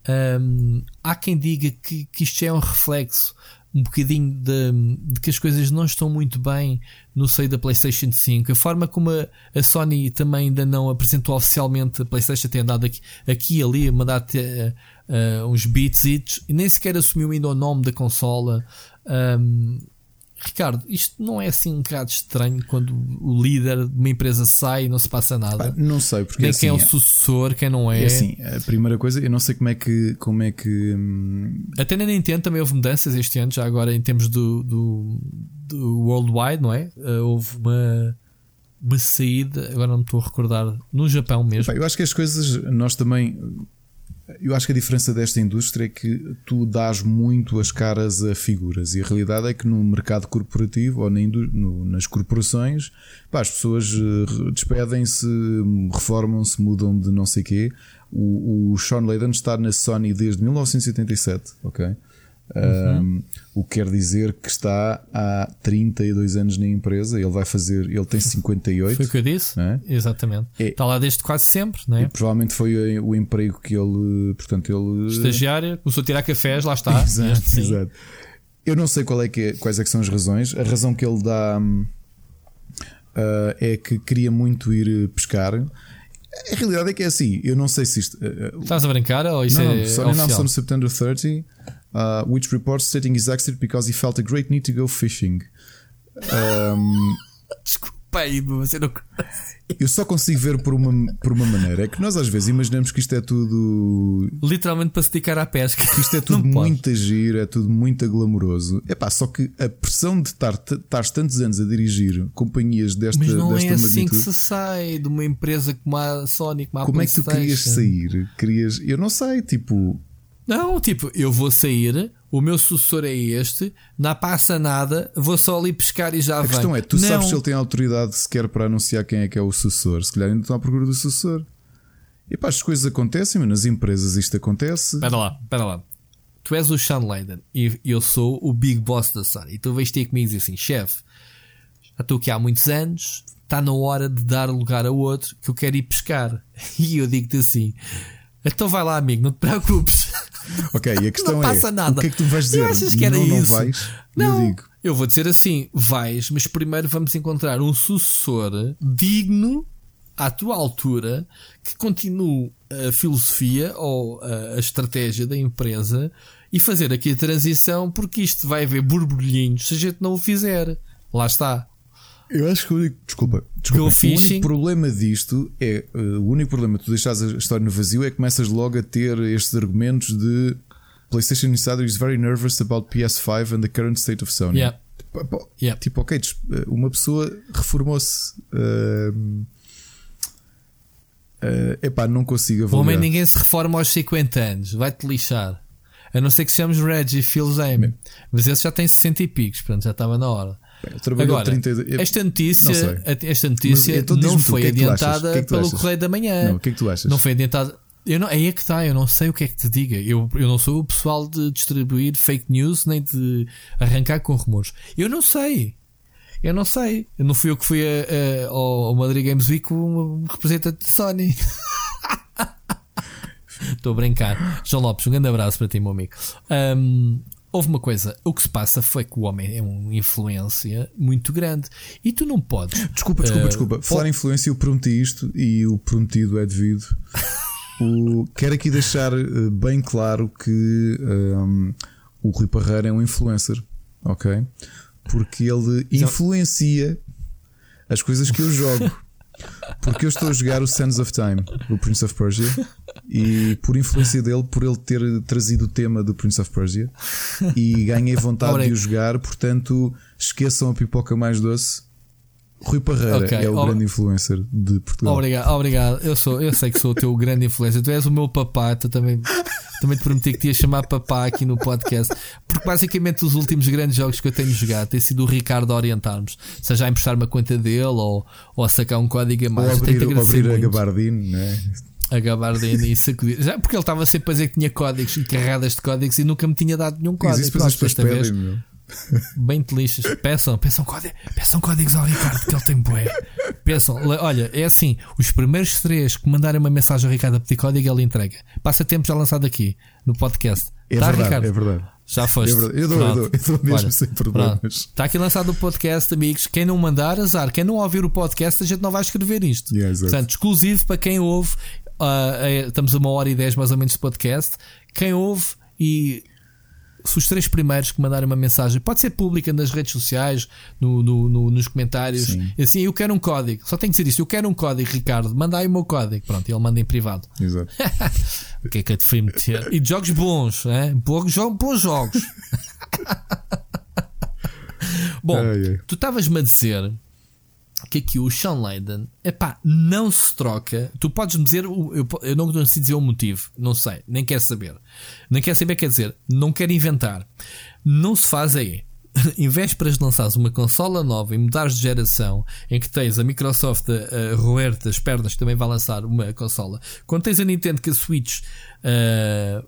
Um, há quem diga que, que isto é um reflexo um bocadinho de, de, que as coisas não estão muito bem no seio da PlayStation 5. A forma como a, a Sony também ainda não apresentou oficialmente, a PlayStation tem andado aqui, aqui e ali a mandar uh, uh, uns beats e nem sequer assumiu ainda o nome da consola. Um, Ricardo, isto não é assim um bocado estranho quando o líder de uma empresa sai e não se passa nada? Ah, não sei, porque Nem assim, quem é o sucessor, quem não é. é. assim, a primeira coisa, eu não sei como é que. Como é que hum... Até na Nintendo também houve mudanças este ano, já agora em termos do, do, do Worldwide, não é? Uh, houve uma, uma saída, agora não me estou a recordar, no Japão mesmo. eu acho que as coisas, nós também eu acho que a diferença desta indústria é que tu dás muito as caras a figuras e a realidade é que no mercado corporativo ou nas corporações pá, as pessoas eh, despedem-se, reformam-se, mudam de não sei quê. O, o Sean Layden está na Sony desde 1987, ok? Uhum. Um, o que quer dizer que está há 32 anos na empresa. Ele vai fazer, ele tem 58. Foi o que eu disse, é? exatamente. É. Está lá desde quase sempre, não é? E provavelmente foi o emprego que ele, portanto, ele estagiário, começou a tirar cafés, lá está. exato, exato. Eu não sei qual é que é, quais é que são as razões. A razão que ele dá uh, é que queria muito ir pescar. A realidade é que é assim. Eu não sei se isto. Uh, Estás a brincar ou isso não, é. September 30 uh, which reports stating he's exited because he felt a great need to go fishing. Um, Desculpa aí, você não. eu só consigo ver por uma, por uma maneira. É que nós às vezes imaginamos que isto é tudo. Literalmente para se dedicar à pesca. Que isto é tudo muito giro, é tudo muito glamouroso. É pá, só que a pressão de estar estares tantos anos a dirigir companhias desta, Mas não desta é assim que magnitude. se sai de uma empresa como a Sony, como a Como é que tu querias sair? Querias. Eu não sei, tipo. Não, tipo, eu vou sair, o meu sucessor é este, não passa nada, vou só ali pescar e já A vem. questão é, tu não, sabes se ele tem autoridade sequer para anunciar quem é que é o sucessor. Se calhar ainda estão à procura do sucessor. E pá, as coisas acontecem, mas nas empresas isto acontece. Espera lá, espera lá. Tu és o Sean Layden e eu sou o big boss da Sony. E tu vais ter comigo e dizer assim: chefe, já estou aqui há muitos anos, está na hora de dar lugar a outro que eu quero ir pescar. E eu digo-te assim: então vai lá, amigo, não te preocupes. Ok, e a questão Não passa é: nada. o que é que tu vais dizer? Achas que era não, não isso? vais? E Não, Eu digo: eu vou dizer assim: vais, mas primeiro vamos encontrar um sucessor digno à tua altura que continue a filosofia ou a, a estratégia da empresa e fazer aqui a transição, porque isto vai haver borbulhinhos se a gente não o fizer. Lá está. Eu acho que o único. Desculpa, desculpa. Go O fishing. único problema disto é. eh, o único problema de tu deixares a história no vazio é que começas logo a ter estes argumentos de PlayStation Insider is very nervous about PS5 and the current state of Sony. Yeah. Pá, Yeah. Tipo, ok, des- uma pessoa reformou-se. Uh, epá, não consigo O homem avaliar. ninguém se reforma aos 50 anos, vai-te lixar. A não ser que sejas Reggie Fils-Aime. Mas esse já tem 60 e picos, portanto já estava na hora. Agora, 30 eu- esta notícia, Não esta notícia então, não foi que é que adiantada que é pelo achas? Correio da Manhã. Não, o que é que tu achas? Não foi adiantada. Eu não, aí é que está, eu não sei o que é que te diga. Eu, eu não sou o pessoal de distribuir fake news nem de arrancar com rumores. Eu não sei. Eu não sei. Eu não fui eu que fui a, a- ao Madrid Games Week como representante de Sony. Estou a brincar. João Lopes, um grande abraço para ti, meu amigo. Ahm, houve uma coisa. O que se passa foi que o homem é uma influência muito grande. E tu não podes. Desculpa, desculpa, eh, desculpa. Falar em influência, eu prometi isto e o prometido é devido. O, quero aqui deixar eh, bem claro que ehm, o Rui Parreira é um influencer, ok? Porque ele influencia as coisas que eu jogo. Porque eu estou a jogar o Sands of Time, o Prince of Persia, e por influência dele, por ele ter trazido o tema do Prince of Persia, e ganhei vontade de o jogar, portanto, esqueçam a pipoca mais doce. Rui Parreira Ok, é o ob- grande influencer de Portugal. Obrigado, obrigado. Eu, sou, eu sei que sou o teu grande influência. Tu és o meu papá. Tu também, também te prometi que te ia chamar papá aqui no podcast. Porque basicamente os últimos grandes jogos que eu tenho jogado tem sido o Ricardo a orientar-nos. Seja a emprestar uma conta dele ou, ou a sacar um código a Ou mais. Tenho abrir, ou abrir a gabardine, né? a gabardina e sacudir. Já porque ele estava sempre a dizer que tinha códigos e carradas de códigos e nunca me tinha dado nenhum código. Existe, mas as pessoas pedem. Bem te lixas. Peçam, peçam, código, peçam códigos ao Ricardo que ele tem bué. Peçam, olha, é assim: os primeiros três que mandarem uma mensagem ao Ricardo a pedir código, ele entrega. Passa tempo já lançado aqui no podcast. É tá, verdade, Ricardo? é verdade. Já foste. É verdade. Eu dou, eu dou, eu dou mesmo Olha, sem pronto. problemas. Está aqui lançado o podcast, amigos. Quem não mandar, azar. Quem não ouvir o podcast, a gente não vai escrever isto. Yeah. Portanto, exclusivo para quem ouve. é- estamos a uma hora e dez mais ou menos de podcast. Quem ouve e se os três primeiros que mandarem uma mensagem, pode ser pública nas redes sociais, no, no- no- nos comentários, Sim. assim, eu quero um código. Só tenho que dizer isto: eu quero um código, Ricardo. Manda aí o meu código. Pronto, ele manda em privado. Exato. O que é que eu te fui meter? E de jogos bons, é? bons, jo- bons jogos. Bom, Ai, ai. tu estavas-me a dizer que aqui o Sean Layden, epá, não se troca. Tu podes-me dizer, eu, eu não consigo dizer o motivo, não sei, nem quero saber. Nem quero saber, quer dizer, não quero inventar. Não se faz aí. Em vésperas de lançares uma consola nova e mudares de geração, em que tens a Microsoft a, a roer-te as pernas, que também vai lançar uma consola, quando tens a Nintendo que a Switch ah,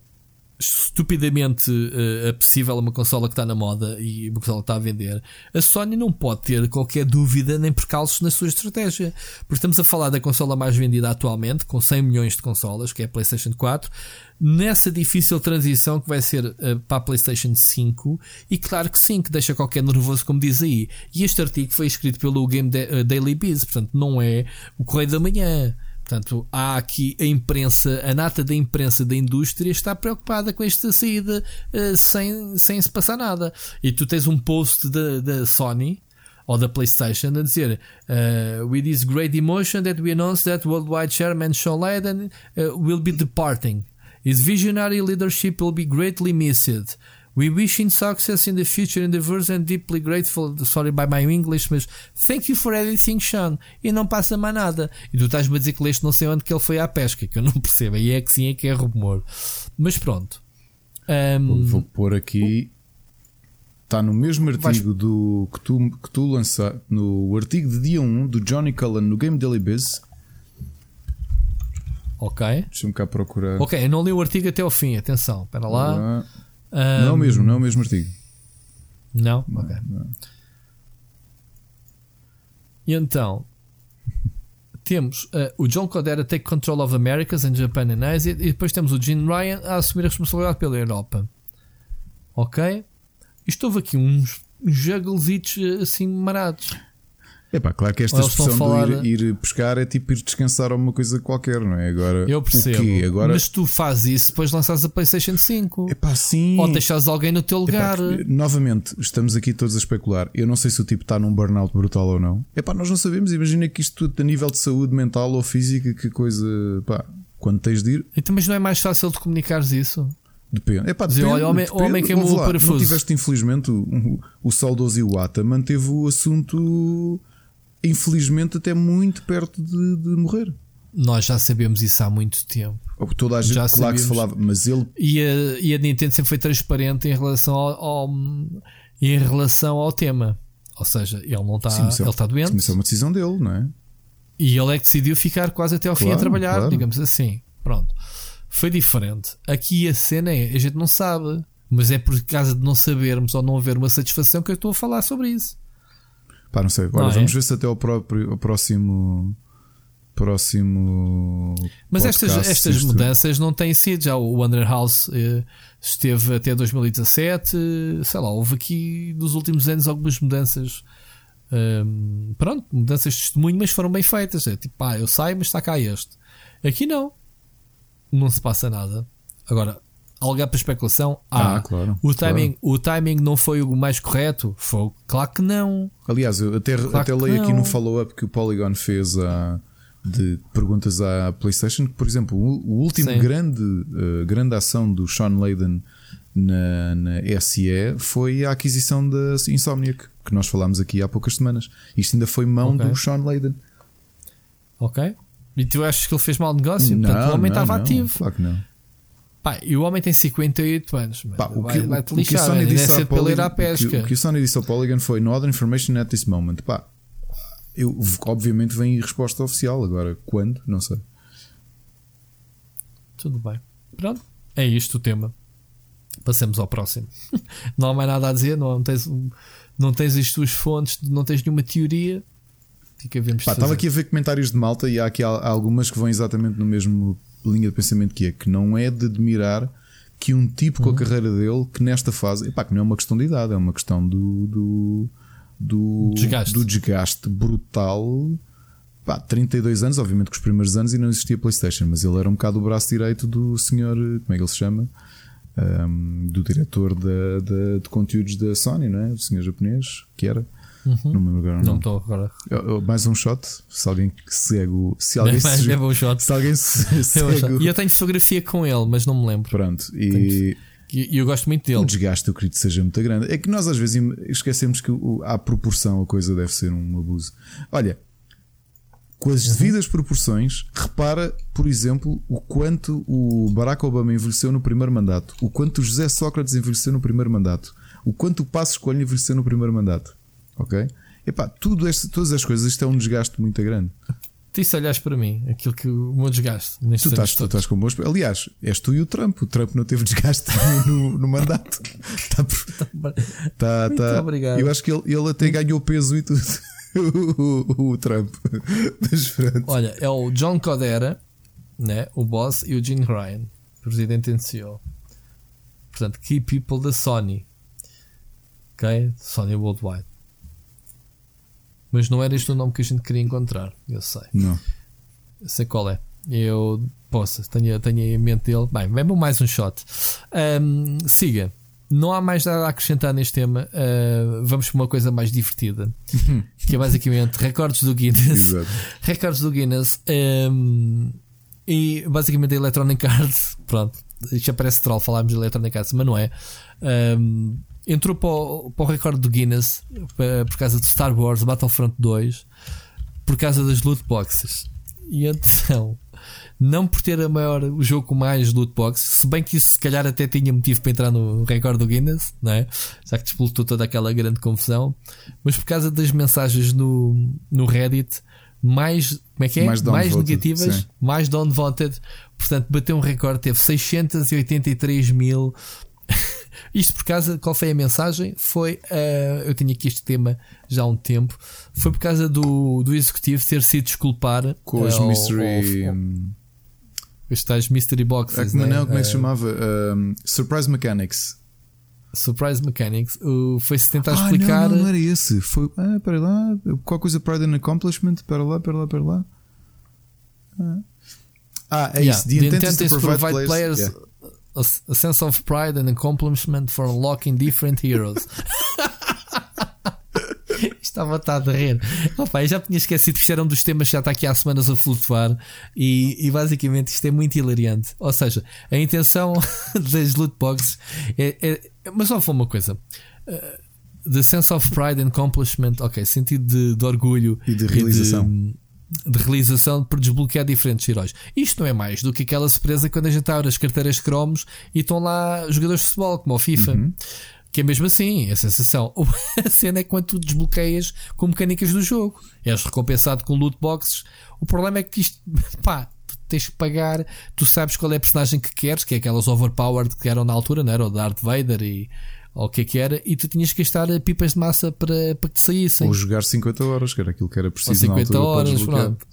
estupidamente uh, apetecível a uma consola que está na moda e uma consola que está a vender, a Sony não pode ter qualquer dúvida nem percalços na sua estratégia. Porque estamos a falar da consola mais vendida atualmente, com 100 milhões de consolas, que é a PlayStation 4, nessa difícil transição que vai ser uh, para a PlayStation 5, e claro que sim, que deixa qualquer nervoso, como diz aí. E este artigo foi escrito pelo Game Da- uh, Daily Biz, portanto, não é o Correio da Manhã. Portanto, há aqui a imprensa, a nata da imprensa da indústria está preocupada com esta saída uh, sem, sem se passar nada. E tu tens um post da Sony ou da PlayStation a dizer uh, With this great emotion that we announce that worldwide chairman Sean Layden uh, will be departing. His visionary leadership will be greatly missed. We wish him success in the future endeavors and deeply grateful, sorry by my English, mas thank you for everything, Sean. E não passa mais nada. E tu estás-me a dizer que leste não sei onde que ele foi à pesca, que eu não percebo. E é que sim, é que é rumor. Mas pronto. Um... Vou pôr aqui. Está no mesmo artigo do, que tu, que tu lançaste, no artigo de dia 1 do Johnny Cullen no Game Daily Biz. Ok. Deixa-me cá procurar. Ok, eu não li o artigo até ao fim, atenção. Espera lá. Um... Não é o mesmo, não é o mesmo artigo. Não? não ok. Não. E então, temos uh, o John Codera take control of Americas and Japan and Asia, e depois temos o Gene Ryan a assumir a responsabilidade pela Europa. Ok? Isto houve aqui uns jugglesitos eh, assim marados. É pá, claro que esta expressão falar... de ir, ir, pescar é tipo ir descansar alguma coisa qualquer, não é? Agora, eu percebo. Agora... Mas tu fazes isso depois lanças a PlayStation 5. É pá, sim. Ou deixas alguém no teu lugar. Epá, novamente, estamos aqui todos a especular. Eu não sei se o tipo está num burnout brutal ou não. É pá, nós não sabemos. Imagina que isto tudo a nível de saúde mental ou física, que coisa. Pá, quando tens de ir. Então, mas não é mais fácil de comunicares isso? Depende. É pá, depende, olha, o homem, depende. Homem queimou o parafuso. Não tiveste, infelizmente, o, o saudoso Iwata manteve o assunto infelizmente, até muito perto de, de morrer. Nós já sabemos isso há muito tempo. Toda a gente, já claro que se falava, mas ele. E a, e a Nintendo sempre foi transparente em relação ao, ao, em relação ao tema. Ou seja, ele não está. É ele está doente. Isso é uma decisão dele, não é? E ele é que decidiu ficar quase até ao claro, fim a trabalhar, claro. digamos assim. Pronto. Foi diferente. Aqui a cena é, a gente não sabe. Mas é por causa de não sabermos ou não haver uma satisfação que eu estou a falar sobre isso. Pá, não sei. Agora não, vamos é? ver se até ao, próprio, ao próximo. Próximo. Mas estas, estas isto... mudanças não têm sido. Já o Wonder House eh, esteve até 2017. Sei lá, houve aqui nos últimos anos algumas mudanças. Um, pronto, mudanças de testemunho, mas foram bem feitas. É tipo, pá, eu saio, mas está cá este. Aqui não. Não se passa nada. Agora, Há lugar para especulação? Ah, ah claro. O timing, claro. o timing não foi o mais correto? Foi. Claro que não. Aliás, eu até, claro até leio aqui no follow-up que o Polygon fez a, de perguntas à PlayStation, que, por exemplo, o, último grande, uh, grande ação do Sean Layden na, na SE foi a aquisição da Insomniac, que nós falámos aqui há poucas semanas. Isto ainda foi mão okay. do Sean Layden. Ok. E tu achas que ele fez mal negócio? Não, Portanto, o homem não, estava não, ativo. Claro que não. Pá, e o homem tem 58 anos. Pá, o que, vai, lixar, o que Sony disse Polygon, à pesca. O que, o que o Sony disse ao Polygon foi no other information at this moment. Pá, eu, obviamente vem resposta oficial. Agora, quando? Não sei. Tudo bem. Pronto. É isto o tema. Passemos ao próximo. não há mais nada a dizer. Não tens, não tens as tuas fontes, não tens nenhuma teoria. Pá, estava aqui a ver comentários de malta e há aqui algumas que vão exatamente no mesmo linha de pensamento que é que não é de admirar que um tipo com a uhum. carreira dele, que nesta fase, epá, que não é uma questão de idade, é uma questão do, do, do, desgaste. do desgaste brutal. Pá, 32 anos, obviamente que os primeiros anos e não existia PlayStation, mas ele era um bocado o braço direito do senhor, como é que ele se chama? Um, do diretor da, da, de conteúdos da Sony, não é? O senhor japonês, que era. Uhum. Não me lembro agora. Não estou agora. Mais um shot. Se alguém segue o. Se alguém mais se, um shot. Se alguém se, segue E eu tenho fotografia com ele, mas não me lembro. Pronto. E. E eu gosto muito dele. O desgaste, eu acredito, seja muito grande. É que nós às vezes esquecemos que à proporção a coisa deve ser um abuso. Olha, com as uhum. devidas proporções, repara, por exemplo, o quanto o Barack Obama envelheceu no primeiro mandato, o quanto o José Sócrates envelheceu no primeiro mandato, o quanto o Passo Escolha envelheceu no primeiro mandato. Ok? Epá, tudo este, todas as coisas, isto é um desgaste muito grande. Tu se olhas para mim, aquilo que o meu desgaste. Tu estás, tu estás com bons. Aliás, és tu e o Trump. O Trump não teve desgaste no, no mandato. Está, tá, muito tá, obrigado. Eu acho que ele, ele até ganhou peso e tudo. o, o, Trump. Olha, é o John Codera, né? o boss, e o Gene Ryan, presidente em CEO. Portanto, key people da Sony. Ok? Sony Worldwide. Mas não era este o nome que a gente queria encontrar, eu sei. Não. sei qual é. Eu posso, tenho, tenho em mente dele. Bem, vem mais um shot. Um, siga. Não há mais nada a acrescentar neste tema. Uh, vamos para uma coisa mais divertida. que é basicamente recordes do Guinness. recordes do Guinness. Um, e basicamente a Electronic Arts. Pronto. Já parece troll falarmos de Electronic Arts, mas não é. Um, entrou para o, para o recorde do Guinness por causa de Star Wars Battlefront 2 por causa das loot boxes. E então, não por ter a maior, o jogo com mais loot boxes, se bem que isso se calhar até tinha motivo para entrar no recorde do Guinness, não é? já que despoltou toda aquela grande confusão, mas por causa das mensagens no, no Reddit. Mais, como é que é? Mais, mais negativas, sim. mais downvoted. Portanto, bateu um recorde, teve 683 mil Isto por causa, qual foi a mensagem? Foi, uh, eu tinha aqui este tema já há um tempo, foi por causa do, do executivo ter sido desculpar com os uh, mystery. Ao, ao, os tais mystery boxes. É, né? Não, como é que se eh, chamava? Um, Surprise Mechanics. Surprise Mechanics. Uh, Foi-se tentar ah, explicar. Não, não, não, era esse. Foi. Ah, para lá. Qual coisa Pride and Accomplishment? Para lá, para lá, para lá. Ah, ah é yeah. isso. The, The intent, intent is to provide, provide players, players yeah a, a sense of pride and accomplishment for unlocking different heroes. Estava a estar a rir. Opa, eu já tinha esquecido que isto era um dos temas que já está aqui há semanas a flutuar e, e basicamente isto é muito hilariante. Ou seja, a intenção das loot boxes é, é, Mas só foi uma coisa. Uh, the sense of pride and accomplishment, ok, sentido de, de orgulho e de realização. E de, de realização para desbloquear diferentes heróis. Isto não é mais do que aquela surpresa quando a gente abre as carteiras cromos e estão lá jogadores de futebol, como o FIFA. Uhum. Que é mesmo assim, a sensação. A cena é quando tu desbloqueias com mecânicas do jogo. És recompensado com loot boxes. O problema é que isto, pá, tens que pagar. Tu sabes qual é a personagem que queres, que é aquelas overpowered que eram na altura, não era? O Darth Vader e ou o que é que era, e tu tinhas que gastar pipas de massa para, para que te saíssem. Ou jogar 50 horas, que era aquilo que era preciso. Ou 50 na horas, pronto.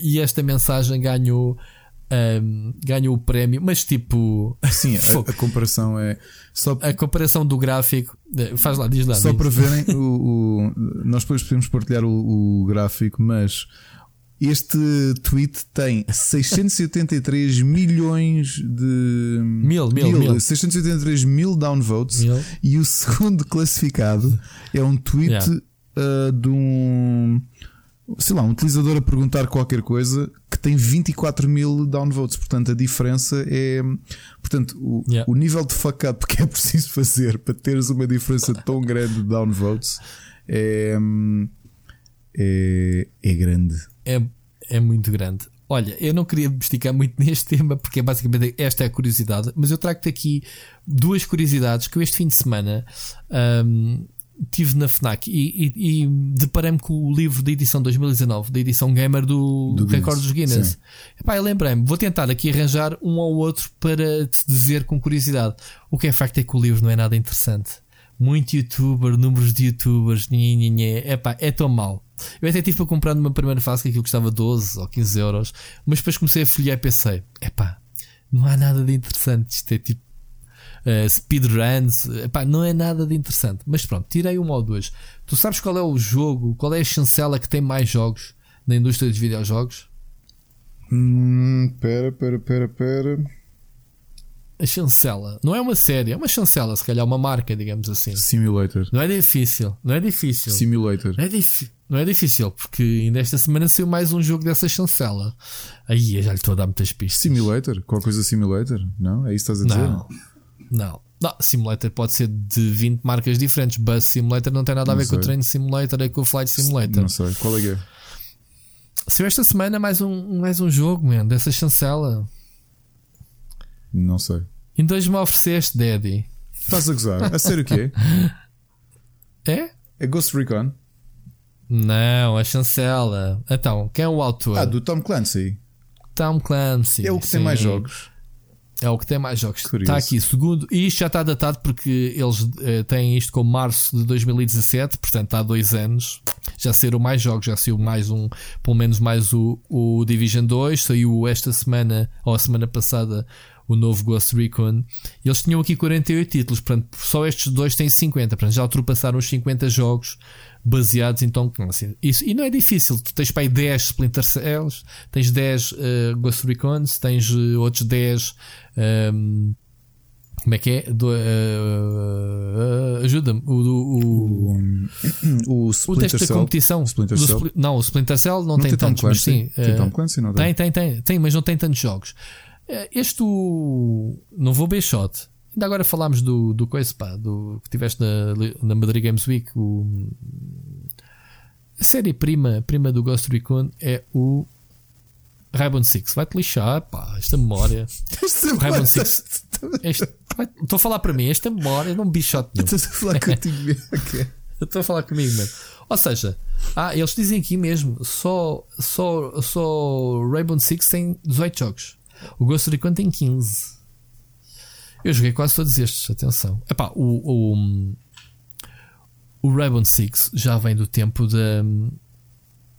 E esta mensagem ganhou. Um, ganhou o prémio, mas tipo. Sim, a, a, comparação é. Só... A comparação do gráfico. Eh, faz lá, diz lá. Só diz. para verem, o, o, nós depois podemos partilhar o, o gráfico, mas este tweet tem 683 milhões de. Mil, mil, mil. mil. 683 mil downvotes. Mil. E o segundo classificado é um tweet yeah. uh, de um. Sei lá, um utilizador a perguntar qualquer coisa que tem 24 mil downvotes. Portanto, a diferença é. Portanto, o, yeah. o nível de fuck up que é preciso fazer para teres uma diferença tão grande de downvotes é. É, é grande é, é muito grande. Olha, eu não queria me esticar muito neste tema porque é basicamente esta é a curiosidade, mas eu trago-te aqui duas curiosidades que eu este fim de semana um, tive na FNAC e, e, e deparei-me com o livro da edição 2019, da edição gamer do, do Record dos Guinness. Epá, eu lembrei-me, vou tentar aqui arranjar um ou outro para te dizer com curiosidade. O que é facto é que o livro não é nada interessante. Muito youtuber, números de youtubers, é epá, é tão mau eu até tive para comprar numa primeira fase que aquilo custava 12 ou 15 euros, mas depois comecei a folhear e pensei: epá, não há nada de interessante. Isto é tipo uh, speedruns, epá, não é nada de interessante. Mas pronto, tirei uma ou duas. Tu sabes qual é o jogo, qual é a chancela que tem mais jogos na indústria dos videojogos? Hum, pera, pera, pera, pera. A chancela. Não é uma série, é uma chancela, se calhar uma marca, digamos assim. Simulator. Não é difícil, não é difícil. Simulator. Não é difícil. Não é difícil, porque ainda esta semana saiu mais um jogo dessa chancela. Aí eu já lhe estou a dar muitas pistas. Simulator? Qual coisa Simulator? Não? É isso que estás a dizer? Não. Não. Não, Simulator pode ser de 20 marcas diferentes. Bus Simulator não tem nada a ver com o Train Simulator e com o Flight Simulator. Não sei. Qual é que é? Saiu esta semana mais um, mais um jogo, man, dessa chancela. Não sei. Em dois me ofereceste, Daddy. Estás a gozar? A sério o quê? É? É Ghost Recon? Não, a chancela. Então, quem é o autor? Ah, do Tom Clancy. Tom Clancy. É o que sim. tem mais jogos. É o que tem mais jogos. Curioso. Está aqui, segundo. E isto já está datado porque eles uh, têm isto como março de 2017, portanto há dois anos. Já saíram mais jogos, já saiu mais um, pelo menos mais o, o Division 2. Saiu esta semana, ou a semana passada, o novo Ghost Recon. Eles tinham aqui 48 títulos, portanto, só estes dois têm 50, portanto, já ultrapassaram os 50 jogos baseados em Tom Clancy. Isso, e não é difícil, tu tens para aí 10 Splinter Cells, tens 10 uh, Ghost Recons, tens uh, outros 10. Um, como é que é? uh, uh, Ajuda-me. O, o, o, o, o teste da competição. Splinter Cell. Spl não, o Splinter Cell não, não tem, tem tantos, mas sim. Tem Tom Clancy, não tem? Tem, tem, tem, mas não tem tantos jogos. Este o. Não vou B-Shot. Ainda agora falámos do, do coisa, pá, do que tiveste na, na Madrid Games Week. O, a série prima, prima do Ghost Recon é o Rainbow Six. Vai-te lixar, pá, esta memória. Rainbow Six. Estou a falar para mim, esta memória não bichote nenhum. Estás a falar contigo mesmo. Estou a falar comigo mesmo. Ou seja, ah, eles dizem aqui mesmo: só, só, só Rainbow Six tem 18 jogos. O Ghost Recon tem 15. Eu joguei quase todos estes, atenção. Epá, o, o, o Rainbow Six já vem do tempo da,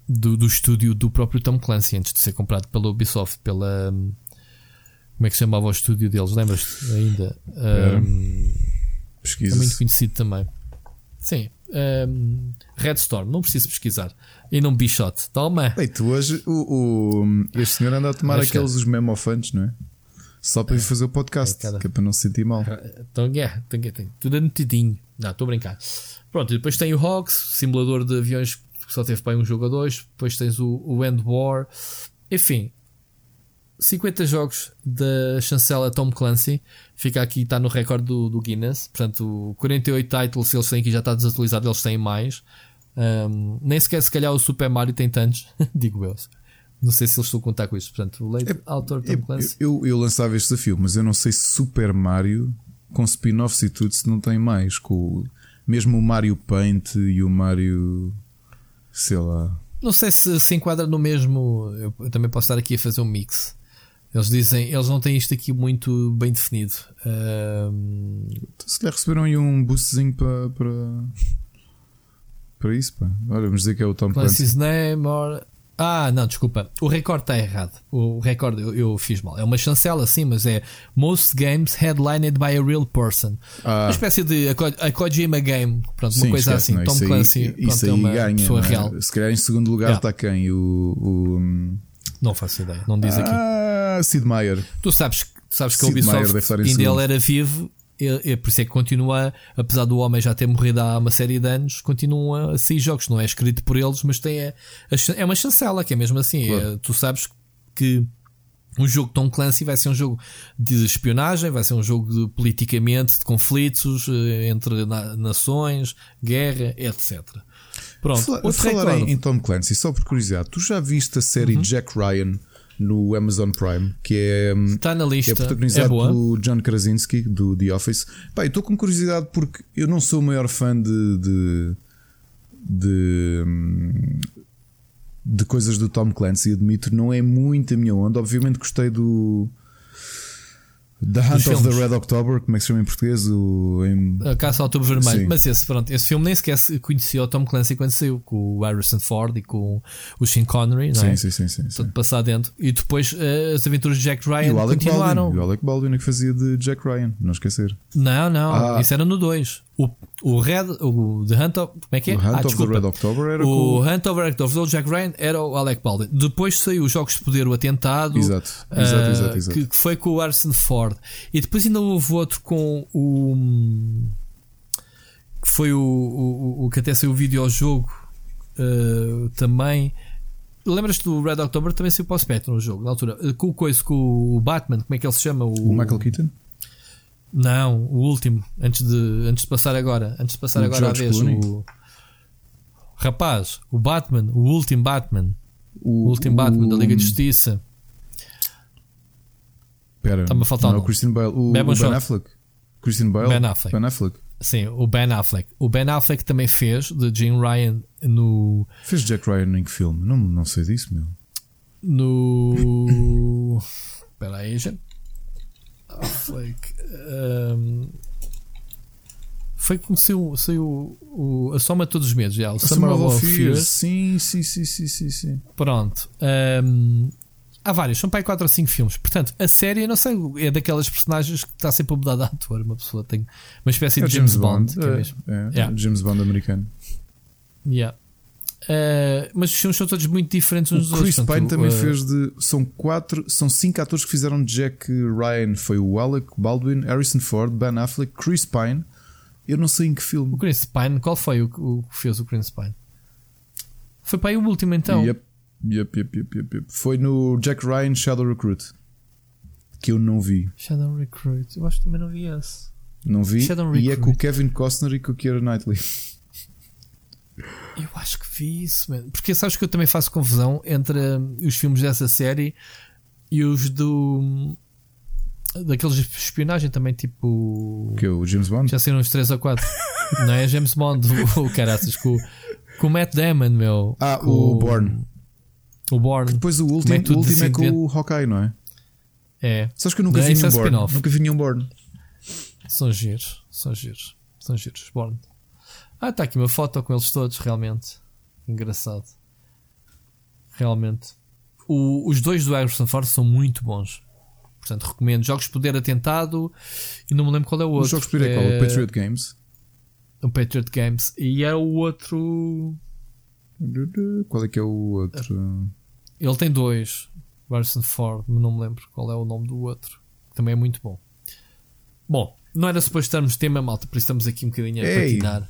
do, do estúdio do próprio Tom Clancy, antes de ser comprado pela Ubisoft, pela. Como é que se chamava o estúdio deles? Lembras-te ainda? Um, Pesquisa. É muito conhecido também. Sim. Um, Redstorm, não preciso pesquisar. E não Bichot. Toma! Ei, tu hoje, o, o, este senhor anda a tomar Mas aqueles os memofantes, não é? Só para ir fazer o podcast, é, que é para não se sentir mal. Então, é, tem, tem, tudo anotadinho. Não, estou a brincar. Pronto, e depois tem o Hogs, simulador de aviões que só teve para um jogo a dois. Depois tens o, o End War. Enfim, 50 jogos da chancela Tom Clancy. Fica aqui, está no recorde do, do, Guinness. Portanto, 48 titles eles têm aqui, já está desatualizado, eles têm mais. Um, nem sequer, se calhar, o Super Mario tem tantos, digo eu. Não sei se eles estão a contar com isto. Portanto, o late é, autor Tom é, Clancy. Eu, eu, eu, lançava este desafio, mas eu não sei se Super Mario, com spin-offs e tudo, se não tem mais. Com mesmo o Mario Paint e o Mario. sei lá. Não sei se se enquadra no mesmo. Eu, eu também posso estar aqui a fazer um mix. Eles dizem, eles não têm isto aqui muito bem definido. Um... Então, se lhe receberam aí um boostzinho para, para, para isso, pá. Olha, vamos dizer que é o Tom Clancy's name or... Ah, não, desculpa. O recorde está errado. O recorde eu, eu, fiz mal. É uma chancela, sim, mas é Most Games Headlined by a Real Person. Ah. Uma espécie de a, Kojima Game. Pronto, sim, uma coisa esquece, assim. Não, Tom Clancy. Aí, pronto, isso é uma ganha, pessoa é? real. Se calhar em segundo lugar está yeah. quem? O, o, Não faço ideia. Não diz aqui. Ah, Sid Meier. Tu sabes, sabes que a Ubisoft ainda ele era vivo é, por isso é que continua, apesar do homem já ter morrido há uma série de anos, continua a sair jogos. Não é escrito por eles, mas tem a, a, é uma chancela, que é mesmo assim. Claro. É, tu sabes que um jogo Tom Clancy vai ser um jogo de espionagem, vai ser um jogo de politicamente, de conflitos eh, entre na, nações, guerra, etc. Pronto, Fala, falar em, em Tom Clancy, só por curiosidade, tu já viste a série uhum. Jack Ryan? No Amazon Prime, que é, Está na lista. Que é protagonizado é pelo John Krasinski do The Office. Pá, estou com curiosidade porque eu não sou o maior fã de, de, de, de coisas do Tom Clancy, admito, não é muito a minha onda. Obviamente gostei do The Hunt of the Red October, como é que se chama em português? O, em... A Caça ao Outubro Vermelho. Sim. Mas esse, pronto, esse filme nem sequer conhecia o Tom Clancy quando saiu, com o Harrison Ford e com o Sean Connery, não é? Sim, sim, sim. Tudo passado dentro. E depois uh, as aventuras de Jack Ryan e o Alec continuaram. Baldwin, o Alec Baldwin é que fazia de Jack Ryan, não esquecer. Não, não, ah. isso era no 2. O, o Red, o The Hunt of, como é que é? O Hunt ah, of the Red October era o com... Hunt of the Red October, Jack Ryan era o Alec Baldwin. Depois saiu os Jogos de Poder, o Atentado, exato, exato, uh, exato, exato. Que, que, foi com o Harrison Ford. E depois ainda houve outro com o que foi o, o, o que até saiu o videojogo uh, também. Lembras-te do Red October também saiu para o Spectrum no jogo, na altura, com o coisa com o Batman, como é que ele se chama? O, o Michael Keaton? Não, o último, antes de, antes de passar agora, antes de passar o agora George a vez, o rapaz, o Batman, o último Batman, o, o último Batman da Liga de Justiça. Está-me a faltar não, um. o Christian Bale, o, ben, ben Affleck. Christian Bale, Ben Affleck. Ben Affleck. Sim, o Ben Affleck. O Ben Affleck também fez de Jim Ryan no. Fez Jack Ryan em que filme? Não, não sei disso, meu. No. Espera aí, gente. Affleck. Um, foi como saiu, saiu o, a soma todos os meses já. O Summer, Summer of Fears. Sim, sim, sim, sim, sim, sim. Pronto. Um, Há vários, são para aí 4 ou 5 filmes. Portanto, a série, não sei, é daquelas personagens que está sempre a mudar de ator. Uma pessoa tem uma espécie É de James Bond. Bond, é é, é, Yeah. James Bond americano. Yeah. Uh, mas os filmes são todos muito diferentes uns dos O Chris outros. Pine portanto, também uh, fez de. São quatro, são cinco atores que fizeram de Jack Ryan. Foi o Alec Baldwin, Harrison Ford, Ben Affleck, Chris Pine. Eu não sei em que filme. O Chris Pine, qual foi o, o que fez o Chris Pine? Foi para aí o último então. Yep, yep, yep, yep, yep, yep. Foi no Jack Ryan Shadow Recruit. Que eu não vi. Shadow Recruit. Eu acho que também não vi esse. Não vi. Shadow E é Recruit. com o Kevin Costner e com o Keira Knightley. Eu acho que vi isso, mano. Porque sabes que eu também faço confusão entre hum, os filmes dessa série e os do. daqueles de espionagem também, tipo. Que o James Bond. Já saíram uns 3 ou 4. não é James Bond, o, o caraças, com, com o Matt Damon, meu. Ah, Com o Bourne. O Bourne. Depois o último, é que o último é com o Hawkeye, não é? É. Sabes que eu nunca Não, vi é nenhum Bourne. Nunca vi nenhum Bourne. São giros, são giros, são giros. Bourne. Ah, está aqui uma foto com eles todos, realmente. Engraçado. Realmente. O- os dois do Harrison Ford são muito bons. Portanto, recomendo. Jogos de Poder Atentado e não me lembro qual é o outro. Os jogos de Poder é qual? O Patriot Games. O Patriot Games. E é o outro. Qual é que é o outro? Ele tem dois. O Harrison Ford, mas não me lembro qual é o nome do outro. Também é muito bom. Bom, não era suposto estarmos tema malta, por isso estamos aqui um bocadinho a Ei. patinar,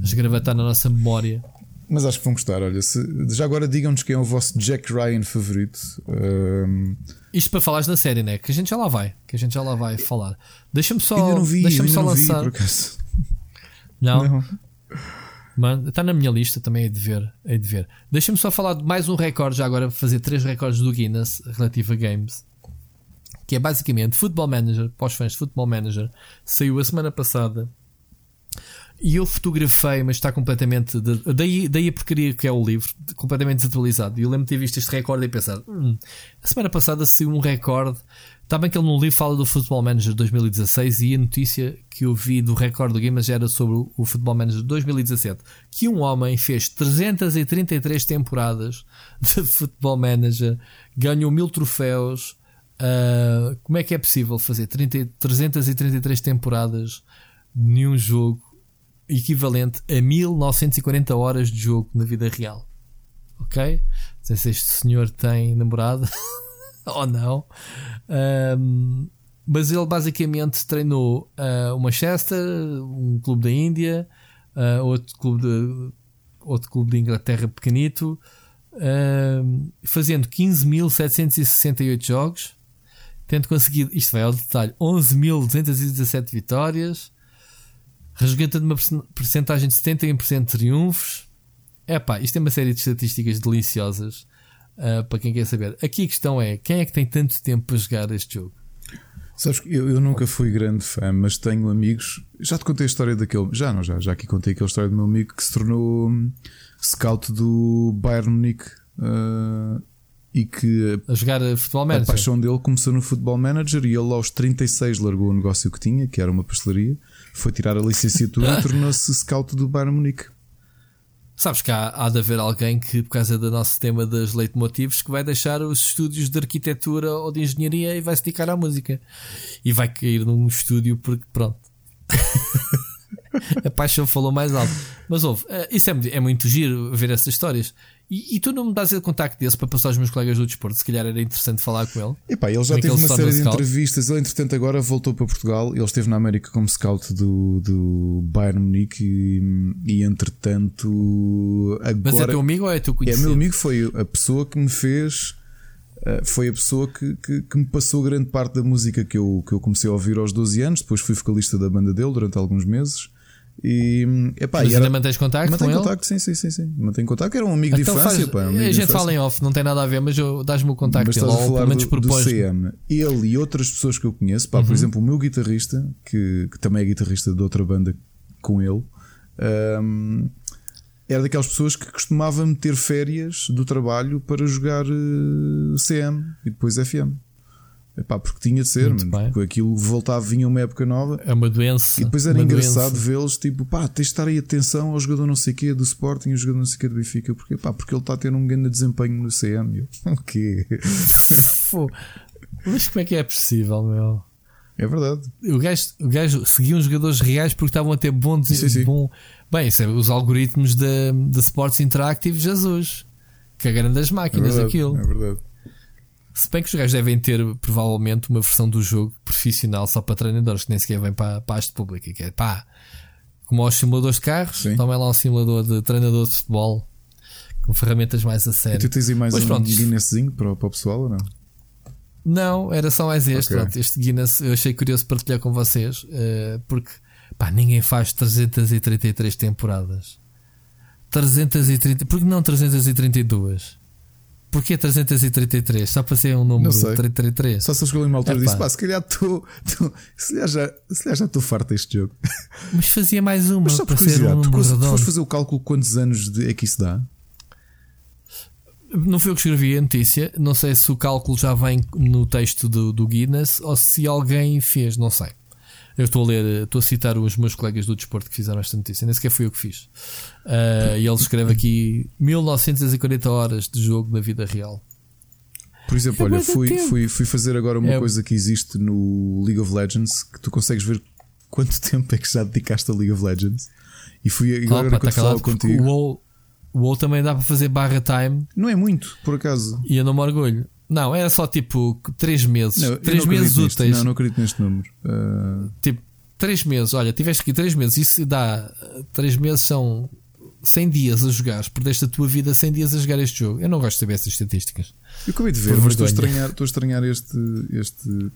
a esgravatar na nossa memória. Mas acho que vão gostar. Olha, se- já agora digam-nos quem é o vosso Jack Ryan favorito. Ahm, Isto para falares da série, né? Que a gente já lá vai, que a gente já lá vai falar. Deixa-me só, vi, deixa-me só vi, lançar. acaso. não, Não. Mano, está na minha lista também, hei de ver. Hei de ver. Deixa-me só falar de mais um recorde, já agora fazer três recordes do Guinness relativo a games. Que é basicamente Football Manager, para os fãs de Football Manager, saiu a semana passada. E eu fotografei, mas está completamente. de- daí, daí a porcaria que é o livro, completamente desatualizado. E eu lembro de ter visto este recorde e pensar: "Hum, a semana passada saiu um recorde. Está bem que ele no livro fala do Football Manager 2016 e a notícia que eu vi do recorde do Guinness era sobre o- o Football Manager 2017. Que um homem fez 333 temporadas de Football Manager, ganhou mil troféus. Ah, como é que é possível fazer 30, 333 temporadas de nenhum jogo equivalente a 1940 horas de jogo na vida real? Ok? Não sei se este senhor tem namorada ou não. Ahm, mas ele basicamente treinou ah, o um clube da Índia, ah, outro, clube de, outro clube de Inglaterra pequenito, ahm, fazendo 15.768 jogos, tendo conseguido, isto vai ao detalhe, 11.217 vitórias, resgatando uma percen- percentagem de 71% de triunfos. Epá, isto é uma série de estatísticas deliciosas ah, para quem quer saber. Aqui a questão é: quem é que tem tanto tempo para jogar este jogo? Sabes que eu, eu nunca fui grande fã, mas tenho amigos. Já te contei a história daquele. Já não, já, já aqui contei aquela história do meu amigo que se tornou hum, scout do Bayern Munique ah, e que A jogar a futebol a manager? paixão dele começou no Football Manager e ele aos 36 largou o negócio que tinha, que era uma pastelaria, foi tirar a licenciatura e tornou-se scout do Bayern Munique. Sabes que há, há de haver alguém que, por causa do nosso tema das leitmotivos, que vai deixar os estúdios de arquitetura ou de engenharia e vai se dedicar à música. E vai cair num estúdio porque, pronto. a paixão falou mais alto. Mas ouve, eh, isso é, é muito giro ver essas histórias. E, e tu não me dás o contacto desse para passar aos meus colegas do desporto? Se calhar era interessante falar com ele. Epá, ele já é teve uma série de scout? entrevistas. Ele, entretanto, agora voltou para Portugal. Ele esteve na América como scout do, do Bayern Munique e, e entretanto, Mas é agora teu amigo ou é teu é conhecido? meu amigo. Foi a pessoa que me fez, eh, foi a pessoa que, que, que me passou grande parte da música que eu, que eu comecei a ouvir aos 12 anos. Depois fui vocalista da banda dele durante alguns meses. E, epá, Mas e era, ainda mantens contacto mantém com ele? contacto, sim, sim, sim, sim. Mantém contacto. Era um amigo Então de infância, faz- pá, um amigo a gente fala em off, não tem nada a ver, mas eu- dás-me o contacto Mas dele, estás a falar do, do. CM. Ele e outras pessoas que eu conheço, pá, Uhum. por exemplo, o meu guitarrista, que, que também é guitarrista de outra banda com ele, hum, era daquelas pessoas que costumava meter férias do trabalho para jogar eh, CM e depois FM. Epá, porque tinha de ser, mano, porque aquilo voltava, vinha uma época nova. É uma doença. E depois era engraçado vê-los, tipo, pá, tens de estar aí atenção ao jogador não sei o quê do Sporting e ao jogador não sei o quê do Benfica, porque, pá, porque ele está a ter um grande desempenho no CM. O quê? Mas como é que é possível, meu? É verdade. O gajo, o gajo seguia uns jogadores reais porque estavam a ter bom. Bom... Bem, é os algoritmos da Sports Interactive, Jesus. Que grande das máquinas é verdade, aquilo. É verdade. Se bem que os gajos devem ter provavelmente uma versão do jogo profissional só para treinadores, que nem sequer vem para, para a haste pública, que é pá, como aos simuladores de carros, também lá um simulador de treinador de futebol com ferramentas mais a sério. E tu tens aí mais pois um pronto, Guinnesszinho para, para o pessoal ou não? Não, era só mais este. Okay. Pronto, este Guinness eu achei curioso partilhar com vocês, uh, porque pá, ninguém faz 333 temporadas. 330, porque não 332? Porquê 333? Só para ser um número 333? Só se eu escolhi uma altura e disse: pá, se calhar tu, tu se calhar já, se calhar já estou farto deste jogo. Mas fazia mais uma Mas só para ser um tu, tu foste fazer o cálculo quantos anos de, é que isso dá? Não foi eu que escrevi a notícia. Não sei se o cálculo já vem no texto do, do Guinness ou se alguém fez, não sei. Eu estou a ler, estou a citar os meus colegas do desporto que fizeram esta notícia, nem sequer fui eu que fiz. Uh, e ele escreve aqui 1940 horas de jogo na vida real. Por exemplo, é olha, fui, fui, fui fazer agora uma é. coisa que existe no League of Legends que tu consegues ver quanto tempo é que já dedicaste a League of Legends. E fui agora Opa, quando tá falo contigo. O WoW, o WoW também dá para fazer barra time. Não é muito, por acaso. E eu não me orgulho. Não, era só tipo 3 meses. 3 meses úteis. Não, não acredito neste número. Uh... Tipo, 3 meses. Olha, tiveste aqui 3 meses. Isso dá. 3 meses são 100 dias a jogar. Perdeste a tua vida 100 dias a jogar este jogo. Eu não gosto de saber essas estatísticas. Eu acabei de ver, mas estou a, estranhar, estou a estranhar este, este.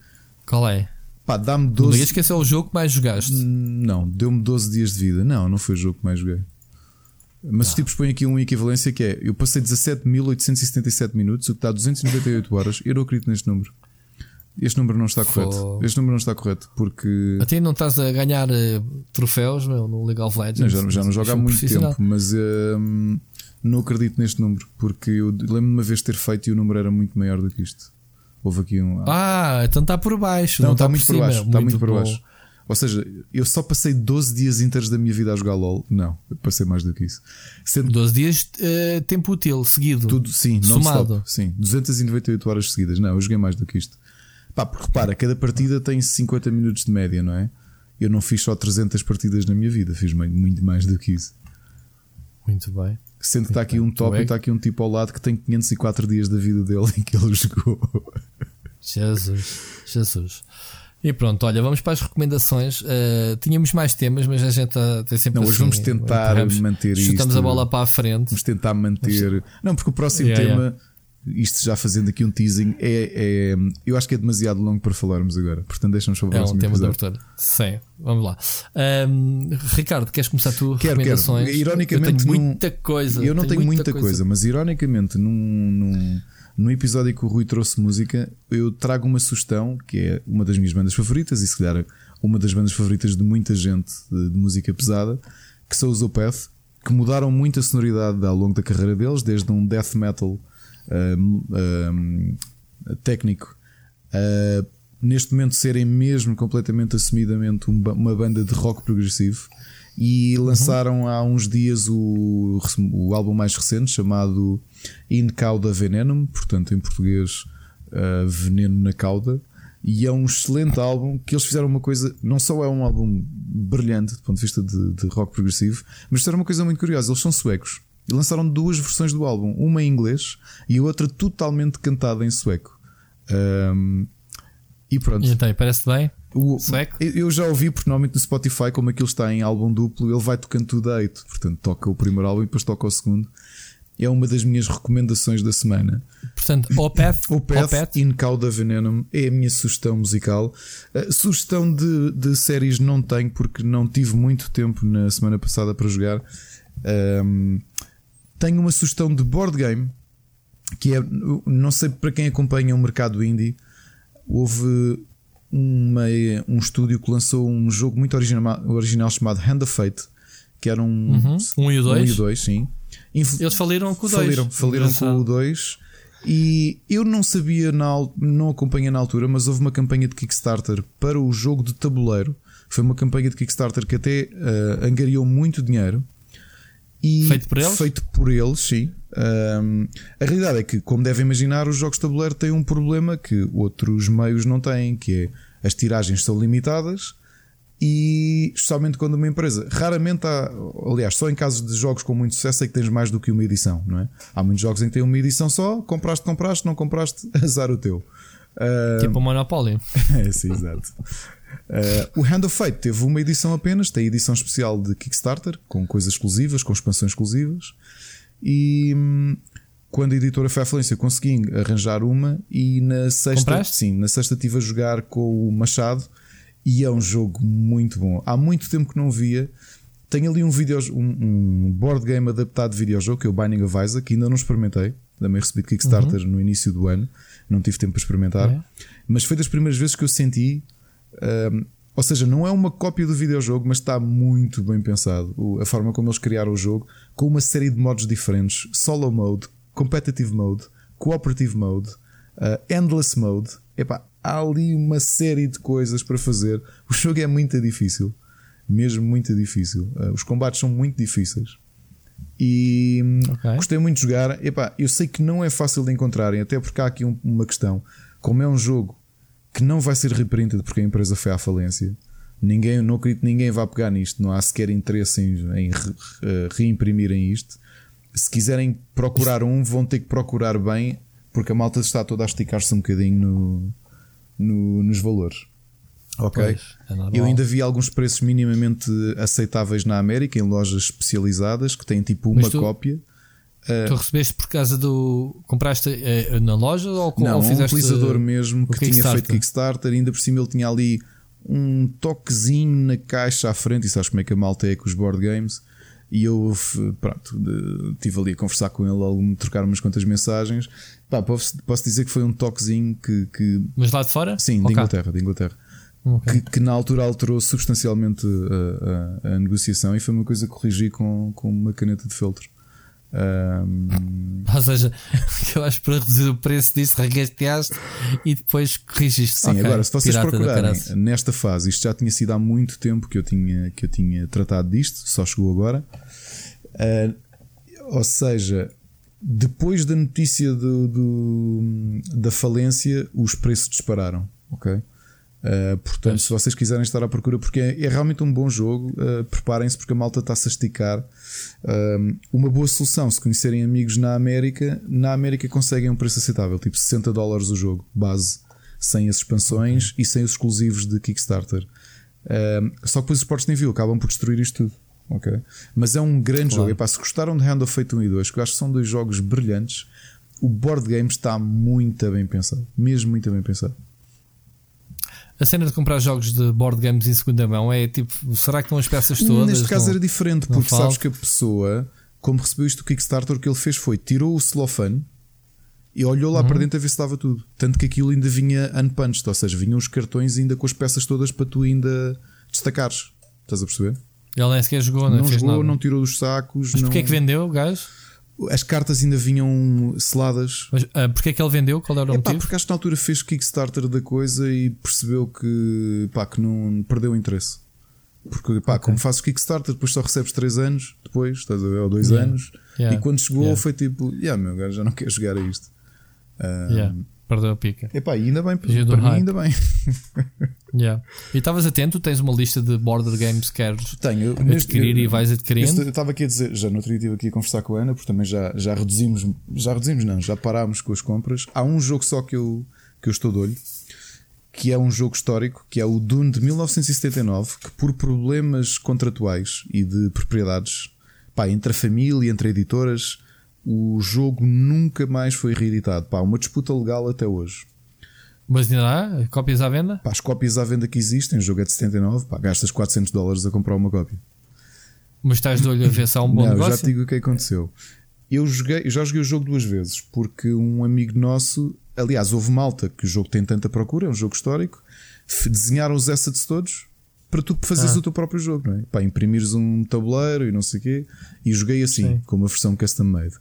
Qual é? Pá, dá-me 12. Não digas que esse é o jogo que mais jogaste. Não, deu-me 12 dias de vida. Não, não foi o jogo que mais joguei. Mas os tipos põem aqui uma equivalência que é: eu passei 17.877 minutos, o que dá 298 horas. Eu não acredito neste número. Este número não está correto. Este número não está correto porque. Até não estás a ganhar uh, troféus meu, no League of Legends. Não, já, já não jogo há muito tempo, mas uh, não acredito neste número porque eu lembro-me uma vez ter feito e o número era muito maior do que isto. Houve aqui um. Ah, então está por baixo. Não, não está, está muito por, por baixo. Está muito por baixo. Ou seja, eu só passei 12 dias inteiros da minha vida a jogar LOL. Não, passei mais do que isso. Sendo 12 dias uh, tempo útil, seguido. Tudo, sim, somado. Sim, 298 horas seguidas. Não, eu joguei mais do que isto. Pá, porque repara, cada partida tem 50 minutos de média, não é? Eu não fiz só 300 partidas na minha vida, fiz muito mais do que isso. Muito bem. Sendo que está aqui um top e está aqui um tipo ao lado que tem 504 dias da vida dele em que ele jogou. Jesus, Jesus. E pronto, olha, vamos para as recomendações. Uh, tínhamos mais temas, mas a gente tá, tem sempre Não, hoje assim, vamos tentar manter isto. Chutamos a bola para a frente. Vamos tentar manter. Não, porque o próximo yeah, tema, yeah. Isto já fazendo aqui um teasing, é, é, eu acho que é demasiado longo para falarmos agora. Portanto, deixa-nos próximo. É um tema de abertura. Sim, vamos lá. Um, Ricardo, queres começar tu? Quero, recomendações? Quero. Ironicamente, eu tenho muita coisa. Eu não tenho, tenho muita, coisa. coisa, mas ironicamente, num, num no episódio que o Rui trouxe música, eu trago uma sugestão que é uma das minhas bandas favoritas e se calhar uma das bandas favoritas de muita gente de, de música pesada, que são os Opeth, que mudaram muito a sonoridade ao longo da carreira deles, desde um death metal um, técnico a neste momento serem mesmo completamente assumidamente uma banda de rock progressivo e lançaram uhum. há uns dias o, o álbum mais recente chamado In Cauda Venenum, portanto em português uh, Veneno na Cauda. E é um excelente álbum que eles fizeram uma coisa, não só é um álbum brilhante do ponto de vista de, de rock progressivo, mas fizeram uma coisa muito curiosa. Eles são suecos e lançaram duas versões do álbum, uma em inglês e outra totalmente cantada em sueco. Um, e pronto. E então, parece bem? O, eu já ouvi, porque normalmente no Spotify, como aquilo está em álbum duplo, ele vai tocando tudo a Portanto, toca o primeiro álbum e depois toca o segundo. É uma das minhas recomendações da semana. Portanto, Opeth, Opeth, Opeth. In Cauda Venenum é a minha sugestão musical. Uh, sugestão de, de séries não tenho, porque não tive muito tempo na semana passada para jogar. Um, tenho uma sugestão de board game que é, não sei para quem acompanha o mercado indie, houve uma, um estúdio que lançou um jogo muito original, original chamado Hand of Fate, que era um, uhum. um e o 2. Um e o dois sim. Eles faliram com o 2. Faliram, faliram com o 2. E eu não sabia, na, não acompanhei na altura, mas houve uma campanha de Kickstarter para o jogo de tabuleiro. Foi uma campanha de Kickstarter que até uh, angariou muito dinheiro. E feito por eles? Feito por eles, sim. Um, a realidade é que, como devem imaginar, os jogos de tabuleiro têm um problema que outros meios não têm, que é as tiragens são limitadas e especialmente quando uma empresa raramente há, aliás, só em casos de jogos com muito sucesso é que tens mais do que uma edição, não é? Há muitos jogos em que tem uma edição só, compraste, compraste, não compraste, azar o teu. Uh, tipo o Monopoly. é, sim, exato. Uh, o Hand of Fate teve uma edição apenas, tem edição especial de Kickstarter, com coisas exclusivas, com expansões exclusivas. E hum, quando a editora foi à falência, consegui arranjar uma. E na sexta, Compraste? sim, na sexta estive a jogar com o Machado. E é um jogo muito bom. Há muito tempo que não via. Tenho ali um, video, um, um board game adaptado de videojogo, que é o Binding of Isaac, que ainda não experimentei. Também recebi de Kickstarter uhum. no início do ano. Não tive tempo para experimentar. É. Mas foi das primeiras vezes que eu senti. Um, ou seja, não é uma cópia do videojogo, mas está muito bem pensado. A forma como eles criaram o jogo, com uma série de modos diferentes: solo mode, competitive mode, cooperative mode, uh, endless mode. Epá, há ali uma série de coisas para fazer. O jogo é muito difícil, mesmo muito difícil. Uh, os combates são muito difíceis. E hum, okay. gostei muito de jogar. Epá, eu sei que não é fácil de encontrarem, até porque há aqui um, uma questão. Como é um jogo que não vai ser reprinted porque a empresa foi à falência. Ninguém, não acredito que ninguém vá pegar nisto, não há sequer interesse em, em re, uh, reimprimirem isto. Se quiserem procurar um, vão ter que procurar bem, porque a malta está toda a esticar-se um bocadinho no, no, nos valores. Ok? Pois, é eu ainda vi alguns preços minimamente aceitáveis na América, em lojas especializadas, que têm tipo uma tu... cópia. Tu recebeste por causa do. Compraste uh, na loja ou, não, ou fizeste um utilizador mesmo que tinha feito Kickstarter, ainda por cima ele tinha ali um toquezinho na caixa à frente, e sabes como é que a malta é com os board games. E eu, pronto, estive ali a conversar com ele, logo trocar umas quantas mensagens. Pá, posso, posso dizer que foi um toquezinho que. que... Mas lá de fora? Sim, de Inglaterra, de Inglaterra. Okay. Que, que, na altura alterou substancialmente a, a, a, negociação e foi uma coisa que corrigi com, com uma caneta de feltro. Um... Ou seja, eu acho para reduzir o preço disso regasteaste e depois corrigiste. Sim, okay. agora se vocês Pirata procurarem nesta fase, isto já tinha sido há muito tempo que eu tinha, que eu tinha tratado disto, só chegou agora. Uh, ou seja, depois da notícia do, do, da falência, os preços dispararam. Ok? Uh, portanto, se vocês quiserem estar à procura, porque é, é realmente um bom jogo, uh, preparem-se porque a malta está-se a esticar. Uh, uma boa solução, se conhecerem amigos na América, na América conseguem um preço aceitável, tipo 60 dólares o jogo, base, sem as expansões okay. e sem os exclusivos de Kickstarter. só que depois os portos nem viu, acabam por destruir isto tudo. Okay? Mas é um grande claro. jogo. Epá, se gostaram de Hand of Fate 1 e 2, que eu acho que são dois jogos brilhantes, o board game está muito bem pensado, mesmo muito bem pensado a cena de comprar jogos de board games em segunda mão é tipo, será que estão as peças todas? Neste caso não, era diferente, porque falta. sabes que a pessoa, como recebeu isto do Kickstarter, o que ele fez foi tirou o celofane e olhou lá uhum. para dentro a ver se dava tudo. Tanto que aquilo ainda vinha unpunched, ou seja, vinham os cartões ainda com as peças todas para tu ainda destacares. Estás a perceber? Ele nem sequer jogou, não, não jogou, nada. não tirou dos sacos. Mas não... porquê é que vendeu o gajo? As cartas ainda vinham seladas. Mas uh, porquê é que ele vendeu? Qual era o Epá, motivo? Porque acho que na altura fez Kickstarter da coisa e percebeu que, pá, que não perdeu o interesse. Porque, pá, okay. como fazes Kickstarter, depois só recebes 3 anos, depois, estás a ver, ou 2 yeah. anos, yeah. e quando chegou yeah. foi tipo, yeah, meu, agora já não quero jogar a isto. Um, Perdeu a pica. Epá, ainda bem, para mim ainda bem. yeah. E estavas atento? Tens uma lista de border games que queres Tenho, adquirir eu, e vais adquirindo? Eu estava aqui a dizer, já no outro dia estive aqui a conversar com a Ana, porque também já, já reduzimos, já reduzimos não, já parámos com as compras. Há um jogo só que eu, que eu estou de olho, que é um jogo histórico, que é o Dune de 1979, que por problemas contratuais e de propriedades, pá, entre a família, entre editoras o jogo nunca mais foi reeditado. Pá, uma disputa legal até hoje. Mas ainda há cópias à venda? Pá, as cópias à venda que existem, o jogo é de 79, pá, gastas 400 dólares a comprar uma cópia. Mas estás de olho a ver se há um bom Não, negócio? já te digo o que aconteceu. Eu, joguei, eu já joguei o jogo duas vezes, porque um amigo nosso, aliás, houve malta que o jogo tem tanta procura, é um jogo histórico, desenharam os assets todos para tu fazeres ah. o teu próprio jogo, não é? Pá, imprimires um tabuleiro e não sei o quê, e joguei assim, Sim. com uma versão custom made.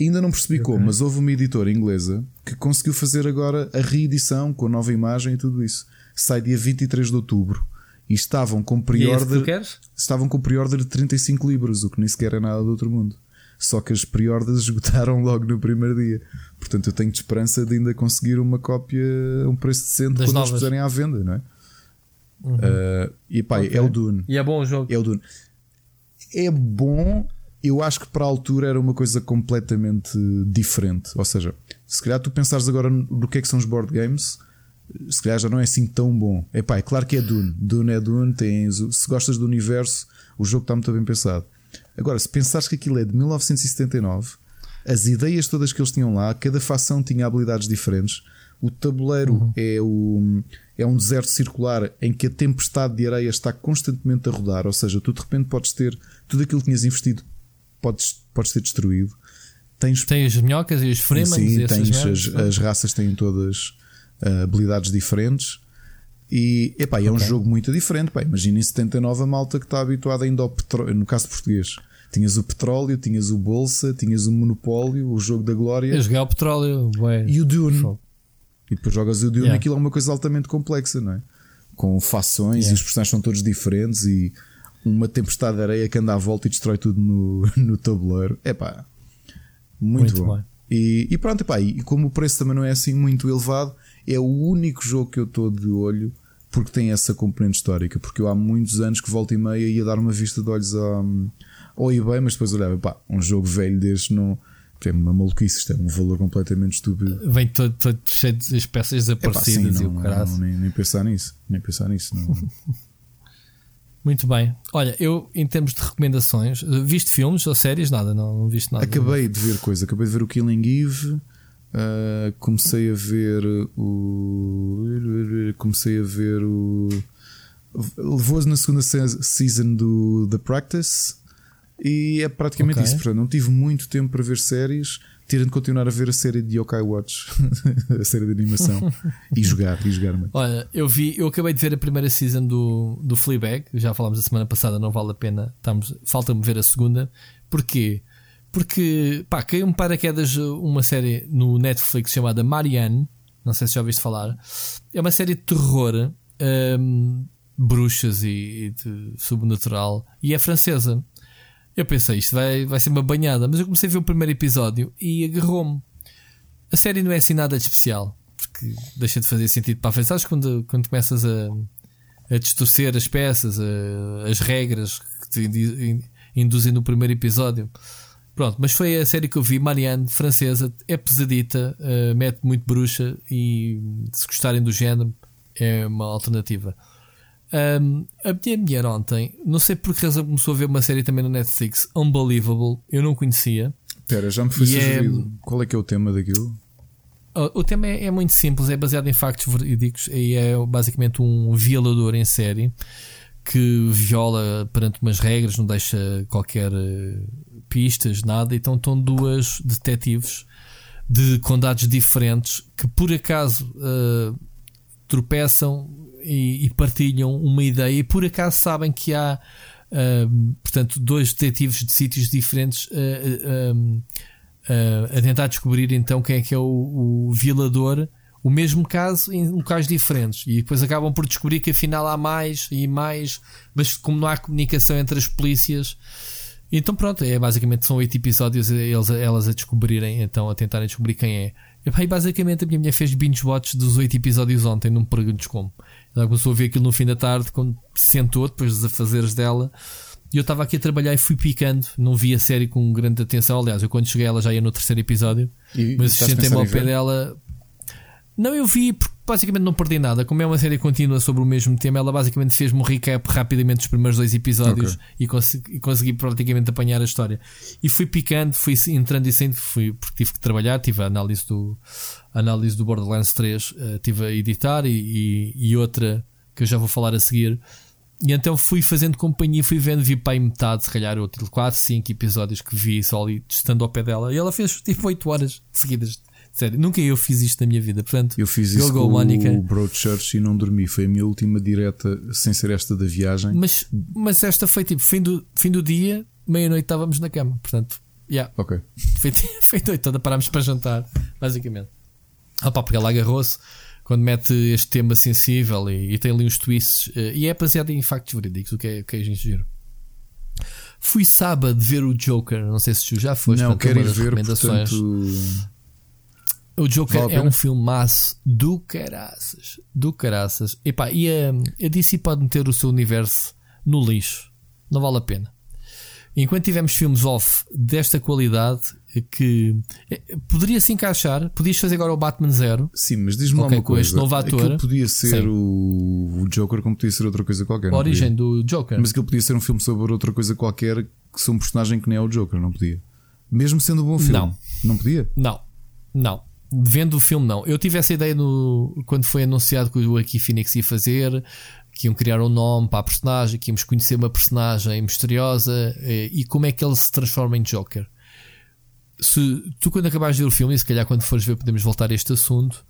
Ainda não percebi okay. como, mas houve uma editora inglesa que conseguiu fazer agora a reedição com a nova imagem e tudo isso. Sai dia 23 de outubro e estavam com pre-order. Estavam com pre-order de 35 libras, o que nem sequer é nada do outro mundo. Só que as pre-orders esgotaram logo no primeiro dia. Portanto, eu tenho de esperança de ainda conseguir uma cópia a um preço decente das quando novas. eles puserem à venda, não é? Uhum. Uh, e pá, okay. é o Dune. E é bom o jogo. É o Dune. É bom, eu acho que para a altura era uma coisa completamente diferente. Ou seja, se calhar tu pensares agora no que é que são os board games, se calhar já não é assim tão bom. É pá, é claro que é Dune. Dune é Dune, tens, se gostas do universo, o jogo está muito bem pensado. Agora, se pensares que aquilo é de 1979, as ideias todas que eles tinham lá, cada facção tinha habilidades diferentes. O tabuleiro uhum. é, o, é um deserto circular em que a tempestade de areia está constantemente a rodar, ou seja, tu de repente podes ter tudo aquilo que tinhas investido, podes, podes ser destruído. Tens, tens as minhocas e os freemans sim, e tens as, as, raças têm todas uh, habilidades diferentes. E epá, é um jogo muito diferente. Imagina em 79 a malta que está habituada ainda ao petróleo, no caso português. Tinhas o petróleo, tinhas o bolsa, tinhas o monopólio, o jogo da glória. Eu joguei o petróleo, ué. E o Dune. E depois jogas o Dune, yeah. aquilo é uma coisa altamente complexa, não é? Com fações yeah. e os personagens são todos diferentes e uma tempestade de areia que anda à volta e destrói tudo no, no tabuleiro. É pá, muito, muito, bom. E, e, pronto, epá, e como o preço também não é assim muito elevado, é o único jogo que eu estou de olho porque tem essa componente histórica. Porque eu há muitos anos que volta e meia ia dar uma vista de olhos ao, ao eBay, mas depois olhava, pá, um jogo velho deste não. É uma maluquice, isto é um valor completamente estúpido. Vem todo, todo cheio de peças desaparecidas e o caralho. Não, nem, nem, pensar nisso, nem pensar nisso. Não. Muito bem. Olha, eu em termos de recomendações, viste filmes ou séries? Nada, não, não viste nada. Acabei de ver coisa, acabei de ver o Killing Eve. Uh, comecei a ver o. Comecei a ver o. Levou-se na segunda season do The Practice e é praticamente okay. isso. Portanto, não tive muito tempo para ver séries, tirando de continuar a ver a série de Yokai Watch, a série de animação, e jogar, e jogar muito. Olha, eu vi, eu acabei de ver a primeira season do, do Fleabag, já falámos a semana passada, não vale a pena, falta-me ver a segunda. Porquê? Porque, pá, caiu-me paraquedas uma série no Netflix chamada Marianne. Não sei se já ouviste falar. É uma série de terror, um, bruxas e, e de. E é francesa. Eu pensei, isto vai, vai ser uma banhada. Mas eu comecei a ver o primeiro episódio e agarrou-me. A série não é assim nada de especial. Porque deixa de fazer sentido para a frente. Sabes quando, quando começas a, a distorcer as peças, a, as regras que te induzem no primeiro episódio? Pronto, mas foi a série que eu vi, Marianne, francesa, é pesadita, uh, mete muito bruxa e se gostarem do género é uma alternativa. Um, a minha mulher ontem, não sei por que razão começou a ver uma série também no Netflix, Unbelievable, eu não conhecia. Espera, já me foi é sugerido. É... Qual é que é o tema daquilo? O tema é, é, muito simples, é baseado em factos verídicos e é basicamente um violador em série que viola perante umas regras, não deixa qualquer eh, pistas, nada. Então estão duas detetives de condados diferentes que por acaso uh, tropeçam e, e, partilham uma ideia e por acaso sabem que há uh, portanto dois detetives de sítios diferentes uh, a tentar descobrir então quem é que é o, o violador o mesmo caso em locais diferentes e depois acabam por descobrir que afinal há mais e mais, mas como não há comunicação entre as polícias, então pronto, é basicamente são oito episódios eles, elas a descobrirem, então a tentarem descobrir quem é. E basicamente a minha mulher fez binge watch dos oito episódios ontem, não me perguntes como. Ela começou a ver aquilo no fim da tarde, quando se sentou depois dos afazeres dela. E eu estava aqui a trabalhar e fui picando, não vi a série com grande atenção. Aliás, eu quando cheguei ela já ia no terceiro episódio, e, mas sentei-me ao pé dela não, eu vi porque basicamente não perdi nada. Como é uma série contínua sobre o mesmo tema, ela basicamente fez-me um recap rapidamente dos primeiros dois episódios okay. e, consegui, consegui, praticamente apanhar a história. E fui picando, fui entrando e saindo, fui, porque tive que trabalhar, tive a análise do, análise do Borderlands 3, uh, eh, tive a editar e, e, e, outra que eu já vou falar a seguir. E então fui fazendo companhia, fui vendo, vi para aí metade, se calhar, ou 4, 5 episódios que vi só ali, estando ao pé dela. E ela fez tipo 8 horas seguidas Sério, nunca eu fiz isto na minha vida. Portanto, eu fiz isso com Mónica. o Broadchurch e não dormi. Foi a minha última direta, sem ser esta da viagem. Mas, mas esta foi tipo fim do, fim do dia, meia-noite estávamos na cama. Portanto, Yeah. Ok. Foi, foi noite toda, parámos para jantar, basicamente. Ah, pá, porque ela agarrou-se quando mete este tema sensível e, e tem ali uns twists. eh, e é baseado em factos verídicos, o que é, o que é gente giro. Fui sábado ver o Joker, não sei se tu já foste, não, quero uma ir ver, recomendações. portanto. O Joker Vale é um filmaço do caraças. Do caraças. Epá, e a, a DC pode meter o seu universo no lixo. Não vale a pena. Enquanto tivermos filmes off desta qualidade, que eh, poderia se encaixar, podias fazer agora o Batman Zero. Sim, mas diz-me lá Ok, uma com este coisa. novo ator. Aquilo podia ser Sim. o, Joker, como podia ser outra coisa qualquer. A origem do Joker. Mas aquilo podia ser um filme sobre outra coisa qualquer que são um personagem que nem é o Joker, não podia. Mesmo sendo um bom filme. Não. Não podia? Não, não. Vendo o filme, não. Eu tive essa ideia no, quando foi anunciado que o Joaquim Phoenix ia fazer, que iam criar um nome para a personagem, que íamos conhecer uma personagem misteriosa eh, e como é que ele se transforma em Joker. Se tu, quando acabares de ver o filme, e se calhar quando fores ver, podemos voltar a este assunto.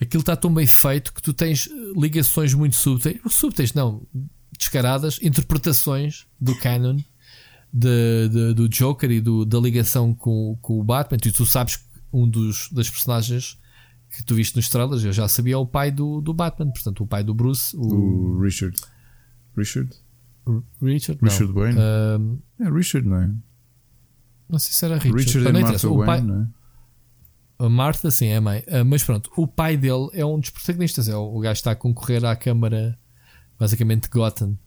Aquilo está tão bem feito que tu tens eh, ligações muito súbteis, súbteis não, descaradas, interpretações do canon de, de- do Joker e do- da ligação com, com o Batman. E tu sabes que um dos das personagens que tu viste nos trailers, eu já sabia é o pai do, do Batman, portanto, o pai do Bruce, o, O Richard. Richard? Richard. Richard não. Wayne? Ahm, É Richard, não é? Não sei se era Richard. Richard e não Martha. O pai, Wayne, não é? A Martha, sim, é a mãe. Ah, mas pronto, o pai dele é um dos protagonistas. É o, gajo que está a concorrer à Câmara, basicamente, Gotham.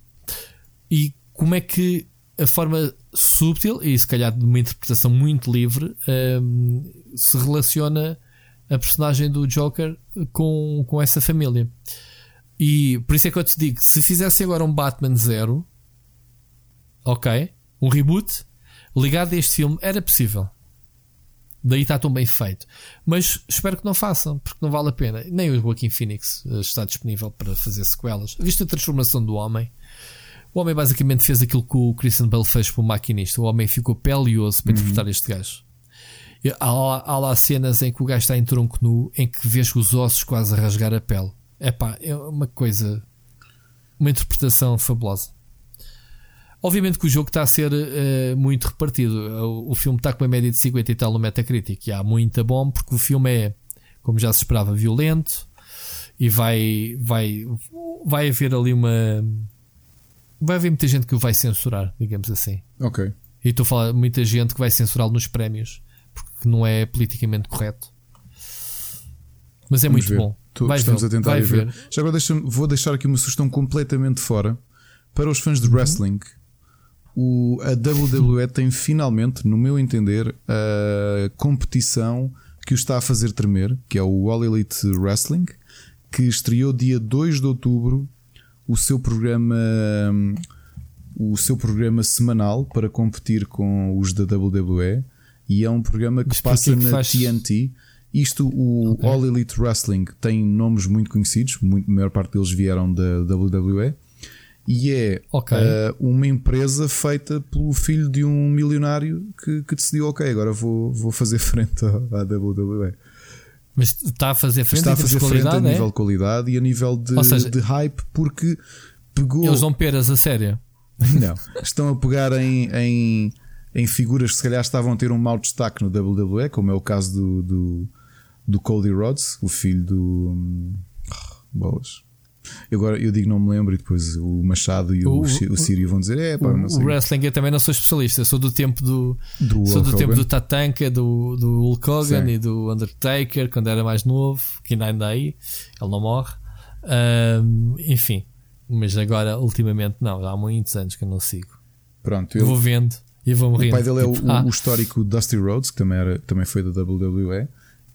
E como é que a forma sútil e se calhar de uma interpretação muito livre ahm, se relaciona a personagem do Joker com, com essa família. E por isso é que eu te digo: se fizesse agora um Batman Zero, ok, um reboot ligado a este filme, era possível. Daí está tão bem feito. Mas espero que não façam, porque não vale a pena. Nem o Joaquim Phoenix eh, está disponível para fazer sequelas. Visto a transformação do homem, o homem basicamente fez aquilo que o Christian Bale fez para o maquinista. O homem ficou pele e osso para interpretar este gajo. Há lá, há lá cenas em que o gajo está em tronco nu, em que vês os ossos quase a rasgar a pele. Epá, é uma coisa. Uma interpretação fabulosa. Obviamente que o jogo está a ser eh, muito repartido. O, o filme está com uma média de 50 e tal no Metacritic. E há muita bom, porque o filme é, como já se esperava, violento. E vai, vai, vai haver ali uma. Vai haver muita gente que o vai censurar, digamos assim. Ok. E estou a falar de muita gente que vai censurá-lo nos prémios porque não é politicamente correto. Mas é Vamos muito ver. bom. Tô- estamos ver, a tentar ver. ver. Já agora deixa vou deixar aqui uma sugestão completamente fora para os fãs de Uhum. wrestling. O, a WWE tem finalmente, no meu entender, a competição que o está a fazer tremer, que é o All Elite Wrestling, que estreou dia 2 de outubro o seu programa o seu programa semanal para competir com os da WWE e é um programa que Mas passa que na faz- TNT. Isto, o Ok. All Elite Wrestling tem nomes muito conhecidos, muito, a maior parte deles vieram da WWE, e é Ok. eh, uma empresa feita pelo filho de um milionário que, que decidiu: ok, agora vou, vou fazer frente à, à WWE. Mas está a fazer frente Está a fazer frente a qualidade, nível é? de qualidade e a nível de, seja, de hype, porque pegou. Eles dão peras a sério. Não, estão a pegar em, em, em figuras que se calhar estavam a ter um mau destaque no WWE, como é o caso do, do, do Cody Rhodes, o filho do. hum, bolas. Eu agora eu digo não me lembro e depois o Machado e o, O- o, Sírio vão dizer: é pá, O, não sei. o wrestling eu também não sou especialista, sou do tempo do, do sou do Hulk tempo Hogan. do Tatanka, do, do Hulk Hogan Sim. e do Undertaker quando era mais novo, que ainda anda aí, ele não morre. Ahm, enfim, mas agora ultimamente não, há muitos anos que eu não sigo. Pronto, ele- Vou vendo e vou o morrendo. pai dele é o, Tipo, ah, o histórico Dusty Rhodes, que também, era, também foi da WWE.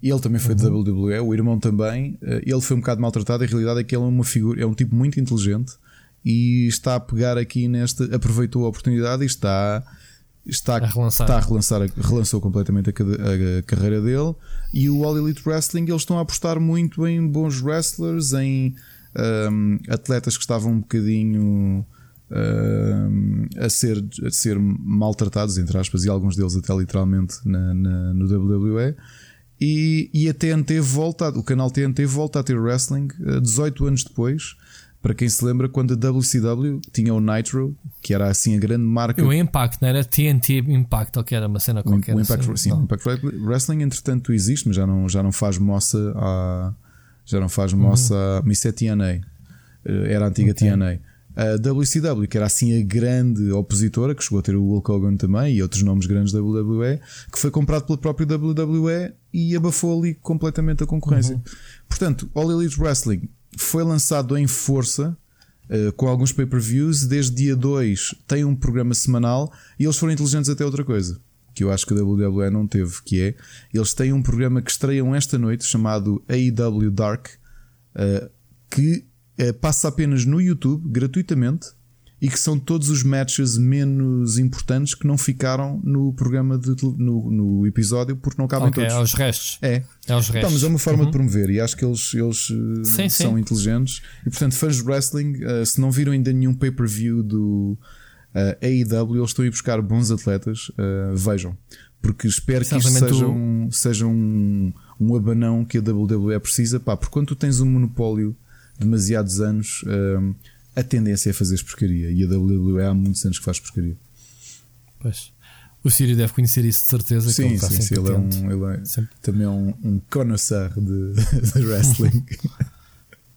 Ele também foi da Uhum. WWE, o irmão também. Eh, Ele foi um bocado maltratado. A realidade é que ele é uma figura, é um tipo muito inteligente e está a pegar aqui nesta. Aproveitou a oportunidade e está. Está A relançar. está a relançar, relançou completamente a, a- a carreira dele. E o All Elite Wrestling, eles estão a apostar muito em bons wrestlers, em ahm, atletas que estavam um bocadinho ahm, a, ser, a ser maltratados, entre aspas, e alguns deles até literalmente na, na- no WWE. E, e a TNT volta, o canal TNT volta a ter wrestling eh, 18 anos depois. para quem se lembra, quando a WCW tinha o Nitro, que era assim a grande marca. O Impact, não era TNT Impact, ou que era uma cena qualquer. O Impact, sim, o Impact Wrestling, entretanto, existe, mas já não, já não faz moça a. Já não faz moça. Uhum. Isso é TNA. Eh, era a antiga okay. TNA. A WCW, que era assim a grande opositora, que chegou a ter o Hulk Hogan também e outros nomes grandes da WWE, que foi comprado pela própria WWE e abafou ali completamente a concorrência. Uhum. Portanto, All Elite Wrestling foi lançado em força uh, com alguns pay-per-views. Desde dia 2 tem um programa semanal e eles foram inteligentes até outra coisa. Que eu acho que a WWE não teve, que é eles têm um programa que estreiam esta noite chamado AEW Dark, uh, que passa apenas no YouTube, gratuitamente, e que são todos os matches menos importantes que não ficaram no programa de, no, no episódio porque não cabem okay, todos. É os restos. É. É os restos. mas é uma forma uhum. de promover e acho que eles, eles eh, sim, são sim. inteligentes. E portanto, fãs de wrestling, uh, se não viram ainda nenhum pay-per-view do uh, AEW, eles estão a ir buscar bons atletas. Uh, vejam. Porque espero que isto seja, um, seja um, um abanão que a WWE precisa. Pá, porque quando tu tens um monopólio demasiados anos a tendência é fazer porcaria. E a WWE há muitos anos que faz porcaria. Pois. O Sírio deve conhecer isso de certeza. Sim, sim, sim. Ele, é um, ele é também é um, um connoisseur de, de wrestling.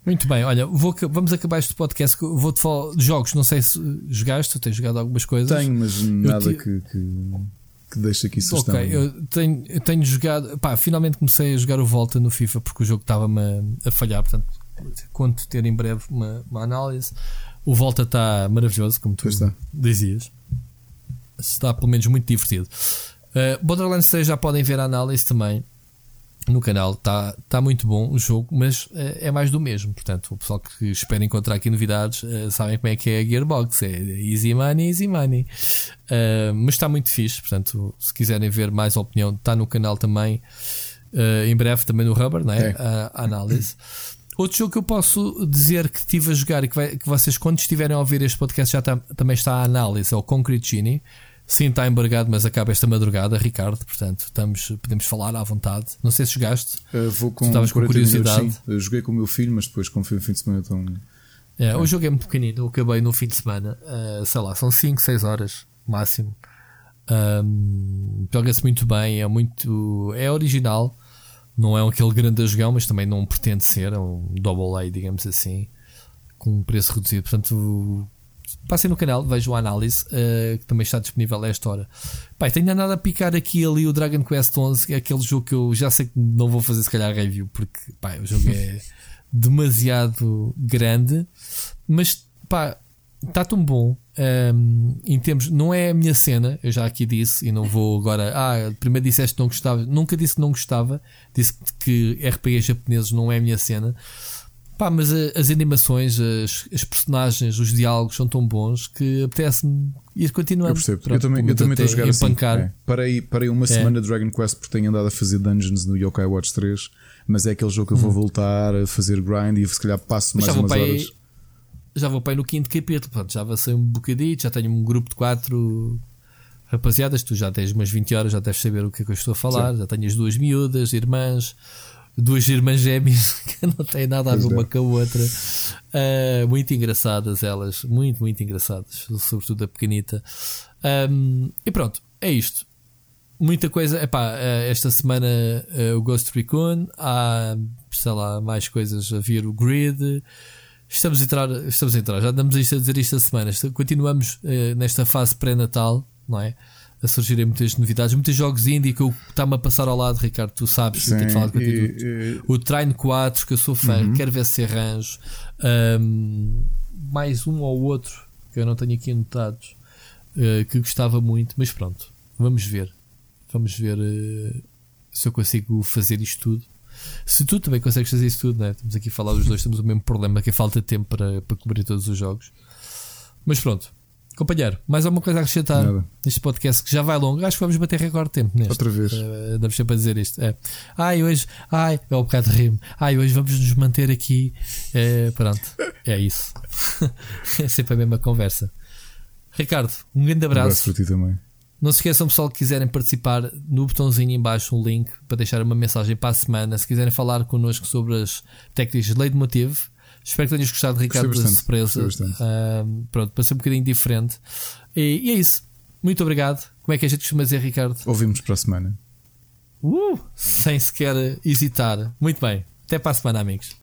Muito bem, olha, vou, vamos acabar este podcast. Vou-te falar de jogos. Não sei se jogaste, tens jogado algumas coisas. Tenho, mas nada te... que, que, que deixe aqui sugestão. Ok, eu tenho, eu tenho jogado. Pá, finalmente comecei a jogar o Volta no FIFA porque o jogo estava-me a, a falhar. Portanto, conto ter em breve uma, uma análise. O Volta está maravilhoso, como tu dizias. Está pelo menos muito divertido. Uh, Borderlands 3 já podem ver a análise também no canal. Está tá muito bom o jogo, mas uh, é mais do mesmo. Portanto, o pessoal que espera encontrar aqui novidades uh, sabem como é que é a Gearbox. É easy money, easy money. mas está muito fixe. Portanto, se quiserem ver mais opinião, está no canal também. em breve também no Rubber, né? É. A, a análise. Outro jogo que eu posso dizer que estive a jogar e que, vai, que vocês, quando estiverem a ouvir este podcast, já tá, também está a análise, é o Concrete Genie. Sim, está embargado, mas acaba esta madrugada, Ricardo. Portanto, estamos, podemos falar à vontade. Não sei se jogaste. Uh, vou com, estavas com curiosidade. Minutos, eu joguei com o meu filho, mas depois, como foi um fim de semana tão. É, é. O jogo é muito pequenino. Eu acabei no fim de semana. Uh, sei lá, são 5, 6 horas máximo. Um, Joga-se muito bem. É muito. É original. Não é aquele grande jogão, mas também não pretende ser. É um double A, digamos assim, com um preço reduzido. Portanto, passem no canal, vejam a análise, uh, que também está disponível a esta hora. Pai, tenho nada a picar aqui ali o Dragon Quest 11, que é aquele jogo que eu já sei que não vou fazer se calhar review, porque o jogo é demasiado grande, mas pá, está tão bom. Um, em termos, não é a minha cena, eu já aqui disse, e não vou agora. Ah, primeiro disseste que não gostava, nunca disse que não gostava, disse que RPG japoneses não é a minha cena. Pá, mas a, as animações, as, as, personagens, os diálogos são tão bons que apetece-me ir continuando. Eu percebo, Pronto, eu também, eu também estou a jogar empancar. assim. É. Parei, parei uma é. semana de Dragon Quest porque tenho andado a fazer dungeons no Yokai Watch 3, mas é aquele jogo que eu vou hum. voltar a fazer grind e se calhar passo mais umas horas já vou para aí no quinto capítulo, portanto, já avancei um bocadito, já tenho um grupo de quatro rapaziadas, tu já tens umas 20 horas, já deves saber o que é que eu estou a falar, Sim. já tenho as duas miúdas, irmãs, duas irmãs gêmeas que não têm nada a ver uma com a outra. Uh, muito engraçadas elas, muito, muito engraçadas, sobretudo a pequenita. Um, e pronto, é isto. Muita coisa, epá, ah, esta semana uh, o Ghost Recon, há, sei lá, mais coisas a vir, o Grid, Estamos a entrar, estamos a entrar, já andamos a dizer isto a semana. Continuamos uh, nesta fase pré-natal, não é? A surgirem muitas novidades, muitos jogos indie que está-me a passar ao lado, Ricardo. Tu sabes, Sim, eu tenho falado contigo. E, e... O Train 4, que eu sou fã, uhum. quero ver se arranjo. Um, mais um ou outro que eu não tenho aqui anotados uh, que gostava muito, mas pronto, vamos ver. Vamos ver uh, se eu consigo fazer isto tudo. Se tu também consegues fazer isso tudo, né? estamos aqui a falar dos dois, temos o mesmo problema que é falta de tempo para, para cobrir todos os jogos. Mas pronto, companheiro, mais alguma coisa a acrescentar Nada. neste podcast que já vai longo? Acho que vamos bater recorde de tempo neste. Outra vez. Uh, andamos sempre a dizer isto. É. Ai, hoje, ai, é um bocado de rimo. Ai, hoje vamos nos manter aqui. É, pronto, é isso. é sempre a mesma conversa. Ricardo, um grande abraço. Um abraço para ti também. Não se esqueçam, pessoal, que quiserem participar, no botãozinho em baixo um link para deixar uma mensagem para a semana. Se quiserem falar connosco sobre as técnicas de leitmotiv, Espero que tenhas gostado, Ricardo, da surpresa. Uh, pronto, para ser um bocadinho diferente. E, e, é isso. Muito obrigado. Como é que a gente costuma dizer, Ricardo? Ouvimos para a semana. Uh, sem sequer hesitar. Muito bem. Até para a semana, amigos.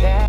Tá